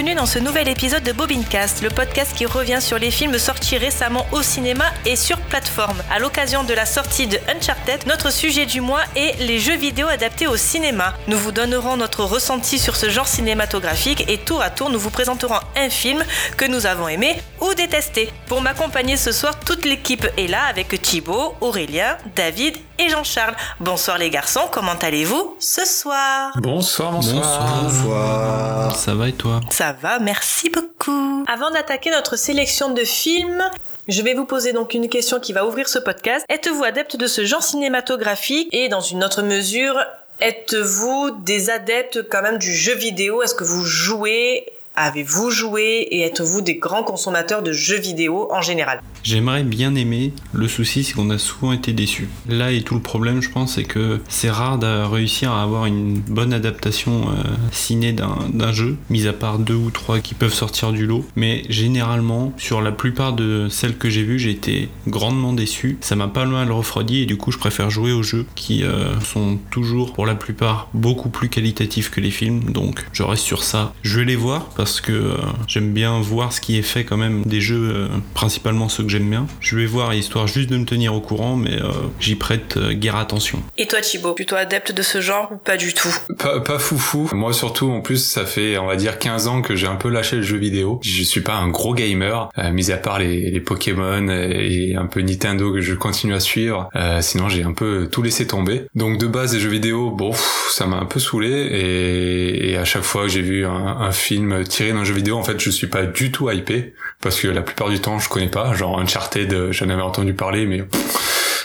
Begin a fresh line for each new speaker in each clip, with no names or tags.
Bienvenue dans ce nouvel épisode de Bobincast, le podcast qui revient sur les films sortis récemment au cinéma et sur plateforme. À l'occasion de la sortie de Uncharted, notre sujet du mois est les jeux vidéo adaptés au cinéma. Nous vous donnerons notre ressenti sur ce genre cinématographique et tour à tour nous vous présenterons un film que nous avons aimé ou détesté. Pour m'accompagner ce soir, toute l'équipe est là avec Thibaut, Aurélien, David et Jean-Charles. Bonsoir les garçons, comment allez-vous ce soir
Bonsoir, bonsoir.
Bonsoir.
Ça va et toi
Ça va, merci beaucoup. Avant d'attaquer notre sélection de films, je vais vous poser donc une question qui va ouvrir ce podcast. Êtes-vous adepte de ce genre cinématographique et dans une autre mesure, êtes-vous des adeptes quand même du jeu vidéo? Est-ce que vous jouez Avez-vous joué et êtes-vous des grands consommateurs de jeux vidéo en général?
J'aimerais bien aimer, le souci c'est qu'on a souvent été déçus. Là et tout le problème je pense c'est que c'est rare de réussir à avoir une bonne adaptation euh, ciné d'un jeu, mis à part deux ou trois qui peuvent sortir du lot. Mais généralement, sur la plupart de celles que j'ai vues, j'ai été grandement déçu. Ça m'a pas mal refroidi et du coup je préfère jouer aux jeux qui euh, sont toujours pour la plupart beaucoup plus qualitatifs que les films. Donc je reste sur ça. Je vais les voir parce que euh, j'aime bien voir ce qui est fait quand même des jeux, euh, principalement ceux que j'aime bien. Je vais voir histoire juste de me tenir au courant, mais euh, j'y prête guère attention.
Et toi Thibaut, plutôt adepte de ce genre ou pas du tout?
Pas, pas foufou. Moi surtout, en plus, ça fait, on va dire, 15 ans que j'ai un peu lâché le jeu vidéo. Je suis pas un gros gamer, mis à part les, les, Pokémon et un peu Nintendo que je continue à suivre. sinon, j'ai un peu tout laissé tomber. Donc de base, les jeux vidéo, bon, ça m'a un peu saoulé et, et, à chaque fois que j'ai vu un, un film tiré d'un jeu vidéo, en fait, je suis pas du tout hypé parce que la plupart du temps, je connais pas. Genre Uncharted, j'en avais entendu parler, mais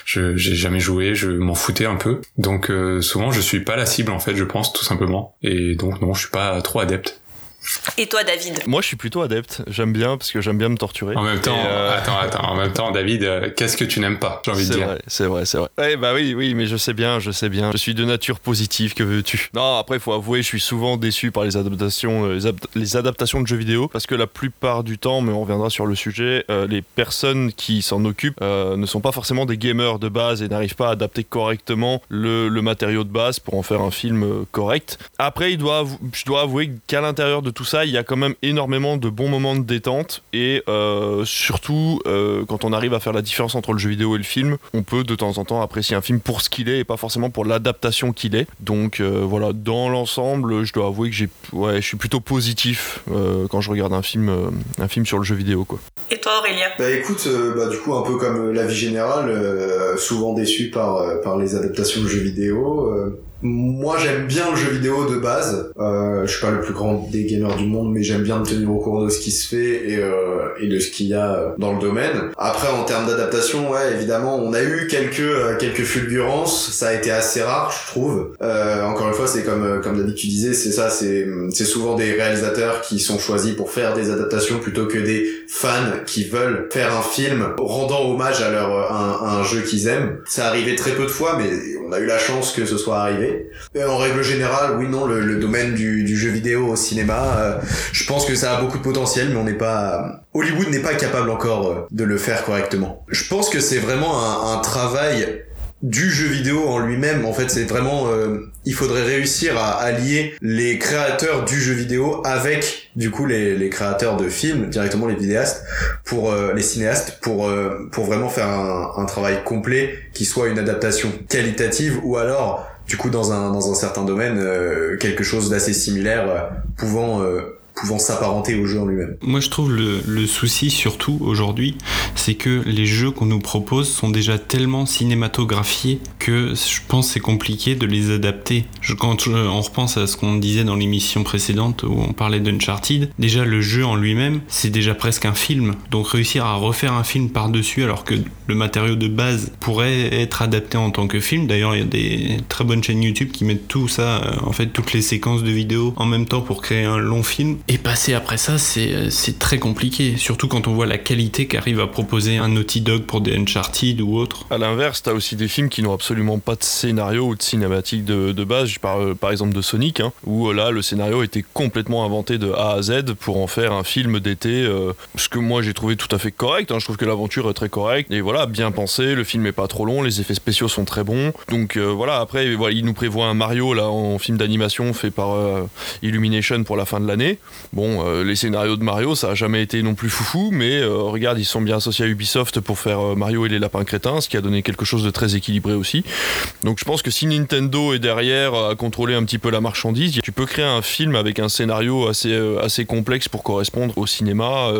je j'ai jamais joué, je m'en foutais un peu. Donc euh, souvent, je suis pas la cible en fait, je pense tout simplement. Et donc non, je suis pas trop adepte.
Et toi, David
Moi, je suis plutôt adepte. J'aime bien parce que j'aime bien me torturer.
En même temps, euh... attends, attends. En même temps, David, euh, qu'est-ce que tu n'aimes pas J'ai envie de dire.
C'est vrai, c'est vrai. Ouais, bah oui, oui, mais je sais bien, je sais bien. Je suis de nature positive. Que veux-tu? Non, après, il faut avouer, je suis souvent déçu par les adaptations, euh, les, adaptations de jeux vidéo parce que la plupart du temps, mais on reviendra sur le sujet, euh, les personnes qui s'en occupent ne sont pas forcément des gamers de base et n'arrivent pas à adapter correctement le, le, matériau de base pour en faire un film correct. Après, il doit, je dois avouer qu'à l'intérieur de tout ça, il y a quand même énormément de bons moments de détente et euh, surtout euh, quand on arrive à faire la différence entre le jeu vidéo et le film, on peut de temps en temps apprécier un film pour ce qu'il est et pas forcément pour l'adaptation qu'il est. Donc euh, voilà, dans l'ensemble, je dois avouer que j'ai, ouais, je suis plutôt positif quand je regarde un film, un film sur le jeu vidéo quoi.
Et toi Aurélien?
Bah écoute, bah, du coup un peu comme la vie générale, souvent déçu par par les adaptations de jeux vidéo moi j'aime bien le jeu vidéo de base. Euh, je suis pas le plus grand des gamers du monde, mais j'aime bien me tenir au courant de ce qui se fait et, euh, et de ce qu'il y a dans le domaine. Après en termes d'adaptation, ouais évidemment on a eu quelques euh, quelques fulgurances. Ça a été assez rare je trouve. Euh, encore une fois c'est comme euh, comme David tu disais c'est ça c'est c'est souvent des réalisateurs qui sont choisis pour faire des adaptations plutôt que des fans qui veulent faire un film rendant hommage à leur un, un jeu qu'ils aiment. Ça arrivait très peu de fois mais on a eu la chance que ce soit arrivé. En règle générale, oui, non, le, le domaine du, du, jeu vidéo au cinéma, euh, je pense que ça a beaucoup de potentiel, mais on n'est pas... Hollywood n'est pas capable encore euh, de le faire correctement. Je pense que c'est vraiment un, un travail du jeu vidéo en lui-même. En fait, c'est vraiment, euh, il faudrait réussir à allier les créateurs du jeu vidéo avec, du coup, les, les créateurs de films, directement les vidéastes, pour euh, les cinéastes, pour euh, pour vraiment faire un, un, travail complet qui soit une adaptation qualitative ou alors, du coup, dans un dans un certain domaine, quelque chose d'assez similaire, pouvant pouvant s'apparenter au jeu en lui-même.
Moi je trouve le, le souci surtout aujourd'hui, c'est que les jeux qu'on nous propose sont déjà tellement cinématographiés que je pense c'est compliqué de les adapter. Je, quand on repense à ce qu'on disait dans l'émission précédente où on parlait d'Uncharted, déjà le jeu en lui-même c'est déjà presque un film. Donc réussir à refaire un film par-dessus alors que le matériau de base pourrait être adapté en tant que film. D'ailleurs il y a des très bonnes chaînes YouTube qui mettent tout ça, en fait toutes les séquences de vidéos en même temps pour créer un long film et passer après ça, c'est très compliqué. Surtout quand on voit la qualité qu'arrive à proposer un Naughty Dog pour des Uncharted ou autre.
À l'inverse, t'as aussi des films qui n'ont absolument pas de scénario ou de cinématique de, de base. Je parle par exemple de Sonic, hein, où là, le scénario était complètement inventé de A à Z pour en faire un film d'été. Euh, ce que moi j'ai trouvé tout à fait correct. Hein. Je trouve que l'aventure est très correcte. Et voilà, bien pensé. Le film est pas trop long. Les effets spéciaux sont très bons. Donc euh, voilà, après, voilà, il nous prévoit un Mario là en film d'animation fait par euh, Illumination pour la fin de l'année. Bon, euh, les scénarios de Mario, ça a jamais été non plus foufou, mais euh, regarde, ils sont bien associés à Ubisoft pour faire euh, Mario et les lapins crétins, ce qui a donné quelque chose de très équilibré aussi. Donc je pense que si Nintendo est derrière à contrôler un petit peu la marchandise, tu peux créer un film avec un scénario assez, assez complexe pour correspondre au cinéma.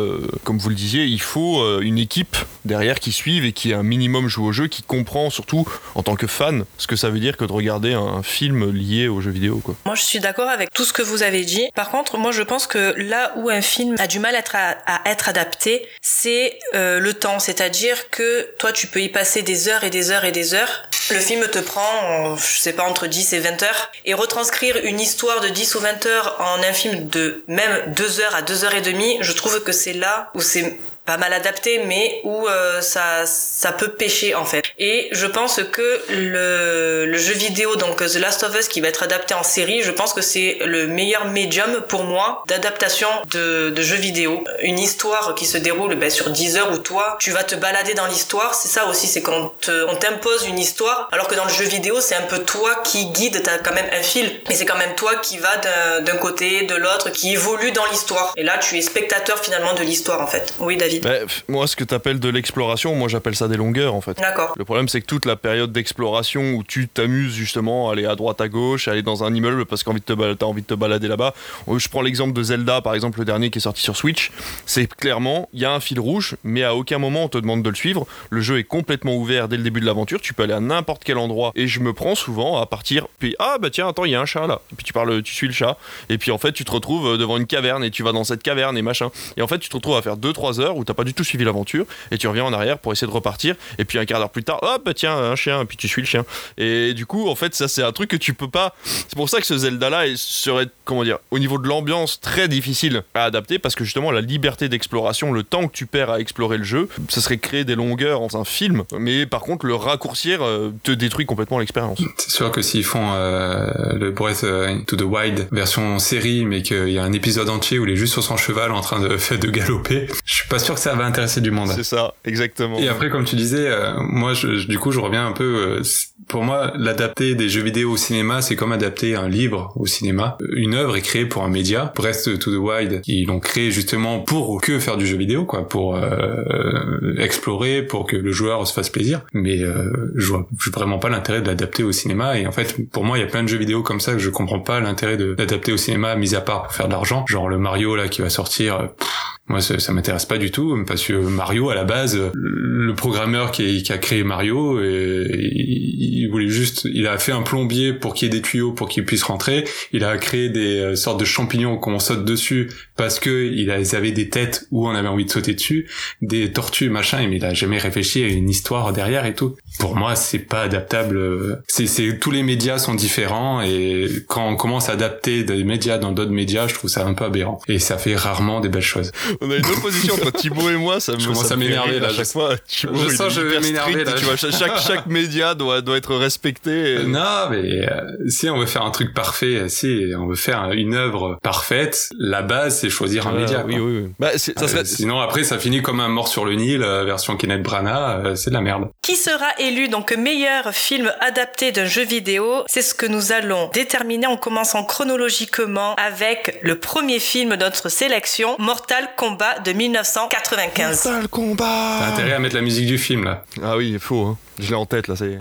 Comme vous le disiez, il faut une équipe derrière qui suive et qui un minimum joue au jeu, qui comprend surtout en tant que fan ce que ça veut dire que de regarder un film lié aux jeux vidéo.
Moi, je suis d'accord avec tout ce que vous avez dit. Par contre, moi, je pense que là où un film a du mal à être, adapté, c'est euh, le temps. C'est-à-dire que toi, tu peux y passer des heures et des heures et des heures. Le film te prend, euh, je sais pas, entre 10 et 20 heures. Et retranscrire une histoire de 10 ou 20 heures en un film de même 2 heures à 2 heures et demie, je trouve que c'est là où c'est pas mal adapté, mais où euh, ça ça peut pêcher en fait. Et je pense que le, le jeu vidéo, donc The Last of Us, qui va être adapté en série, je pense que c'est le meilleur médium pour moi d'adaptation de, de jeux vidéo. Une histoire qui se déroule ben, sur 10 heures où toi, tu vas te balader dans l'histoire. C'est ça aussi, c'est qu'on te, on t'impose une histoire, alors que dans le jeu vidéo, c'est un peu toi qui guide. T'as quand même un fil, mais c'est quand même toi qui va d'un côté, de l'autre, qui évolue dans l'histoire. Et là, tu es spectateur finalement de l'histoire en fait. Oui, David.
Bah, pff, moi, ce que t'appelles de l'exploration, moi j'appelle ça des longueurs en fait.
D'accord.
Le problème, c'est que toute la période d'exploration où tu t'amuses justement à aller à droite, à gauche, à aller dans un immeuble parce te bal- t'as envie de te balader là-bas. Euh, Je prends l'exemple de Zelda, par exemple, le dernier qui est sorti sur Switch. C'est clairement, il y a un fil rouge, mais à aucun moment on te demande de le suivre. Le jeu est complètement ouvert dès le début de l'aventure. Tu peux aller à n'importe quel endroit. Et je me prends souvent à partir. Puis ah bah tiens, attends, il y a un chat là. Et puis tu parles, tu suis le chat. Et puis en fait, tu te retrouves euh, devant une caverne et tu vas dans cette caverne et machin. Et en fait, tu te retrouves à faire 2-3 heures où t'as pas du tout suivi l'aventure et tu reviens en arrière pour essayer de repartir. Et puis un quart d'heure plus tard, hop, bah tiens, un chien. Et puis tu suis le chien. Et du coup, en fait, ça c'est un truc que tu peux pas. C'est pour ça que ce Zelda là serait, comment dire, au niveau de l'ambiance très difficile à adapter parce que justement la liberté d'exploration, le temps que tu perds à explorer le jeu, ça serait créer des longueurs dans un film. Mais par contre, le raccourcir euh, te détruit complètement l'expérience.
C'est sûr que s'ils font euh, le Breath euh, to the Wild version série, mais qu'il y a un épisode entier où il est juste sur son cheval en train de, de galoper, je suis pas sûr que ça va intéresser du monde.
C'est ça, exactement.
Et après, comme tu disais, euh, moi, je, je- du coup, je reviens un peu. euh, pour moi, l'adapter des jeux vidéo au cinéma, c'est comme adapter un livre au cinéma. Une œuvre est créée pour un média. Breath to the Wild, ils l'ont créé justement pour que faire du jeu vidéo, quoi, pour euh, explorer, pour que le joueur se fasse plaisir. Mais euh, je vois vraiment pas l'intérêt de l'adapter au cinéma. Et en fait, pour moi, il y a plein de jeux vidéo comme ça que je comprends pas l'intérêt de l'adapter au cinéma, mis à part pour faire de l'argent. Genre le Mario là qui va sortir. euh, pff, moi, ça, ça m'intéresse pas du tout, parce que Mario, à la base, le programmeur qui, a créé Mario, il, voulait juste, il a fait un plombier pour qu'il y ait des tuyaux pour qu'il puisse rentrer. Il a créé des euh, sortes de champignons qu'on saute dessus parce que il avaient des têtes où on avait envie de sauter dessus, des tortues, machin, mais il a jamais réfléchi à une histoire derrière et tout. Pour moi, c'est pas adaptable. euh, c'est tous les médias sont différents et quand on commence à adapter des médias dans d'autres médias, je trouve ça un peu aberrant. Et ça fait rarement des belles choses.
On a une opposition entre Thibaut et moi, ça me,
Je commence
ça
à m'énerver, là,
À chaque fois, Thibaut,
je sens je vais m'énerver, là.
Tu vois, chaque, chaque média doit, doit être respecté. et-
Non, mais euh, si on veut faire un truc parfait, si on veut faire une œuvre parfaite, la base c'est choisir un
Ah,
média.
oui,
quoi.
oui, oui. Bah, c'est- ça
Euh,
serait,
sinon après ça finit comme un mort sur le Nil euh, version Kenneth Branagh, euh, c'est de la merde.
Qui sera élu donc meilleur film adapté d'un jeu vidéo? C'est ce que nous allons déterminer en commençant chronologiquement avec le premier film de notre sélection, Mortal Kombat de 1995.
Mortal Kombat
T'as intérêt à mettre la musique du film là.
Ah oui, il faut, hein. Je l'ai en tête, là, ça y est.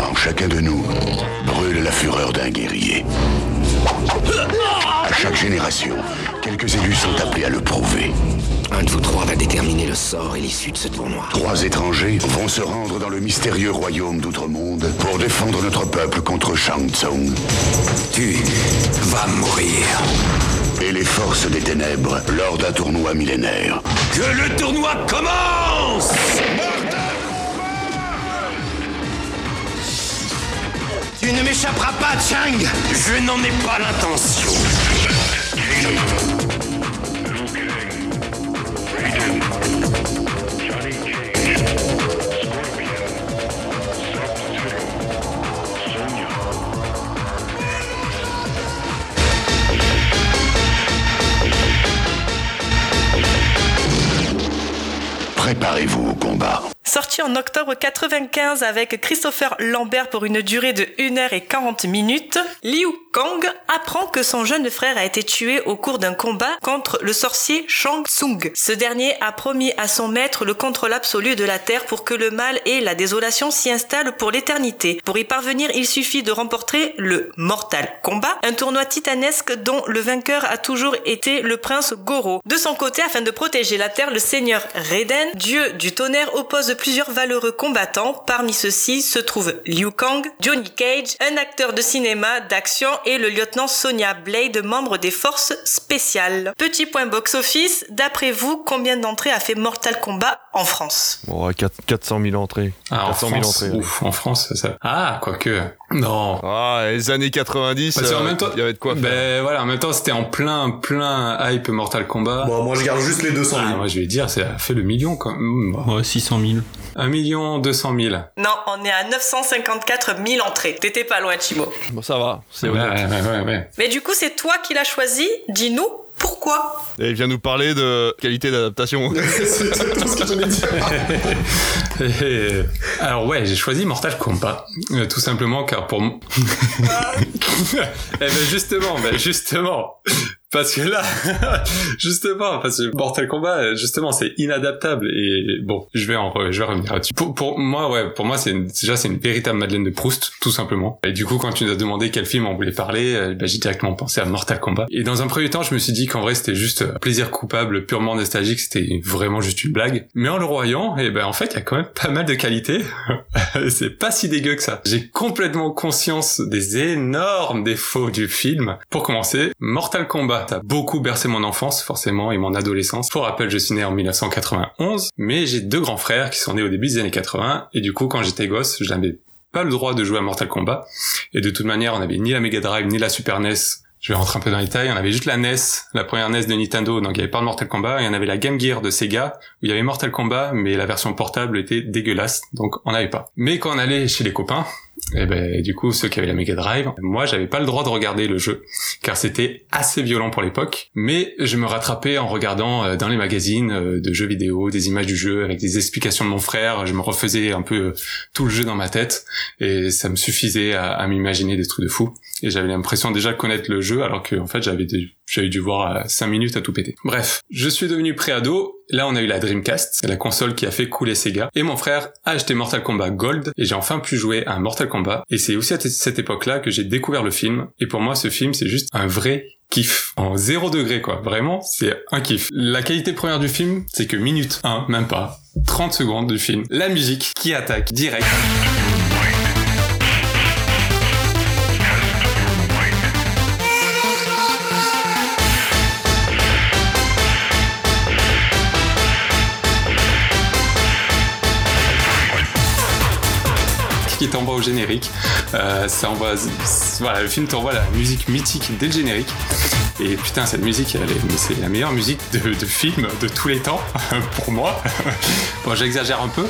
En chacun de nous brûle la fureur d'un guerrier. Chaque génération, quelques élus sont appelés à le prouver.
Un de vous trois va déterminer le sort et l'issue de ce tournoi.
Trois étrangers vont se rendre dans le mystérieux royaume d'Outre-Monde pour défendre notre peuple contre Shang Tsung
Tu vas mourir.
et les forces des ténèbres lors d'un tournoi millénaire.
Que le tournoi commence Tu ne m'échapperas pas, Chang Je n'en ai pas l'intention.
Préparez-vous au combat.
Sorti en octobre 95 avec Christopher Lambert pour une durée de 1h40 minutes. Liu, Kang apprend que son jeune frère a été tué au cours d'un combat contre le sorcier Shang Tsung. Ce dernier a promis à son maître le contrôle absolu de la Terre pour que le mal et la désolation s'y installent pour l'éternité. Pour y parvenir, il suffit de remporter le Mortal Kombat, un tournoi titanesque dont le vainqueur a toujours été le prince Goro. De son côté, afin de protéger la Terre, le seigneur Raiden, dieu du tonnerre, oppose plusieurs valeureux combattants. Parmi ceux-ci se trouvent Liu Kang, Johnny Cage, un acteur de cinéma, d'action et le lieutenant Sonya Blade, membre des forces spéciales. Petit point box-office, d'après vous, combien d'entrées a fait Mortal Kombat en France?
Bon, 400 000 entrées.
Ah, en
400 000
France,
entrées.
ouf, en France, ça. Ah, quoique. Non.
Ah, les années 90,
Parce qu'en
euh,
même temps,
il y avait de quoi faire.
ben voilà, en même temps, c'était en plein, plein hype Mortal Kombat.
Bon, moi je garde juste les 200 000.
Ah, moi, je vais dire, ça a fait le million, quand même. Bon.
Ouais, 600 000.
1 million 200 000.
Non, on est à 954 000 entrées. T'étais pas loin, Chimo.
Bon, ça va, c'est
Ouais,
honnête.
ouais, ouais, ouais.
Mais du coup, c'est toi qui l'as choisi. Dis-nous pourquoi.
Et il vient nous parler de qualité d'adaptation.
C'est tout ce que j'allais dire.
Et- Alors ouais, j'ai choisi Mortal Kombat, euh, tout simplement car pour m- Eh ben justement, ben justement, parce que là, justement, parce que Mortal Kombat, justement, c'est inadaptable et bon, je vais en, re- je vais revenir là-dessus. Pour, pour moi, ouais, pour moi, c'est déjà c'est une véritable Madeleine de Proust, tout simplement. Et du coup, quand tu nous as demandé quel film on voulait parler, euh, ben, j'ai directement pensé à Mortal Kombat. Et dans un premier temps, je me suis dit qu'en vrai, c'était juste un plaisir coupable, purement nostalgique, c'était vraiment juste une blague. Mais en le royant, et ben en fait, il y a quand même pas mal de qualités. c'est pas si dégueu que ça. J'ai complètement conscience des énormes défauts du film. Pour commencer, Mortal Kombat a beaucoup bercé mon enfance, forcément, et mon adolescence. Pour rappel, je suis né en 1991, mais j'ai deux grands frères qui sont nés au début des années 80, et du coup, quand j'étais gosse, je n'avais pas le droit de jouer à Mortal Kombat. Et de toute manière, on n'avait ni la Mega Drive, ni la Super NES. Je vais rentrer un peu dans les détails. On avait juste la NES, la première NES de Nintendo, donc il n'y avait pas de Mortal Kombat. Et on avait la Game Gear de Sega, où il y avait Mortal Kombat, mais la version portable était dégueulasse, donc on n'avait pas. Mais quand on allait chez les copains, et ben du coup ceux qui avaient la Mega Drive, moi j'avais pas le droit de regarder le jeu, car c'était assez violent pour l'époque. Mais je me rattrapais en regardant euh, dans les magazines euh, de jeux vidéo des images du jeu avec des explications de mon frère. Je me refaisais un peu euh, tout le jeu dans ma tête et ça me suffisait à, m'imaginer des trucs de fou. Et j'avais l'impression déjà de connaître le jeu alors que en fait j'avais dé- j'avais dû voir 5 minutes à tout péter. Bref, je suis devenu pré-ado. Là, on a eu la Dreamcast, la console qui a fait couler Sega. Et mon frère a acheté Mortal Kombat Gold et j'ai enfin pu jouer à Mortal Kombat. Et c'est aussi à cette époque-là que j'ai découvert le film. Et pour moi, ce film, c'est juste un vrai kiff. En zéro degré, quoi. Vraiment, c'est un kiff. La qualité première du film, c'est que minute 1, même pas, 30 secondes du film, la musique qui attaque direct. Qui t'envoie au générique. Euh, ça voilà, le film t'envoie la musique mythique dès le générique. Et putain, cette musique, c'est la meilleure musique de, film de tous les temps pour moi. bon, j'exagère un peu,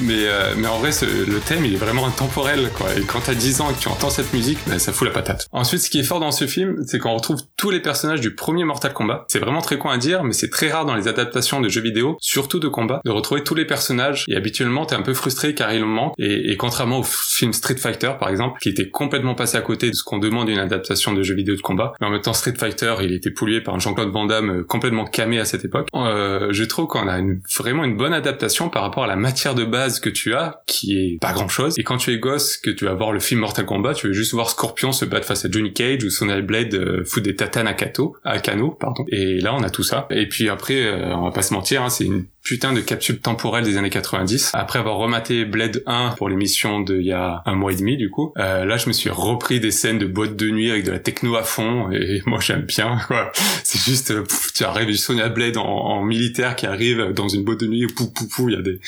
mais euh, mais en vrai, ce- le thème, il est vraiment intemporel, quoi. Et quand t'as 10 ans et que tu entends cette musique, ben, ça fout la patate. Ensuite, ce qui est fort dans ce film, c'est qu'on retrouve tous les personnages du premier Mortal Kombat. C'est vraiment très con à dire, mais c'est très rare dans les adaptations de jeux vidéo, surtout de combat, de retrouver tous les personnages. Et habituellement, t'es un peu frustré car il en manque. Et, et contrairement au film Street Fighter, par exemple, qui était complètement passé à côté de ce qu'on demande d'une adaptation de jeux vidéo de combat, mais en même temps, Street Fighter, il était pollué par un Jean-Claude Van Damme euh, complètement camé à cette époque. Euh, je trouve qu'on a vraiment une bonne adaptation par rapport à la matière de base que tu as, qui est pas grand-chose. Et quand tu es gosse, que tu vas voir le film Mortal Kombat, tu veux juste voir Scorpion se battre face à Johnny Cage ou Sonya Blade euh, foutre des tatanes à Kato, pardon. Et là, on a tout ça. Et puis après, euh, on va pas se mentir, hein, c'est une putain de capsule temporelle des années 90. Après avoir rematé Blade 1 pour l'émission de il y a un mois et demi, du coup, euh, là, je me suis repris des scènes de boîte de nuit avec de la techno à fond, et moi, j'aime bien, quoi. C'est juste, euh, pff, tu arrives Sonya Blade en, en militaire qui arrive dans une boîte de nuit, pou pou pou, il y a des...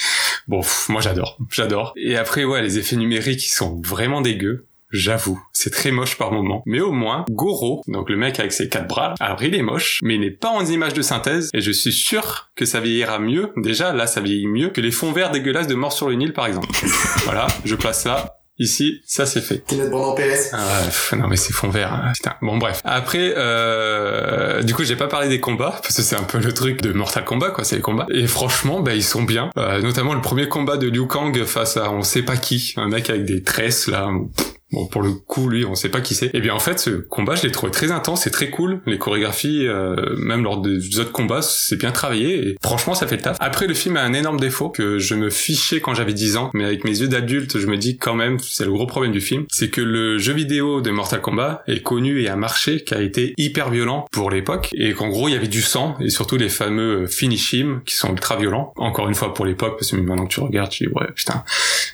Bon, pff, moi, j'adore, j'adore. Et après, ouais, les effets numériques, ils sont vraiment dégueux. J'avoue, c'est très moche par moment. Mais au moins, Goro, donc le mec avec ses quatre bras, alors il est moche, mais il n'est pas en image de synthèse, et je suis sûr que ça vieillira mieux, déjà là ça vieillit mieux, que les fonds verts dégueulasses de Mort sur le Nil par exemple. voilà, je place ça. Ici, ça c'est fait.
Kenneth Brandt en PS.
Ah, pff, non mais c'est fond vert, hein, putain. Bon bref. Après, euh, du coup j'ai pas parlé des combats parce que c'est un peu le truc de Mortal Kombat quoi, c'est les combats. Et franchement, bah ils sont bien. Euh, notamment le premier combat de Liu Kang face à on sait pas qui, un mec avec des tresses là. Pff, bon pour le coup lui on sait pas qui c'est. Et bien en fait ce combat je l'ai trouvé très intense et très cool. Les chorégraphies, euh, même lors des autres combats, c'est bien travaillé et franchement ça fait le taf. Après le film a un énorme défaut que je me fichais quand j'avais 10 ans, mais avec mes yeux d'adulte je me dis quand même c'est le gros problème du film, c'est que le jeu vidéo de Mortal Kombat est connu et a marché, qui a été hyper violent pour l'époque et qu'en gros il y avait du sang et surtout les fameux finish him qui sont ultra violents. Encore une fois pour l'époque parce que maintenant que tu regardes, tu dis ouais putain,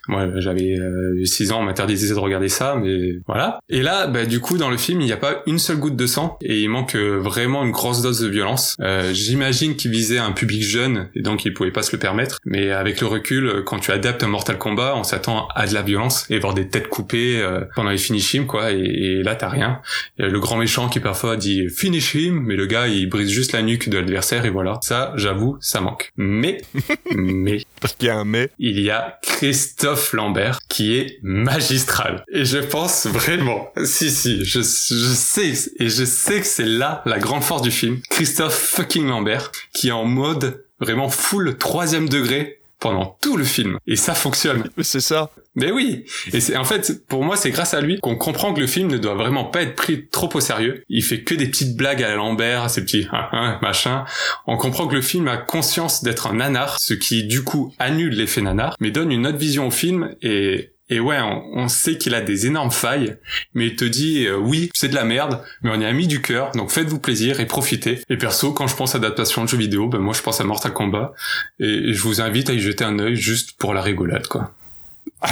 moi j'avais 6 euh, ans, on m'interdisait de regarder ça, mais voilà. Et là, bah, du coup dans le film il n'y a pas une seule goutte de sang et il manque euh, vraiment une grosse dose de violence. Euh, J'imagine qu'il visait un public jeune et donc il pouvait pas se le permettre. Mais avec le recul, quand tu adaptes un Mortal Kombat, on s'attend à de la violence et voir des têtes coupées euh, pendant les finish him quoi. Et, et là t'as rien. le grand méchant qui parfois dit finish him, mais le gars il brise juste la nuque de l'adversaire et voilà. Ça, j'avoue, ça manque. Mais, mais,
parce qu'il y a un mais,
il y a Christophe Lambert qui est magistral. Et je pense vraiment, si si, je, je sais et je sais que c'est là la grande force du film. Christophe fucking Lambert qui est en mode vraiment full troisième degré pendant tout le film. Et ça fonctionne.
C'est ça.
Mais oui, et c'est en fait pour moi c'est grâce à lui qu'on comprend que le film ne doit vraiment pas être pris trop au sérieux. Il fait que des petites blagues à Lambert, ces petits hein, hein, machin. On comprend que le film a conscience d'être un nanar, ce qui du coup annule l'effet nanar, mais donne une autre vision au film et et ouais, on, sait qu'il a des énormes failles, mais il te dit euh, oui, c'est de la merde, mais on y a mis du cœur, donc faites-vous plaisir et profitez. Et perso, quand je pense à adaptation de jeux vidéo, ben moi je pense à Mortal Kombat, et, je vous invite à y jeter un œil juste pour la rigolade, quoi.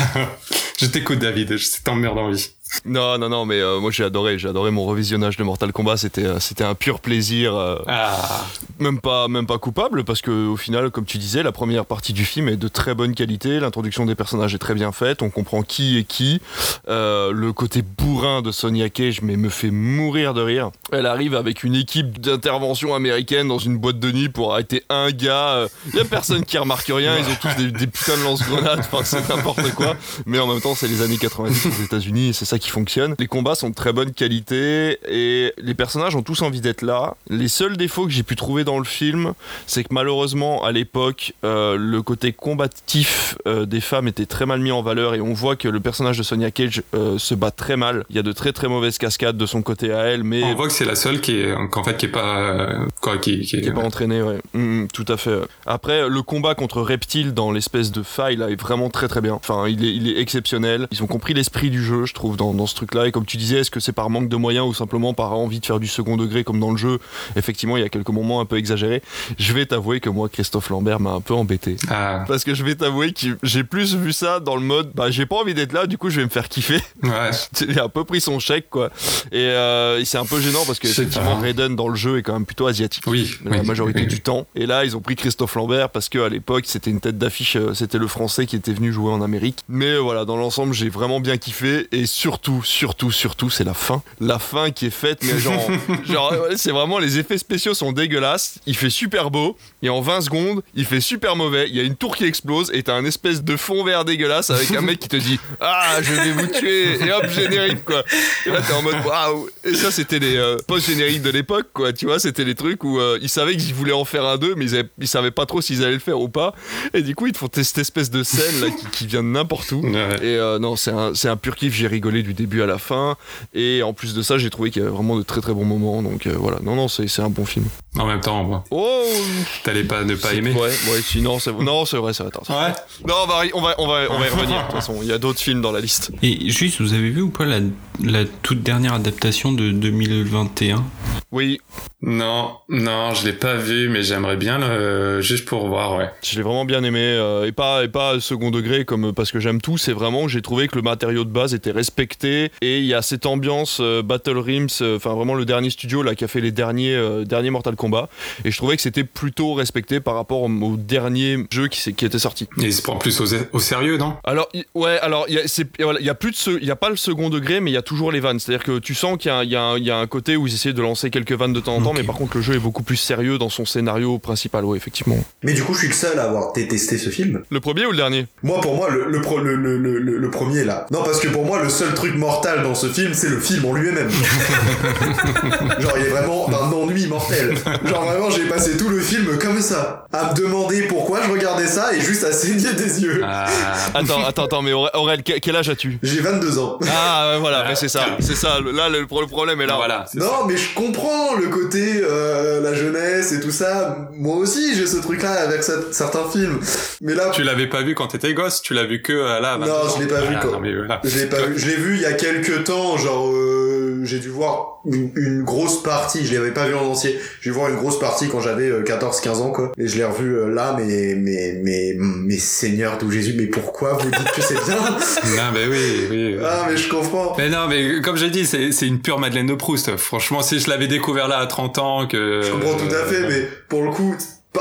je t'écoute David, t'emmerde en vie.
Non, non, non, mais euh, moi j'ai adoré, j'ai adoré mon revisionnage de Mortal Kombat. C'était, euh, c'était un pur plaisir, euh, ah. même pas, même pas coupable, parce que au final, comme tu disais, la première partie du film est de très bonne qualité. L'introduction des personnages est très bien faite. On comprend qui est qui. le côté bourrin de Sonya Cage, mais me fait mourir de rire. Elle arrive avec une équipe d'intervention américaine dans une boîte de nuit pour arrêter un gars. Il y a personne qui remarque rien. Ils ont tous des, des putains de lance-grenades. Enfin, c'est n'importe quoi. Mais en même temps, c'est les années 90 aux États-Unis, c'est ça qui fonctionne. Les combats sont de très bonne qualité et les personnages ont tous envie d'être là. Les seuls défauts que j'ai pu trouver dans le film, c'est que malheureusement à l'époque, euh, le côté combatif euh, des femmes était très mal mis en valeur et on voit que le personnage de Sonia Cage euh, se bat très mal. Il y a de très très mauvaises cascades de son côté à elle, mais
on voit que c'est la seule qui est qu'en fait qui est pas quoi, qui,
qui, est, pas entraînée. Ouais. Mm, mm, tout à fait. Après le combat contre Reptile dans l'espèce de faille là est vraiment très très bien. Enfin il est, il est exceptionnel. Ils ont compris l'esprit du jeu, je trouve, dans dans ce truc-là. Et comme tu disais, est-ce que c'est par manque de moyens ou simplement par envie de faire du second degré comme dans le jeu Effectivement, il y a quelques moments un peu exagérés. Je vais t'avouer que moi, Christophe Lambert m'a un peu embêté. Ah. Parce que je vais t'avouer que j'ai plus vu ça dans le mode, bah j'ai pas envie d'être là, du coup je vais me faire kiffer.
Ouais.
il a un peu pris son chèque, quoi. Et euh, c'est un peu gênant parce que effectivement, Raiden dans le jeu est quand même plutôt asiatique.
Oui.
La majorité du temps. Et là, ils ont pris Christophe Lambert parce qu'à l'époque, c'était une tête d'affiche, euh, c'était le français qui était venu jouer en Amérique. Mais voilà, dans l'ensemble, j'ai vraiment bien kiffé. Et surtout, surtout, surtout, surtout, c'est la fin. La fin qui est faite, mais genre, genre c'est vraiment les effets spéciaux sont dégueulasses. Il fait super beau et en 20 secondes, il fait super mauvais. Il y a une tour qui explose et t'as un espèce de fond vert dégueulasse avec un mec qui te dit Ah, je vais vous tuer et hop, générique quoi. Et là, t'es en mode Waouh. Et ça, c'était les euh, post-génériques de l'époque quoi. Tu vois, c'était les trucs où euh, ils savaient qu'ils voulaient en faire un 2, mais ils, savaient pas trop s'ils allaient le faire ou pas. Et du coup, ils te font cette espèce de scène là qui, vient de n'importe où. Et euh, non, c'est un, un pur kiff. J'ai rigolé du début à la fin. Et en plus de ça, j'ai trouvé qu'il y avait vraiment de très très bons moments. Donc euh, voilà, non, non, c'est un bon film.
En même temps, moi.
Oh
T'allais pas ne pas aimer
Ouais, ouais, sinon, c'est non, c'est vrai, c'est vrai.
Ouais.
Non, on va, on va, on va, on va y revenir. De toute façon, il y a d'autres films dans la liste.
Et juste, vous avez vu ou pas la, la toute dernière adaptation de 2021
Oui.
Non, non, je l'ai pas vu, mais j'aimerais bien le, juste pour voir, ouais.
Je l'ai vraiment bien aimé euh, et pas et pas second degré comme parce que j'aime tout. C'est vraiment j'ai trouvé que le matériau de base était respecté et il y a cette ambiance euh, Battle Rims, euh, enfin vraiment le dernier studio là qui a fait les derniers derniers Mortal Kombat et je trouvais que c'était plutôt respecté par rapport au, dernier jeu qui, qui était sorti.
Et il se prend plus au, sérieux, non?
Alors ouais, alors il y, a, plus de il y a pas le second degré, mais il y a toujours les vannes. C'est-à-dire que tu sens qu'il y, y, a un côté où ils essaient de lancer quelques vannes de temps en temps, mais par contre le jeu est beaucoup plus sérieux dans son scénario principal, ouais, effectivement.
Mais du coup, je suis le seul à avoir détesté ce film.
Le premier ou le dernier?
Moi, pour moi, le, le, pro- le, le, le, le- le premier là. Non, parce que pour moi, le seul truc mortal dans ce film, c'est le film en lui-même. Genre, il est vraiment d'un ennui mortel. Genre, vraiment, j'ai passé tout le film comme ça, à me demander pourquoi je regardais ça et juste à saigner des yeux.
Ah,
Attends, attends, attends, mais Aurel, quel âge as-tu?
J'ai 22 ans.
Ah, ouais, voilà, mais c'est ça, c'est ça. Là, le, le problème est là.
voilà. ça.
Non, mais je comprends le côté euh, la jeunesse et tout ça. Moi aussi, j'ai ce truc-là avec ce- certains films. Mais là,
Tu l'avais pas vu quand t'étais gosse, tu l'as vu que euh, là.
Non,
maintenant.
je l'ai pas vu quand-
non, mais voilà.
Je l'ai pas vu. Je l'ai vu il y a quelques temps, genre euh, j'ai dû voir une, une grosse partie. Je l'avais pas vu en entier. J'ai dû voir une grosse partie quand j'avais 14-15 ans quoi. Et je l'ai revu euh, là, mais mais mais mais Seigneur d'où Jésus, mais pourquoi vous dites que c'est bien?
Non, mais oui, oui.
Ah mais je comprends.
Mais non, mais comme j'ai dit, c'est c'est une pure Madeleine de Proust. Franchement, si je l'avais découvert là à 30 ans, que...
Je comprends tout à fait, mais pour le coup.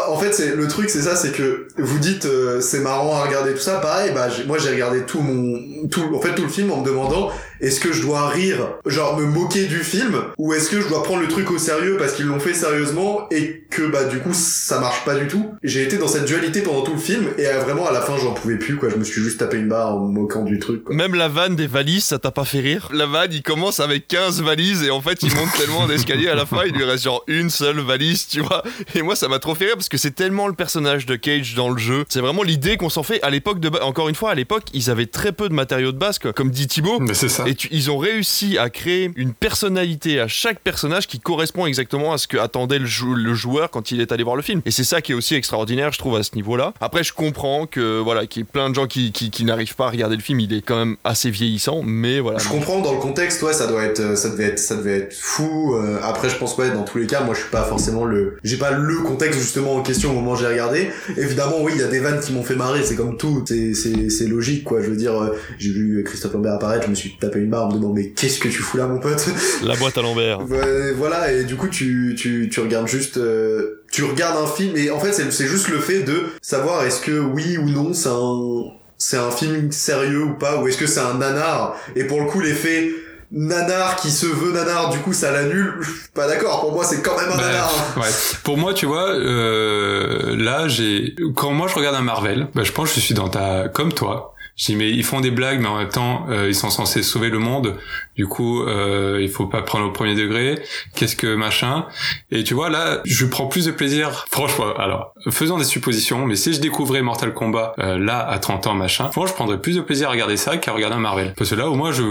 En fait, c'est le truc, c'est ça, c'est que vous dites euh, c'est marrant à regarder tout ça. Pareil, bah moi j'ai regardé tout mon tout en fait tout le film en me demandant est-ce que je dois rire, genre me moquer du film, ou est-ce que je dois prendre le truc au sérieux parce qu'ils l'ont fait sérieusement et que bah du coup ça marche pas du tout. J'ai été dans cette dualité pendant tout le film et euh, vraiment à la fin j'en pouvais plus quoi. Je me suis juste tapé une barre en me moquant du truc. Quoi.
Même la vanne des valises, ça t'a pas fait rire? La vanne, il commence avec 15 valises et en fait, il monte tellement d'escaliers à la fin, il lui reste genre une seule valise, tu vois. Et moi, ça m'a trop fait rire parce que c'est tellement le personnage de Cage dans le jeu. C'est vraiment l'idée qu'on s'en fait à l'époque de. Encore une fois, à l'époque, ils avaient très peu de matériaux de base, quoi. comme dit Thibaut.
Mais c'est ça.
Et ils ont réussi à créer une personnalité à chaque personnage qui correspond exactement à ce que attendait le, jou- le joueur quand il est allé voir le film. Et c'est ça qui est aussi extraordinaire, je trouve, à ce niveau-là. Après, je comprends que voilà, qu'il y ait plein de gens qui, n'arrivent pas à regarder le film. Il est quand même assez vieillissant, mais voilà.
Je comprends dans le contexte, ça doit être, euh, ça devait être, ça devait être fou. euh, après, je pense ouais, dans tous les cas, moi, je suis pas forcément le, j'ai pas le contexte justement en question au moment où j'ai regardé. Évidemment, oui, il y a des vannes qui m'ont fait marrer, c'est comme tout, c'est logique, quoi. Je veux dire, euh, j'ai vu Christophe Lambert apparaître, je me suis tapé une barre en me demandant mais qu'est-ce que tu fous là, mon pote
La boîte à Lambert.
Ouais, Voilà, et du coup, tu, tu, tu regardes juste, euh, tu regardes un film, et en fait, c'est, c'est juste le fait de savoir est-ce que oui ou non, c'est un, c'est un film sérieux ou pas, ou est-ce que c'est un nanar, et pour le coup, l'effet nanar qui se veut nanar, du coup, ça l'annule, je suis pas d'accord, pour moi, c'est quand même un
Bah,
nanar.
ouais. Pour moi, tu vois, euh, là, j'ai quand moi je regarde un Marvel, bah, je pense que je suis dans ta comme toi. Je dis mais ils font des blagues, mais en même temps euh, ils sont censés sauver le monde. Du coup, euh, il faut pas prendre au premier degré. Qu'est-ce que machin Et tu vois là, je prends plus de plaisir. Franchement, alors faisons des suppositions, mais si je découvrais Mortal Kombat euh, là à 30 ans machin, franchement, je prendrais plus de plaisir à regarder ça qu'à regarder un Marvel. Parce que là, au moins, je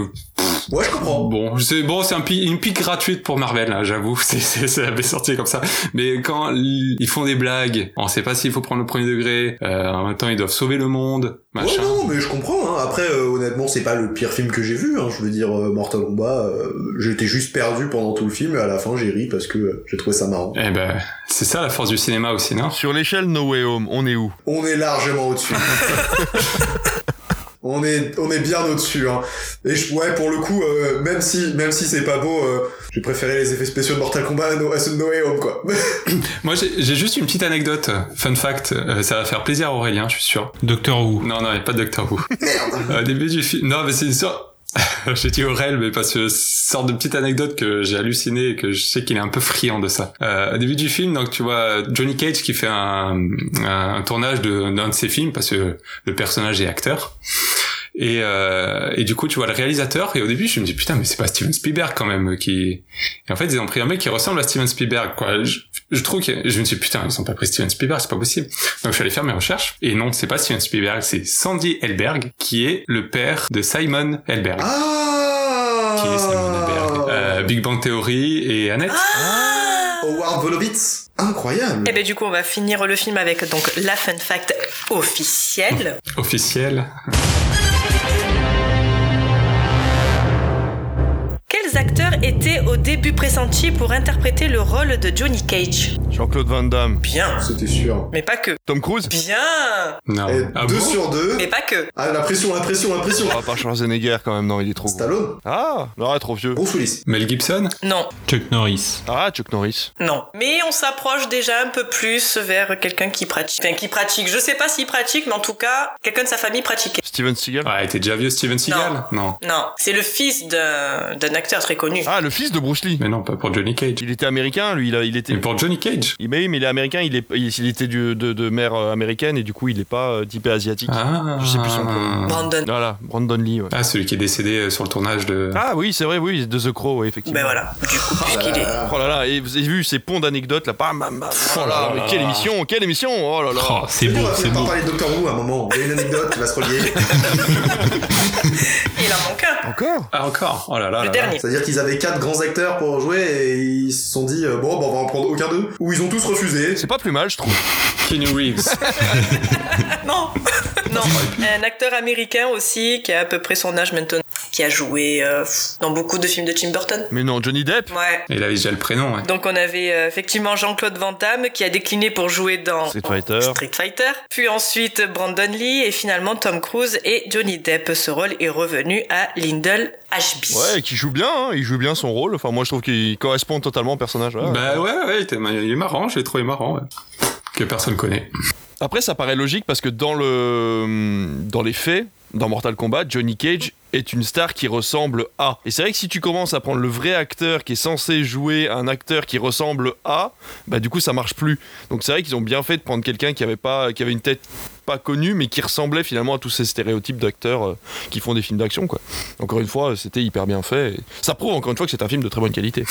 Ouais, je comprends.
Bon, c'est bon, c'est un pi- une pique gratuite pour Marvel, hein, j'avoue. C'est c'est c'est avait sorti comme ça. Mais quand ils font des blagues, on sait pas s'il faut prendre le premier degré. euh, en même temps, ils doivent sauver le monde,
Ouais,
machin.
non, mais je comprends. Hein. Après, euh, honnêtement, c'est pas le pire film que j'ai vu. Hein. Je veux dire, euh, Mortal Kombat, euh, j'étais juste perdu pendant tout le film et à la fin, j'ai ri parce que j'ai trouvé ça marrant.
Eh ben, c'est ça la force du cinéma aussi, non?
Sur l'échelle No Way Home, on est où?
On est largement au-dessus. on est on est bien au-dessus hein. Et je, ouais pour le coup euh, même si même si c'est pas beau euh, j'ai préféré les effets spéciaux de Mortal Kombat à, no, à ceux de No Way Home quoi.
Moi, j'ai j'ai juste une petite anecdote, fun fact. euh, ça va faire plaisir à Aurélien, je suis sûr.
Docteur Who.
Non, non, il n'y a pas de Doctor Who.
Merde.
Au début du film, non, mais c'est une sorte. j'ai dit Aurel, mais parce que sorte de petite anecdote que j'ai halluciné et que je sais qu'il est un peu friand de ça. Euh, au début du film, donc tu vois Johnny Cage qui fait un, tournage d'un de ses films parce que le personnage est acteur. Et, euh, et du coup, tu vois le réalisateur, et au début, je me dis, putain, mais c'est pas Steven Spielberg quand même qui... Et en fait, ils ont pris un mec qui ressemble à Steven Spielberg, quoi. Je, je trouve que... Je me suis dit, putain, ils ont pas pris Steven Spielberg, c'est pas possible. Donc, je suis allé faire mes recherches, et non, c'est pas Steven Spielberg, c'est Sandy Elberg, qui est le père de Simon Elberg.
Ah
Qui est Simon Elberg euh, Big Bang Theory et Annette.
Ah
Howard Wolowitz. Incroyable.
Et ben du coup, on va finir le film avec donc la fun fact officielle.
Officiel.
Quels acteurs étaient au début pressentis pour interpréter le rôle de Johnny Cage
Jean-Claude Van Damme.
Bien,
C'était sûr.
mais pas que.
Tom Cruise
Bien,
Non.
Et
Ah
deux
bon
sur deux.
mais pas que.
Ah la pression, la pression, la pression.
Ah, pas Schwarzenegger quand même, non, il est trop gros.
Stallone.
Ah, non, trop vieux.
Bruce Willis.
Mel Gibson
Non,
Chuck Norris.
Ah, Chuck Norris.
non. Mais on s'approche déjà un peu plus vers quelqu'un qui pratique. Enfin, qui pratique. Je sais pas s'il pratique, mais en tout cas, quelqu'un de sa famille pratiquait.
Steven Seagal.
Ouais, t'es déjà vieux Steven Seagal Non.
Non, c'est le fils d'un acteur très connu.
Ah, le fils de Bruce Lee.
Mais non, pas pour Johnny Cage.
Il était américain, lui, il, a- il était.
Mais pour Johnny Cage.
Il, mais oui, mais il est américain, il, est, il, il était du- de, de mère euh, américaine et du coup il est pas euh, typé asiatique.
Ah.
Je sais plus son nom.
Brandon.
Voilà, Brandon Lee. ouais.
Ah, celui qui est décédé euh, sur le tournage de.
Ah oui, c'est vrai, oui, de The Crow, ouais, effectivement.
Ben voilà, du coup, puisqu'il est.
Oh là là, et vous avez vu ces ponts d'anecdotes là, bam, bam, bam. Oh là là, mais quelle émission, quelle émission, oh là là.
Oh, c'est
On
beau,
va
c'est
finir par
beau.
parler de Doctor Who à un moment. Il y a une anecdote qui va se relier.
Il en manque un.
Encore?
Ah, encore Oh là là.
Le
là
dernier.
C'est-à-dire qu'ils avaient quatre grands acteurs pour jouer et ils se sont dit euh, bon, bah, on va en prendre aucun d'eux. Ou ils ont tous refusé.
C'est pas plus mal, je trouve.
Keanu Reeves.
Non, non. Un acteur américain aussi qui a à peu près son âge maintenant, qui a joué euh, dans beaucoup de films de Tim Burton.
Mais non, Johnny Depp
Ouais.
Il avait déjà le prénom, ouais.
Donc on avait euh, effectivement Jean-Claude Van Damme qui a décliné pour jouer dans
Street Fighter.
Street Fighter. Puis ensuite Brandon Lee et finalement Tom Cruise et Johnny Depp. Ce rôle est revenu à Lyndall Ashby.
Ouais, qui joue bien, hein, il joue bien son rôle. Enfin, moi je trouve qu'il correspond totalement au personnage. ouais.
Bah ouais, ouais, il, était- il est marrant, je l'ai trouvé marrant, ouais. Que personne connaît.
Après, ça paraît logique parce que dans, le, dans les faits, dans Mortal Kombat, Johnny Cage est une star qui ressemble à. Et c'est vrai que si tu commences à prendre le vrai acteur qui est censé jouer un acteur qui ressemble à, bah du coup ça marche plus. Donc c'est vrai qu'ils ont bien fait de prendre quelqu'un qui avait pas, qui avait une tête pas connue mais qui ressemblait finalement à tous ces stéréotypes d'acteurs euh, qui font des films d'action quoi. Encore une fois, c'était hyper bien fait. Et ça prouve encore une fois que c'est un film de très bonne qualité.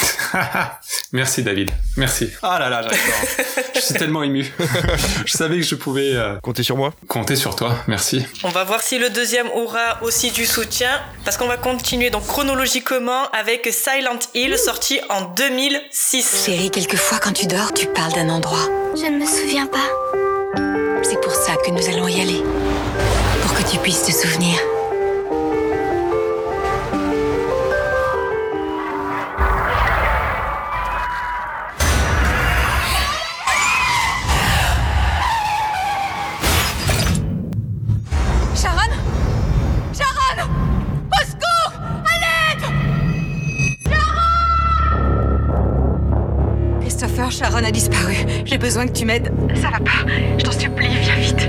Merci David, merci. Ah là là, j'adore. je suis tellement ému. je savais que je pouvais euh,
Comptez sur moi.
compter sur toi, merci.
On va voir si le deuxième aura aussi du soutien parce qu'on va continuer donc chronologiquement avec Silent Hill sorti en 2006.
Chérie, quelquefois quand tu dors, tu parles d'un endroit.
Je ne me souviens pas.
C'est pour ça que nous allons y aller. Pour que tu puisses te souvenir. Sharon a disparu. J'ai besoin que tu m'aides. Ça va pas. Je t'en supplie, viens vite.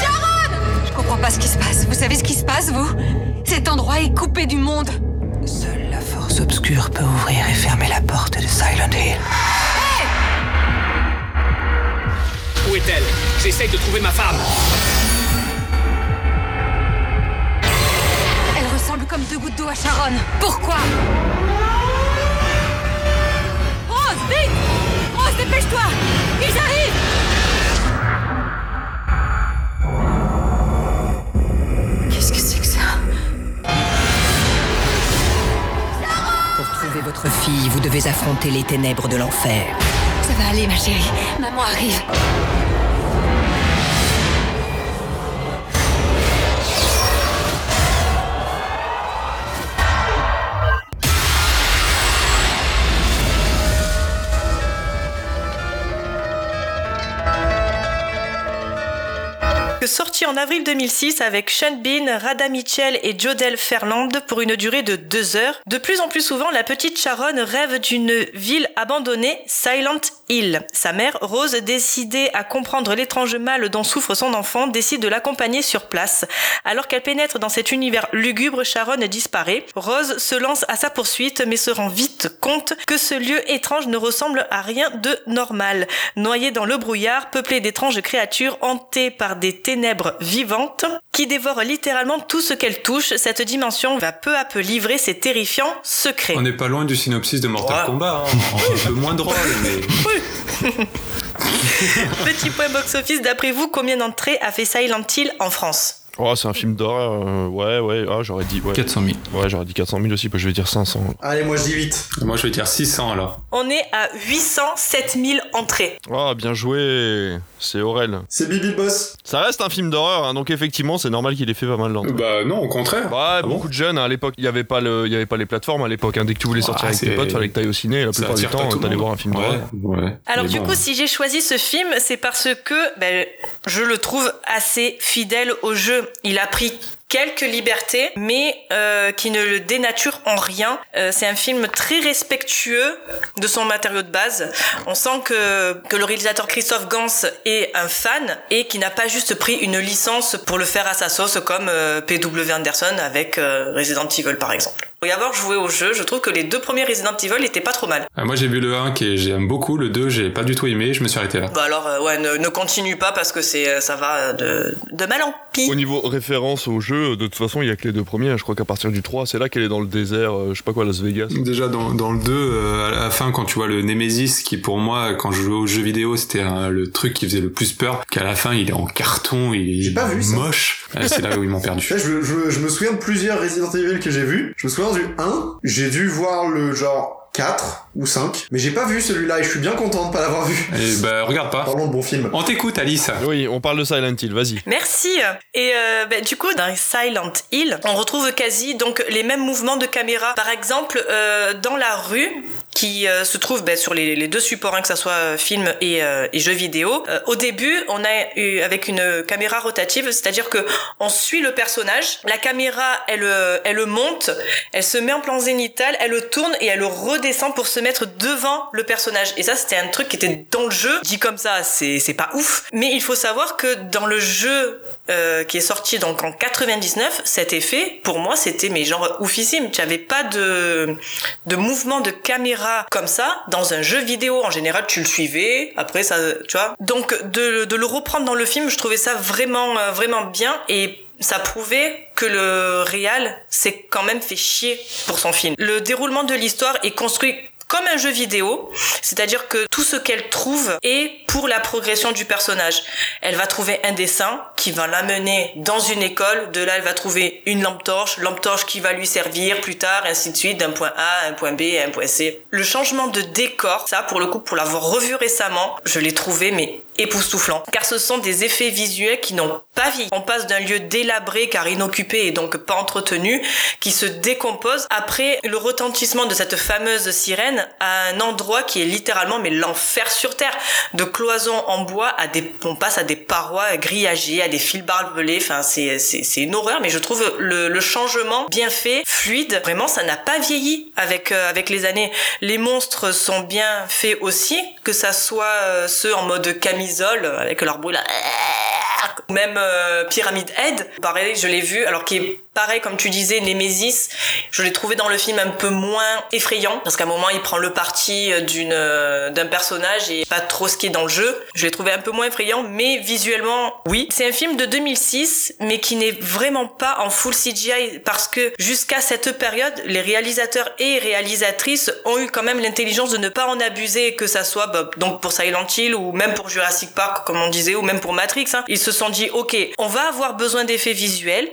Sharon Je comprends pas ce qui se passe. Vous savez ce qui se passe, vous? Cet endroit est coupé du monde.
Seule la force obscure peut ouvrir et fermer la porte de Silent Hill.
Où est-elle? J'essaye de trouver ma femme.
Elle ressemble comme deux gouttes d'eau à Sharon. Pourquoi? Vite Rose, dépêche-toi Ils arrivent Qu'est-ce que c'est que ça?
Pour trouver votre fille, vous devez affronter les ténèbres de l'enfer.
Ça va aller, ma chérie. Maman arrive.
Que sorti en avril 2006 avec Sean Bean, Rada Mitchell et Jodel Ferland pour une durée de deux heures. De plus en plus souvent, la petite Sharon rêve d'une ville abandonnée, Silent Hill. Sa mère, Rose, décidée à comprendre l'étrange mal dont souffre son enfant, décide de l'accompagner sur place. Alors qu'elle pénètre dans cet univers lugubre, Sharon disparaît. Rose se lance à sa poursuite mais se rend vite compte que ce lieu étrange ne ressemble à rien de normal. Noyé dans le brouillard, peuplé d'étranges créatures hantées par des ténèbres vivantes qui dévorent littéralement tout ce qu'elle touche, cette dimension va peu à peu livrer ses terrifiants secrets.
On n'est pas loin du synopsis de Mortal
Ouais.
Kombat, hein. un peu moins drôle, mais
Petit point box-office, d'après vous, combien d'entrées a fait Silent Hill en France?
Oh, c'est un film d'horreur. euh, ouais, ouais. Ah, j'aurais dit. Ouais.
400 000.
Ouais, j'aurais dit 400 000 aussi, parce que je vais dire 500.
Allez, moi je dis 8.
moi je vais dire 600 alors.
On est à 807 000 entrées.
Ah, bien joué. C'est Aurel.
C'est Bibi boss.
Ça reste un film d'horreur, hein, donc effectivement, c'est normal qu'il ait fait pas mal d'entrées.
Bah non, au contraire.
Ouais,
bon
beaucoup de jeunes hein, à l'époque. Il n'y avait pas le, il y avait pas les plateformes à l'époque. hein. Dès que tu voulais sortir
Ouais,
avec tes
c'est-
potes, fallait que t'ailles au ciné. La plupart du
attire pas
temps,
tout le
t'allais
monde.
voir un film d'horreur.
Ouais, ouais.
Alors
Mais
du
bon.
coup, si j'ai choisi ce film, c'est parce que ben, je le trouve assez fidèle au jeu. Il a pris quelques libertés, mais euh, qui ne le dénature en rien. Euh, c'est un film très respectueux de son matériau de base. On sent que, que le réalisateur Christophe Gans est un fan et qui n'a pas juste pris une licence pour le faire à sa sauce comme euh, P.W. Anderson avec euh, Resident Evil par exemple. Pour y avoir joué au jeu, je trouve que les deux premiers Resident Evil étaient pas trop mal.
Ah, moi j'ai vu le 1 qui j'aime beaucoup, le 2 j'ai pas du tout aimé, je me suis arrêté là.
Bah alors euh, ouais, ne, ne continue pas parce que c'est ça va de, de mal en pis.
Au niveau référence au jeu, de toute façon, il y a que les deux premiers. hein. Je crois qu'à partir du 3, c'est là qu'elle est dans le désert, euh, je sais pas quoi, Las Vegas.
Déjà dans, dans le 2, euh, à la fin quand tu vois le Nemesis qui pour moi quand je jouais aux jeux vidéo c'était le truc qui faisait le plus peur, qu'à la fin il est en carton, il est
pas vu
moche. Ah, c'est là où ils m'ont perdu.
Je, me- je, me- je me souviens de plusieurs Resident Evil que j'ai vus. Je me souviens du 1, j'ai dû voir le genre 4 ou 5, mais j'ai pas vu celui-là et je suis bien content de pas l'avoir vu.
Et bah regarde pas.
Parlons de bon film.
On t'écoute Alice.
Oui, on parle de Silent Hill, vas-y.
Merci. Et euh, ben, du coup, dans Silent Hill, on retrouve quasi donc les mêmes mouvements de caméra. Par exemple, euh, dans la rue, qui euh, se trouve ben, sur les, les deux supports, hein, que ça soit euh, film et, euh, et jeux vidéo. euh, au début, on a eu avec une caméra rotative, c'est-à-dire que on suit le personnage. La caméra, elle, euh, elle le monte, elle se met en plan zénital, elle le tourne et elle le redescend pour se mettre devant le personnage. Et ça, c'était un truc qui était dans le jeu. Dit comme ça, c'est pas ouf. Mais il faut savoir que dans le jeu euh, qui est sorti donc en 99, cet effet, pour moi, c'était mais genre oufissime. Tu avais pas de de mouvement de caméra comme ça dans un jeu vidéo. En général, tu le suivais. Après, ça, tu vois. Donc de, de le reprendre dans le film, je trouvais ça vraiment euh, vraiment bien et ça prouvait que le réal s'est quand même fait chier pour son film. Le déroulement de l'histoire est construit comme un jeu vidéo, c'est-à-dire que tout ce qu'elle trouve est pour la progression du personnage. Elle va trouver un dessin qui va l'amener dans une école, de là elle va trouver une lampe torche, lampe torche qui va lui servir plus tard, ainsi de suite, d'un point A à un point B à un point C. Le changement de décor, ça pour le coup, pour l'avoir revu récemment, je l'ai trouvé mais époustouflant, car ce sont des effets visuels qui n'ont pas vieilli. On passe d'un lieu délabré car inoccupé et donc pas entretenu, qui se décompose après le retentissement de cette fameuse sirène à un endroit qui est littéralement mais l'enfer sur terre, de cloisons en bois à des, on passe à des parois grillagées, à des fils barbelés, enfin c'est c'est une horreur, mais je trouve le, le changement bien fait, fluide, vraiment ça n'a pas vieilli avec euh, avec les années. Les monstres sont bien faits aussi, que ça soit euh, ceux en mode avec leur bruit là. Même euh, Pyramid Head, pareil, je l'ai vu, alors qui est pareil comme tu disais, Nemesis, je l'ai trouvé dans le film un peu moins effrayant, parce qu'à un moment il prend le parti d'une euh, d'un personnage et pas trop ce qui est dans le jeu. Je l'ai trouvé un peu moins effrayant, mais visuellement, oui. C'est un film de 2006, mais qui n'est vraiment pas en full CGI, parce que jusqu'à cette période, les réalisateurs et réalisatrices ont eu quand même l'intelligence de ne pas en abuser, que ça soit bah, donc pour Silent Hill ou même pour Jurassic Park, comme on disait, ou même pour Matrix. hein. Ils se sont dit, ok, on va avoir besoin d'effets visuels,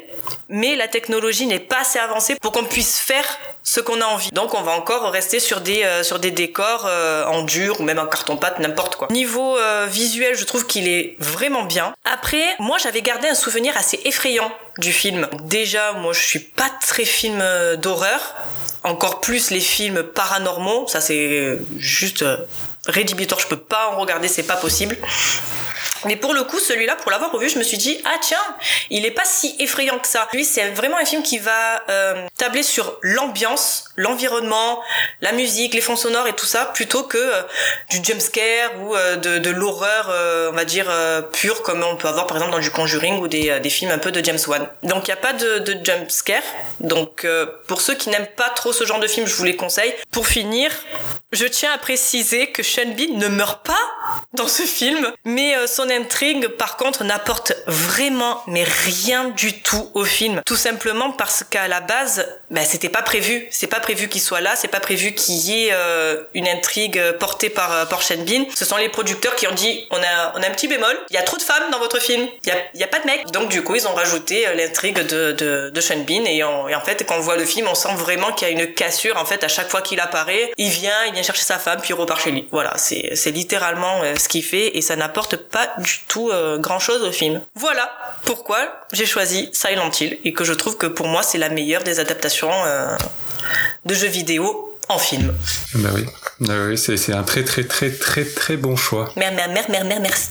mais la technologie n'est pas assez avancée pour qu'on puisse faire ce qu'on a envie. Donc on va encore rester sur des euh, décors euh, en dur ou même en carton pâte n'importe quoi. Niveau euh, visuel, je trouve qu'il est vraiment bien. Après, moi j'avais gardé un souvenir assez effrayant du film. Déjà, moi je suis pas très film d'horreur, encore plus les films paranormaux, ça c'est juste rédhibitoire, je peux pas en regarder, c'est pas possible. Mais pour le coup, celui-là, pour l'avoir revu, je me suis dit, ah tiens, il est pas si effrayant que ça. Lui, c'est vraiment un film qui va euh, tabler sur l'ambiance, l'environnement, la musique, les fonds sonores et tout ça, plutôt que euh, du jumpscare ou euh, de, l'horreur, on va dire, pure, comme on peut avoir par exemple dans du Conjuring ou des, films un peu de James Wan. Donc il n'y a pas de, de jumpscare. Donc euh, pour ceux qui n'aiment pas trop ce genre de film, je vous les conseille. Pour finir, je tiens à préciser que Sean Bean ne meurt pas dans ce film, mais son intrigue, par contre, n'apporte vraiment, mais rien du tout au film. Tout simplement parce qu'à la base, ben, c'était pas prévu. C'est pas prévu qu'il soit là, c'est pas prévu qu'il y ait euh, une intrigue portée par, euh, par Bean. Ce sont les producteurs qui ont dit, on a, on a un petit bémol, il y a trop de femmes dans votre film, il y a, a pas de mecs. Donc du coup, ils ont rajouté euh, l'intrigue de, de, de Bean et, en fait, quand on voit le film, on sent vraiment qu'il y a une cassure. En fait, à chaque fois qu'il apparaît, il vient, il vient chercher sa femme, puis il repart chez lui. Voilà, c'est littéralement euh, ce qu'il fait et ça n'apporte pas du tout euh, grand chose au film. Voilà pourquoi j'ai choisi Silent Hill et que je trouve que pour moi c'est la meilleure des adaptations euh, de jeux vidéo en film.
Bah oui, bah oui c'est, un très très très très très bon choix.
Merde, merde, merde, merde, merci.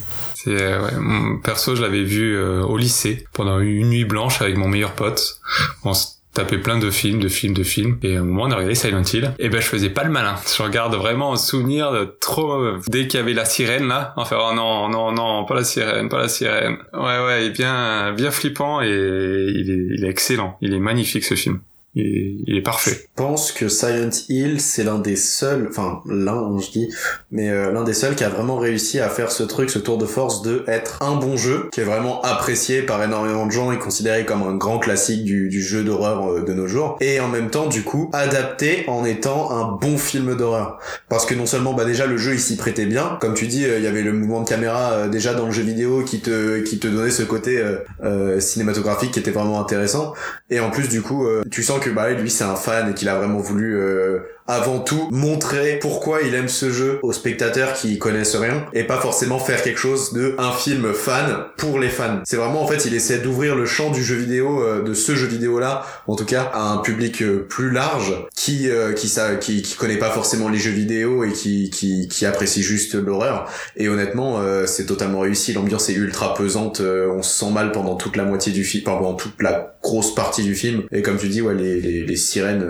Euh, ouais, perso, je l'avais vu euh, au lycée pendant une nuit blanche avec mon meilleur pote. On tapait plein de films, de films, de films. Et un moment, on a regardé Silent Hill. Et ben, je faisais pas le malin. Je regarde vraiment en souvenir de trop... euh, Dès qu'il y avait la sirène, là, on fait, oh non, non, non, pas la sirène, pas la sirène. Ouais, ouais, est bien, bien flippant et il est excellent. Il est magnifique, ce film. Il il est parfait.
Je pense que Silent Hill, c'est l'un des seuls, enfin l'un, je dis, mais euh, l'un des seuls qui a vraiment réussi à faire ce truc, ce tour de force de être un bon jeu, qui est vraiment apprécié par énormément de gens et considéré comme un grand classique du, du jeu d'horreur euh, de nos jours, et en même temps, du coup, adapté en étant un bon film d'horreur. Parce que non seulement, bah déjà le jeu il s'y prêtait bien, comme tu dis, euh, il y avait le mouvement de caméra euh, déjà dans le jeu vidéo qui te qui te donnait ce côté euh, cinématographique qui était vraiment intéressant, et en plus du coup, tu sens que bah lui c'est un fan et qu'il a vraiment voulu euh, avant tout montrer pourquoi il aime ce jeu aux spectateurs qui connaissent rien et pas forcément faire quelque chose de un film fan pour les fans. C'est vraiment en fait il essaie d'ouvrir le champ du jeu vidéo euh, de ce jeu vidéo là en tout cas à un public euh, plus large qui euh, qui ça qui, qui connaît pas forcément les jeux vidéo et qui qui, qui apprécie juste l'horreur. Et honnêtement euh, c'est totalement réussi. L'ambiance est ultra pesante euh, on se sent mal pendant toute la moitié du film pendant toute la grosse partie du film. Et comme tu dis ouais les les, les sirènes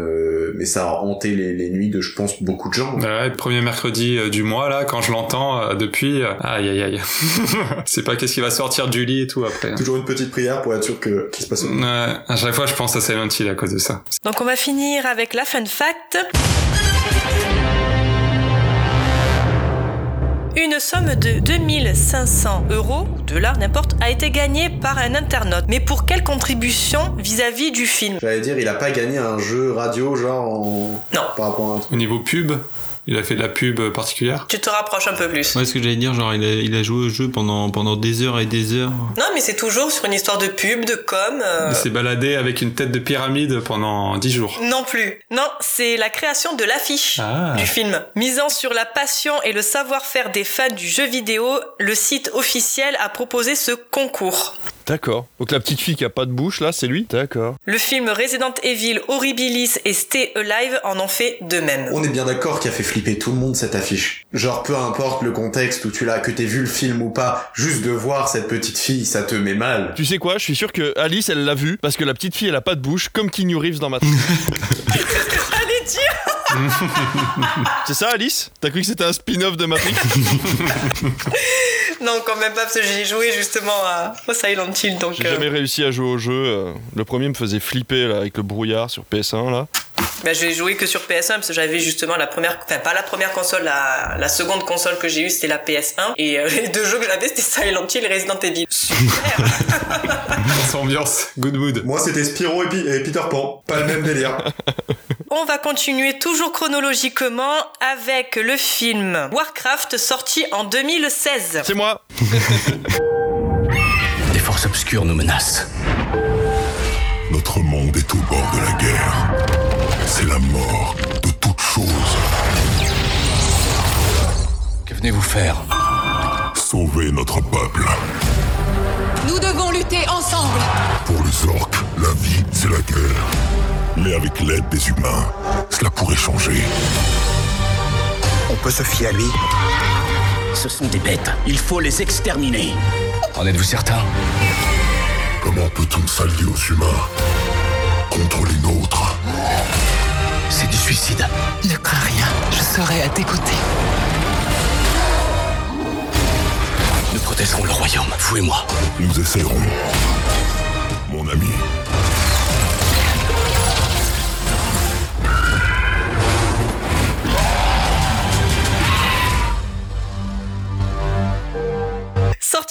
mais ça a hanté les, les nuits de je pense beaucoup de gens
Ouais, le premier mercredi euh, du mois, là, quand je l'entends euh, depuis, euh, aïe aïe aïe. c'est pas qu'est-ce qui va sortir du lit et tout après.
toujours une petite prière pour être sûr que qu'il se passe
Ouais, à chaque fois, je pense à Silent Hill à cause de ça.
Donc on va finir avec la fun fact. Une somme de 2500 euros, ou de là, n'importe, a été gagnée par un internaute. Mais pour quelle contribution vis-à-vis du film?
J'allais dire il a pas gagné un jeu radio genre en
Non.
par rapport à un truc
Au niveau pub, il a fait de la pub particulière.
Tu te rapproches un peu plus.
Ouais, ce que j'allais dire, genre, il a, il a joué au jeu pendant, pendant des heures et des heures.
Non, mais c'est toujours sur une histoire de pub, de com. euh,
Il s'est baladé avec une tête de pyramide pendant 10 jours.
Non plus. Non, c'est la création de l'affiche
Ah.
du film. Misant sur la passion et le savoir-faire des fans du jeu vidéo, le site officiel a proposé ce concours.
D'accord. Donc la petite fille qui a pas de bouche là, c'est lui? D'accord.
Le film Resident Evil, Horribilis et Stay Alive en ont fait de même.
on est bien d'accord qu'il a fait flipper tout le monde cette affiche. Genre peu importe le contexte où tu l'as, que t'aies vu le film ou pas, juste de voir cette petite fille, ça te met mal.
Tu sais quoi? Je suis sûr que Alice, elle l'a vu parce que la petite fille, elle a pas de bouche, comme Keanu Reeves dans Matrix.
Allez, dire
c'est ça, Alice? T'as cru que c'était un spin-off de Matrix?
Non, quand même pas, parce que j'ai joué justement à au Silent Hill, donc...
J'ai
euh,
jamais réussi à jouer au jeu. euh, Le premier me faisait flipper là, avec le brouillard sur PS1 là.
bah, je vais jouer que sur PS1, parce que j'avais justement la première... Enfin, pas la première console, la, la seconde console que j'ai eue, c'était la PS1. Et euh, les deux jeux que j'avais, c'était Silent Hill et Resident Evil. Super
Sans ambiance, good mood.
Moi c'était Spyro et, et Peter Pan, pas le même délire.
On va continuer toujours chronologiquement avec le film Warcraft sorti en 2016.
C'est moi
Des forces obscures nous menacent.
Notre monde est au bord de la guerre. C'est la mort de toute chose.
Que venez-vous faire?
Sauver notre peuple.
Nous devons lutter ensemble.
Pour les orques, la vie, c'est la guerre. Mais avec l'aide des humains, cela pourrait changer.
On peut se fier à lui Ce sont des bêtes. Il faut les exterminer. En êtes-vous certain?
Comment peut-on s'allier aux humains contre les nôtres?
C'est du suicide.
Ne crains rien, je serai à tes côtés.
Nous protégerons le royaume, vous et moi.
Nous essaierons. Mon ami.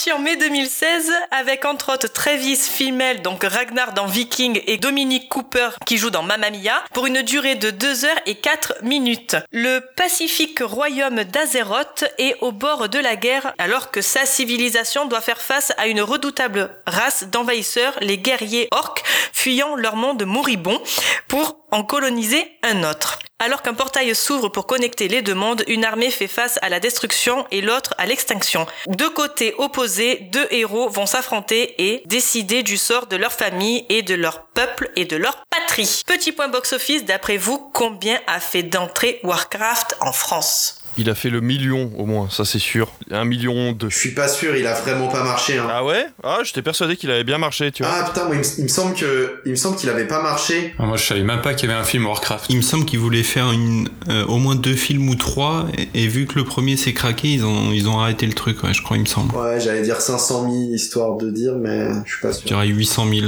En mai 2016 avec entre autres Travis Fimmel, donc Ragnar dans Viking et Dominic Cooper qui joue dans Mamma Mia pour une durée de 2 heures et 4 minutes. Le pacifique royaume d'Azeroth est au bord de la guerre alors que sa civilisation doit faire face à une redoutable race d'envahisseurs, les guerriers orques, fuyant leur monde moribond pour en coloniser un autre. Alors qu'un portail s'ouvre pour connecter les deux mondes, une armée fait face à la destruction et l'autre à l'extinction. Deux côtés opposés, deux héros vont s'affronter et décider du sort de leur famille et de leur peuple et de leur patrie. Petit point box-office, d'après vous, combien a fait d'entrée Warcraft en France?
Il a fait le million au moins, ça c'est sûr. Un million de.
Je suis pas sûr, il a vraiment pas marché. Hein.
Ah ouais? Ah, j'étais persuadé qu'il avait bien marché, tu vois.
Ah putain, moi, il, me, semble que, il me semble qu'il avait pas marché.
Ah, moi, je savais même pas qu'il y avait un film Warcraft.
Il me semble qu'ils voulaient faire une, euh, au moins deux films ou trois, et, et vu que le premier s'est craqué, ils ont, ils ont arrêté le truc, ouais, je crois, il me semble.
Ouais, j'allais dire 500 000 histoire de dire, mais je suis pas
Je
sûr.
dirais 800 000.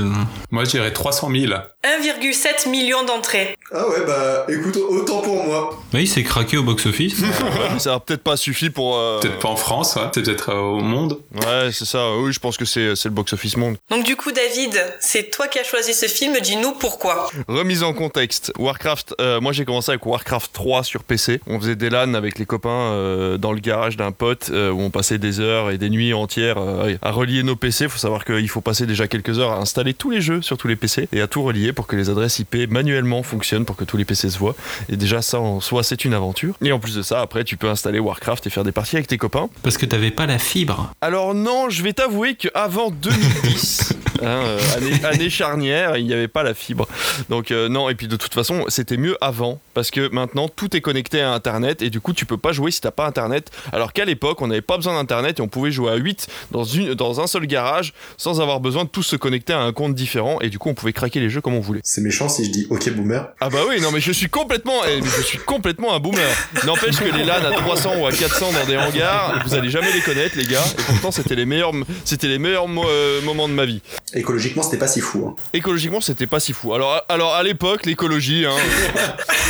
Moi, je dirais 300 000.
1,7 million d'entrées.
Ah ouais, bah écoute, autant pour moi.
Oui, il s'est craqué au box-office.
Mais ça a peut-être pas suffi pour. euh,
Peut-être pas en France, ouais. c'est peut-être euh, au monde.
Ouais, c'est ça. Oui, je pense que c'est c'est le box-office monde.
Donc du coup, David, c'est toi qui as choisi ce film. Dis-nous pourquoi.
Remise en contexte. Warcraft, euh, moi j'ai commencé avec Warcraft 3 sur PC. On faisait des LAN avec les copains euh, dans le garage d'un pote euh, où on passait des heures et des nuits entières euh, à relier nos PC. Faut savoir qu'il faut passer déjà quelques heures à installer tous les jeux sur tous les PC et à tout relier pour que les adresses IP manuellement fonctionnent pour que tous les PC se voient. Et déjà ça en soi c'est une aventure. Et en plus de ça, après tu peux installer Warcraft et faire des parties avec tes copains.
Parce que t'avais pas la fibre.
Alors non, je vais t'avouer qu'avant 2010, hein, euh, année, année charnière, il n'y avait pas la fibre. Donc euh, non, et puis de toute façon, c'était mieux avant, parce que maintenant tout est connecté à Internet, et du coup tu peux pas jouer si t'as pas Internet. Alors qu'à l'époque, on n'avait pas besoin d'Internet, et on pouvait jouer à 8 dans, une, dans un seul garage, sans avoir besoin de tous se connecter à un compte différent, et du coup on pouvait craquer les jeux comme on voulait.
C'est méchant si je dis ok boomer.
Ah bah oui, non mais je suis complètement, eh, je suis complètement un boomer. N'empêche que les À 300 ou à 400 dans des hangars, vous allez jamais les connaître les gars. Et pourtant c'était les meilleurs, c'était les meilleurs mo- euh, moments de ma vie.
Écologiquement, c'était pas si fou. Hein.
Écologiquement c'était pas si fou. Alors, alors à l'époque l'écologie, hein.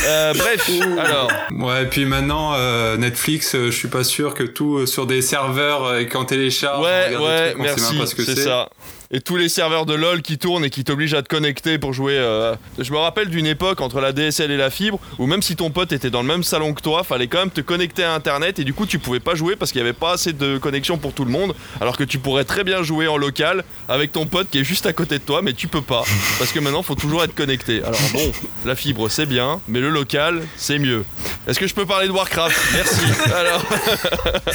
Euh, bref, alors.
Ouais, et puis maintenant, euh, Netflix, euh, je suis pas sûr que tout euh, sur des serveurs euh, et qu'en télécharge, on
Ouais,
regarde des
ouais,
trucs, on sait
merci,
même pas ce que
c'est
c'est.
ça. Et tous les serveurs de LoL qui tournent et qui t'obligent à te connecter pour jouer. euh, Je me rappelle d'une époque entre la DSL et la fibre où même si ton pote était dans le même salon que toi, fallait quand même te connecter à Internet et du coup tu pouvais pas jouer parce qu'il y avait pas assez de connexion pour tout le monde. Alors que tu pourrais très bien jouer en local avec ton pote qui est juste à côté de toi, mais tu peux pas parce que maintenant faut toujours être connecté. Alors bon, la fibre c'est bien, mais le local c'est mieux. Est-ce que je peux parler de Warcraft? Merci. Alors.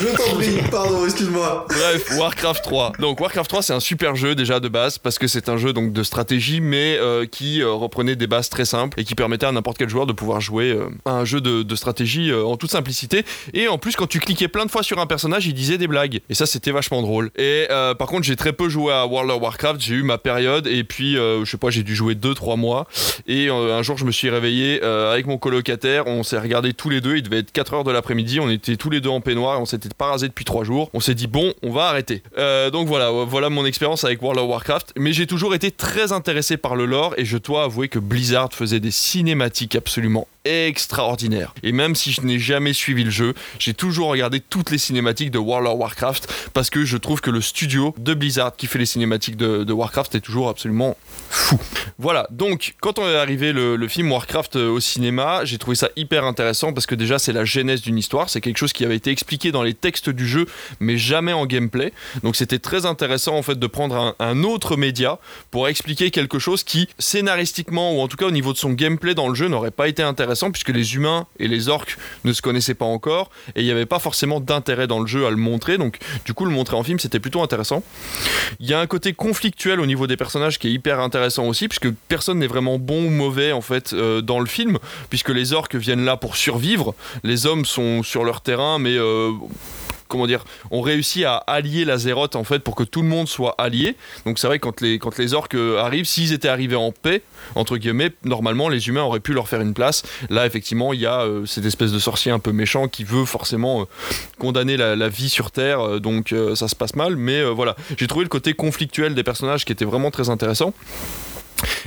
Je t'en prie, pardon, excuse-moi.
Bref, Warcraft 3. Donc Warcraft 3, c'est un super jeu déjà de base parce que c'est un jeu donc de stratégie, mais euh, qui euh, reprenait des bases très simples et qui permettait à n'importe quel joueur de pouvoir jouer euh, à un jeu de, stratégie euh, en toute simplicité. Et en plus, quand tu cliquais plein de fois sur un personnage, il disait des blagues. Et ça, c'était vachement drôle. Et euh, par contre, j'ai très peu joué à World of Warcraft. J'ai eu ma période et puis euh, je sais pas, j'ai dû jouer 2-3 mois. Et euh, un jour, je me suis réveillé euh, avec mon colocataire. On s'est regardé tous les deux. Il devait être 4 heures de l'après-midi. On était tous les deux en peignoir et on s'était pas rasé depuis 3 jours. On s'est dit bon, on va arrêter. Euh, donc voilà, voilà mon expérience avec World of Warcraft. Mais j'ai toujours été très intéressé par le lore et je dois avouer que Blizzard faisait des cinématiques absolument extraordinaires. Et même si je n'ai jamais suivi le jeu, j'ai toujours regardé toutes les cinématiques de World of Warcraft parce que je trouve que le studio de Blizzard qui fait les cinématiques de, Warcraft est toujours absolument fou. Voilà, donc quand on est arrivé le, le film Warcraft euh, au cinéma, j'ai trouvé ça hyper intéressant parce que déjà c'est la genèse d'une histoire, c'est quelque chose qui avait été expliqué dans les textes du jeu mais jamais en gameplay. Donc c'était très intéressant en fait de prendre un, un autre média pour expliquer quelque chose qui scénaristiquement ou en tout cas au niveau de son gameplay dans le jeu n'aurait pas été intéressant puisque les humains et les orques ne se connaissaient pas encore et il n'y avait pas forcément d'intérêt dans le jeu à le montrer. Donc du coup le montrer en film c'était plutôt intéressant. Il y a un côté conflictuel au niveau des personnages qui est hyper intéressant aussi, puisque personne n'est vraiment bon ou mauvais en fait euh, dans le film, puisque les orques viennent là pour survivre, les hommes sont sur leur terrain, mais euh, comment dire, on réussit à allier l'Azeroth en fait pour que tout le monde soit allié. Donc c'est vrai quand les, quand les orques euh, arrivent, s'ils étaient arrivés en paix, entre guillemets, normalement les humains auraient pu leur faire une place. Là effectivement il y a euh, cette espèce de sorcier un peu méchant qui veut forcément euh, condamner la, vie sur Terre, donc ça se passe mal. Mais voilà, j'ai trouvé le côté conflictuel des personnages qui était vraiment très intéressant.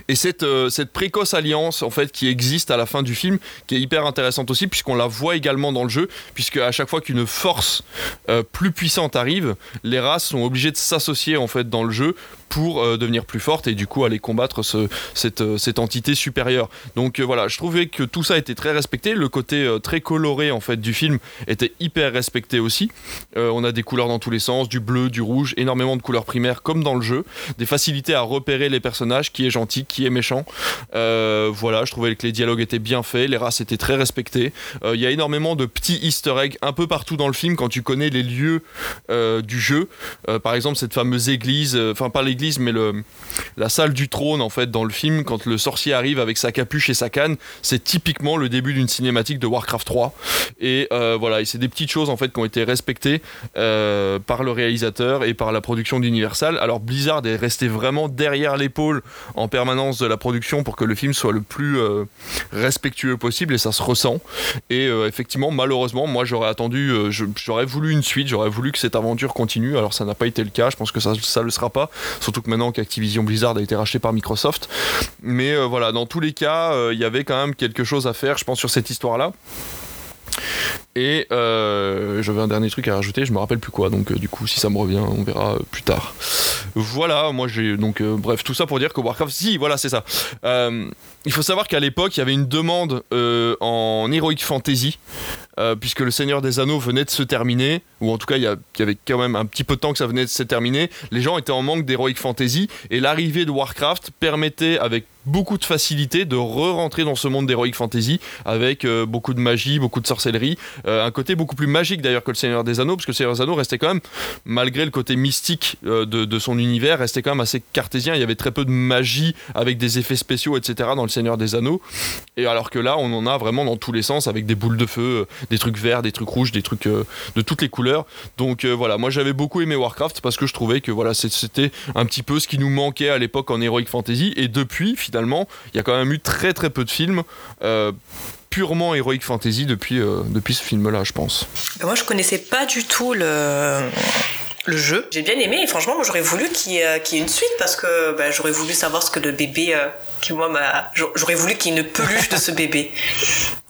Et cette, euh, cette précoce alliance en fait qui existe à la fin du film, qui est hyper intéressante aussi, puisqu'on la voit également dans le jeu, puisque à chaque fois qu'une force euh, plus puissante arrive, les races sont obligées de s'associer en fait dans le jeu pour euh, devenir plus forte et du coup aller combattre ce, cette, euh, cette entité supérieure. Donc euh, voilà, je trouvais que tout ça était très respecté. Le côté très coloré en fait du film était hyper respecté aussi. On a des couleurs dans tous les sens, du bleu, du rouge, énormément de couleurs primaires comme dans le jeu, des facilités à repérer les personnages, qui est gentil, qui est méchant. Voilà, je trouvais que les dialogues étaient bien faits, les races étaient très respectées. Il y a énormément de petits Easter eggs un peu partout dans le film quand tu connais les lieux du jeu. Par exemple, cette fameuse église, enfin pas l'église, mais la salle du trône en fait dans le film, quand le sorcier arrive avec sa capuche et sa canne, c'est typiquement le début d'une cinématique de Warcraft 3. Et euh, voilà, et c'est des petites choses en fait qui ont été respectées euh, par le réalisateur et par la production d'Universal. Alors Blizzard est resté vraiment derrière l'épaule en permanence de la production pour que le film soit le plus euh, respectueux possible et ça se ressent. Et effectivement, malheureusement, moi j'aurais attendu, j'aurais voulu une suite, j'aurais voulu que cette aventure continue. Alors ça n'a pas été le cas, je pense que ça ça le sera pas, surtout que maintenant qu'Activision Blizzard a été racheté par Microsoft. Mais euh, voilà, dans tous les cas, euh, il y avait quand même quelque chose à faire, je pense, sur cette histoire-là. Et euh, j'avais un dernier truc à rajouter, je me rappelle plus quoi, donc euh, du coup si ça me revient, on verra euh, plus tard. Voilà, moi j'ai donc bref tout ça pour dire que Warcraft, si voilà c'est ça. Il faut savoir qu'à l'époque il y avait une demande en heroic fantasy puisque le Seigneur des Anneaux venait de se terminer, ou en tout cas il y, y avait quand même un petit peu de temps que ça venait de se terminer, les gens étaient en manque d'Heroic Fantasy, et l'arrivée de Warcraft permettait avec beaucoup de facilité de re-rentrer dans ce monde d'Heroic Fantasy avec beaucoup de magie, beaucoup de sorcellerie, un côté beaucoup plus magique d'ailleurs que le Seigneur des Anneaux, parce que le Seigneur des Anneaux restait quand même, malgré le côté mystique euh, de, son univers, restait quand même assez cartésien, il y avait très peu de magie avec des effets spéciaux, etc. dans le Seigneur des Anneaux, et alors que là on en a vraiment dans tous les sens avec des boules de feu, euh, des trucs verts, des trucs rouges, des trucs euh, de toutes les couleurs. Donc euh, voilà, moi j'avais beaucoup aimé Warcraft parce que je trouvais que voilà, c'était un petit peu ce qui nous manquait à l'époque en Heroic Fantasy. Et depuis, finalement, il y a quand même eu très très peu de films. euh, purement Heroic Fantasy depuis, euh, depuis ce film-là, je pense.
Ben, moi, je connaissais pas du tout le, le jeu. J'ai bien aimé et franchement, moi, j'aurais voulu qu'il y, ait- qu'il y ait une suite parce que ben, j'aurais voulu savoir ce que le bébé, euh, qui moi, m'a, j'aurais voulu qu'il y ait une peluche de ce bébé.